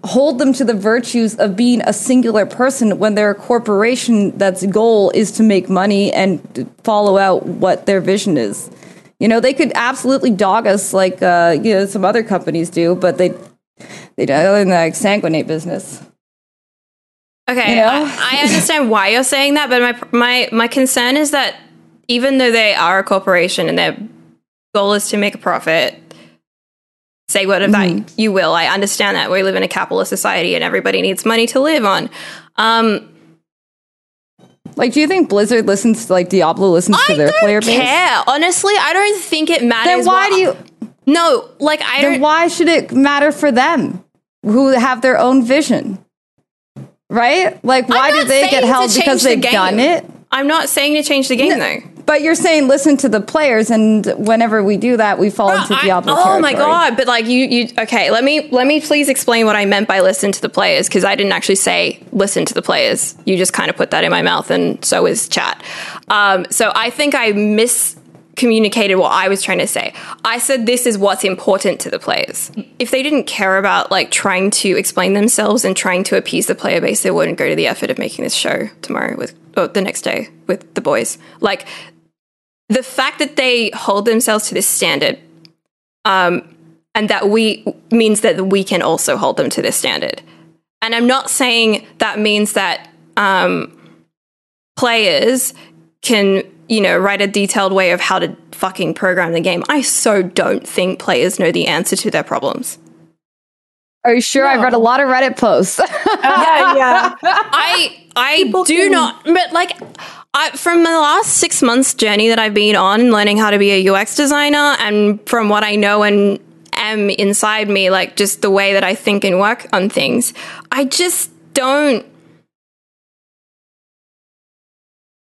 hold them to the virtues of being a singular person when they're a corporation that's goal is to make money and follow out what their vision is you know they could absolutely dog us like uh, you know some other companies do but they they don't in the like, sanguinate business Okay, You know? I, I understand why you're saying that, but my my my concern is that even though they are a corporation and their goal is to make a profit, say whatever that you will, I understand that we live in a capitalist society and everybody needs money to live on. Um, like do you think blizzard listens to like diablo listens to I their don't player base care. Honestly, I don't think it matters. then why do you No, like I then don't. why should it matter for them who have their own vision? Right? Like, why do they get held because the they've game. done it? I'm not saying to change the game though. But you're saying listen to the players, and whenever we do that, we fall into I- Diablo oh my god! But like you, you okay? Let me let me please explain what I meant by listen to the players because I didn't actually say listen to the players. You just kind of put that in my mouth, and so is chat. Um, so I think I mis communicated what I was trying to say. I said this is what's important to the players. If they didn't care about like trying to explain themselves and trying to appease the player base, they wouldn't go to the effort of making this show tomorrow with or the next day with the boys. Like the fact that they hold themselves to this standard um, and that we means that we can also hold them to this standard. And I'm not saying that means that um, players can, you know, write a detailed way of how to fucking program the game. I so don't think players know the answer to their problems. Are you sure? I've read a lot of Reddit posts. yeah, yeah. I I People do can- not, but like. I, from the last six months journey that I've been on, learning how to be a UX designer, and from what I know and am inside me, like just the way that I think and work on things, I just don't.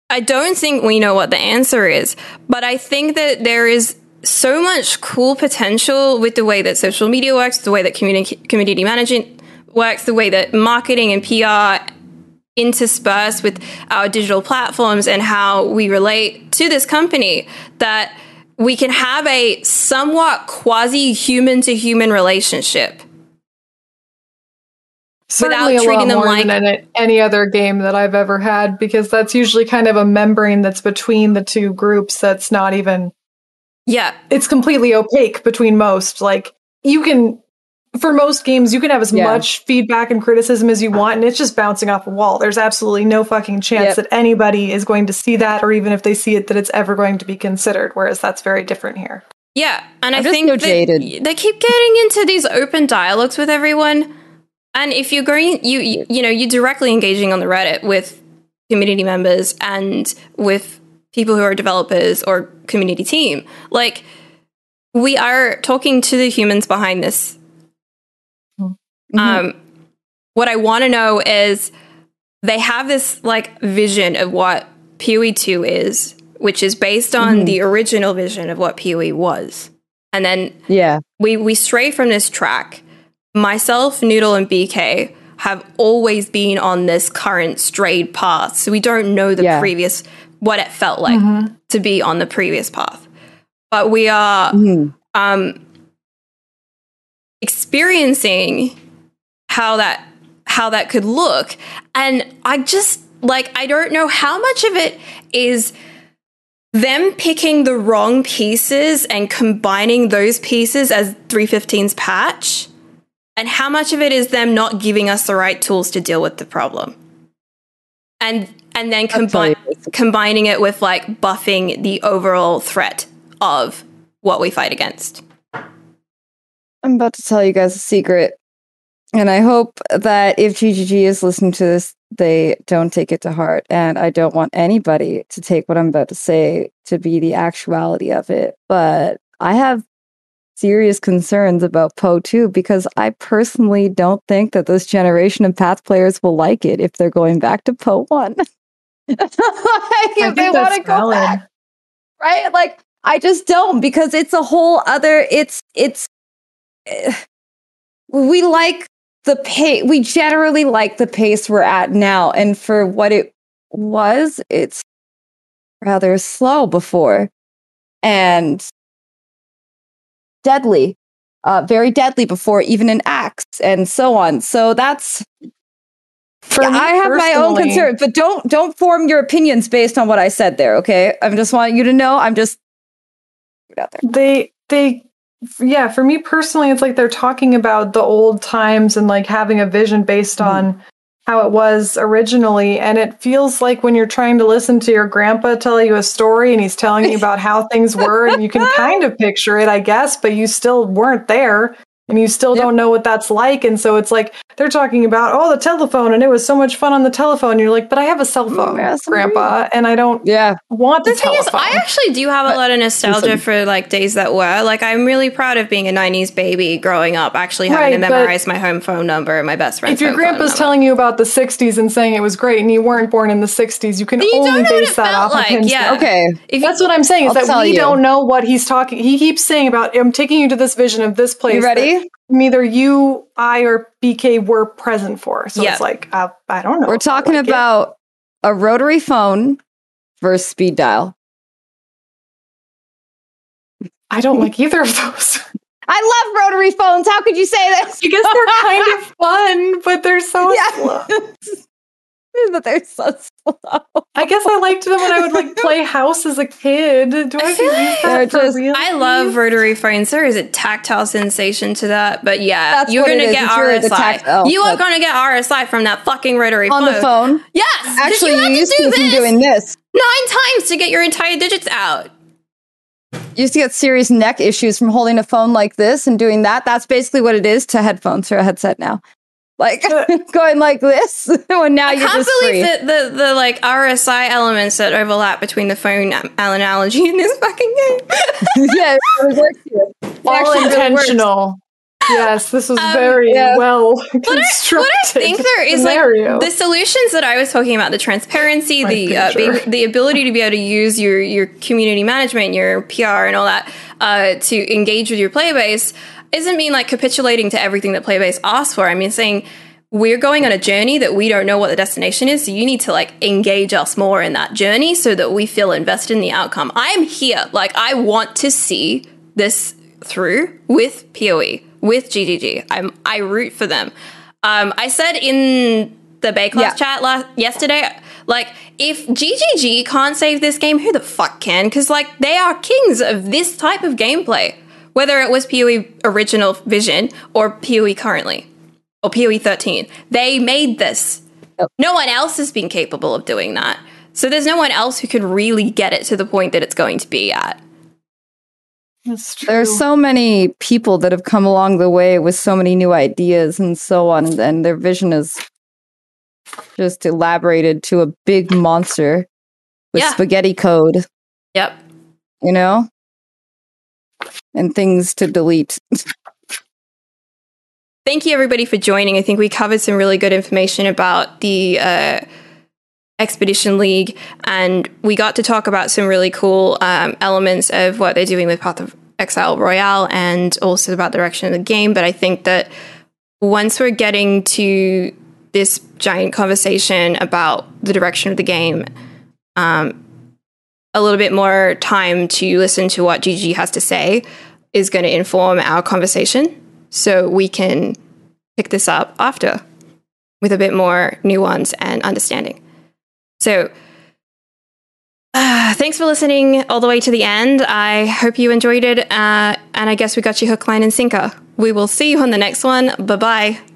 I don't think we know what the answer is, but I think that there is so much cool potential with the way that social media works, the way that community community management works, the way that marketing and PR intersperse with our digital platforms and how we relate to this company that we can have a somewhat quasi human to human relationship. Certainly Without treating them like- than any other game that I've ever had because that's usually kind of a membrane that's between the two groups that's not even Yeah, it's completely opaque between most like you can for most games you can have as Yeah. much feedback and criticism as you want and it's just bouncing off a wall there's absolutely no fucking chance Yep. that anybody is going to see that or even if they see it that it's ever going to be considered whereas that's very different here yeah, and I'm I think so that jaded. they keep getting into these open dialogues with everyone, and if you're going, you you, you know, you're directly engaging on the Reddit with community members and with people who are developers or community team, like we are talking to the humans behind this Mm-hmm. Um, what I want to know is they have this like vision of what PoE 2 is, which is based on Mm-hmm. the original vision of what PoE was. And then yeah. we we stray from this track. Myself, Noodle, and BK have always been on this current strayed path, so we don't know the Yeah. previous what it felt like to be on the previous path. But we are Mhm. um, experiencing how that how that could look, and I just like I don't know how much of it is them picking the wrong pieces and combining those pieces as 315's patch and how much of it is them not giving us the right tools to deal with the problem and and then combine, Absolutely. combining it with like buffing the overall threat of what we fight against I'm about to tell you guys a secret. And I hope that if GGG is listening to this, they don't take it to heart. And I don't want anybody to take what I'm about to say to be the actuality of it. But I have serious concerns about PoE 2 because I personally don't think that this generation of Path players will like it if they're going back to PoE 1. like, if they want to go back right like i just don't because it's a whole other it's it's eh, we like the pace we generally like the pace we're at now and for what it was it's rather slow before and deadly uh very deadly before even an axe and so on so that's For yeah, me I have my own concern, but don't don't form your opinions based on what I said there. Okay, I'm just wanting you to know. I'm just out there. they they yeah for me personally it's like they're talking about the old times and like having a vision based hmm. on how it was originally and it feels like when you're trying to listen to your grandpa tell you a story and he's telling you about how things were and you can kind of picture it i guess but you still weren't there and you still Yep. don't know what that's like and so it's like they're talking about oh the telephone and it was so much fun on the telephone you're like but i have a cell mm, phone yes, I grandpa and i don't Yeah, want The the, thing is, I actually do have a lot of nostalgia listen. for like days that were. Like, I'm really proud of being a '90s baby growing up, actually having Right, to memorize my home phone number and my best friend's. if your home phone grandpa's telling you about the 60s and saying it was great and you weren't born in the 60s you can Then you only don't base that off like, of him yeah. okay. if you, that's what i'm saying is I'll that we you. don't know what he's talking he keeps saying about i'm taking you to this vision of this place You that ready? neither you i or bk were present for so Yeah. it's like uh, i don't know We're talking like it. about a rotary phone versus speed dial. I don't like either of those. I love rotary phones. How could you say this? I guess they're kind of fun, but they're so Yeah. slow. but they're so slow. I guess I liked them when I would like play house as a kid. Do I have to use They're that for just- real? I love rotary phones. There is a tactile sensation to that, but yeah, That's you're oh, gonna get It's really the RSI. tactile, you are gonna get RSI from that fucking rotary On phone. the phone. Yes, Actually, you you used to to do from this doing this. nine times to get your entire digits out. You used to get serious neck issues from holding a phone like this and doing that. That's basically what it is to headphones or a headset now. Like going like this when now I you're can't just believe free. the, the the like RSI elements that overlap between the phone analogy in this fucking game. yeah, it really works. It all actually really intentional. yes, this was Um, very yeah. well What I, constructed. what I think there is scenario. like the solutions that I was talking about, the transparency, My the uh, picture. being, the ability to be able to use your your community management, your PR, and all that uh, to engage with your player base, isn't mean like capitulating to everything that Playbase asks for. I mean, saying we're going on a journey that we don't know what the destination is, so you need to like engage us more in that journey so that we feel invested in the outcome. I am here, like I want to see this through with PoE, with GGG. I'm I root for them. Um, I said in the Baeclast Yeah. chat last yesterday, like if GGG can't save this game, who the fuck can? Because like they are kings of this type of gameplay, whether it was PoE original vision or PoE currently or PoE 13. They made this. No one else has been capable of doing that. So there's no one else who can really get it to the point that it's going to be at. That's true. There's so many people that have come along the way with so many new ideas and so on, and their vision is just elaborated to a big monster with Yeah. spaghetti code, Yep. you know, and things to delete. Thank you, everybody, for joining. I think we covered some really good information about the uh, Expedition League, and we got to talk about some really cool um, elements of what they're doing with Path of Exile Royale and also about the direction of the game. But I think that once we're getting to this giant conversation about the direction of the game, um, a little bit more time to listen to what GG has to say is going to inform our conversation so we can pick this up after with a bit more nuance and understanding. So, uh, thanks for listening all the way to the end. I hope you enjoyed it, uh, and I guess we got you hook, line, and sinker. We will see you on the next one. Bye bye.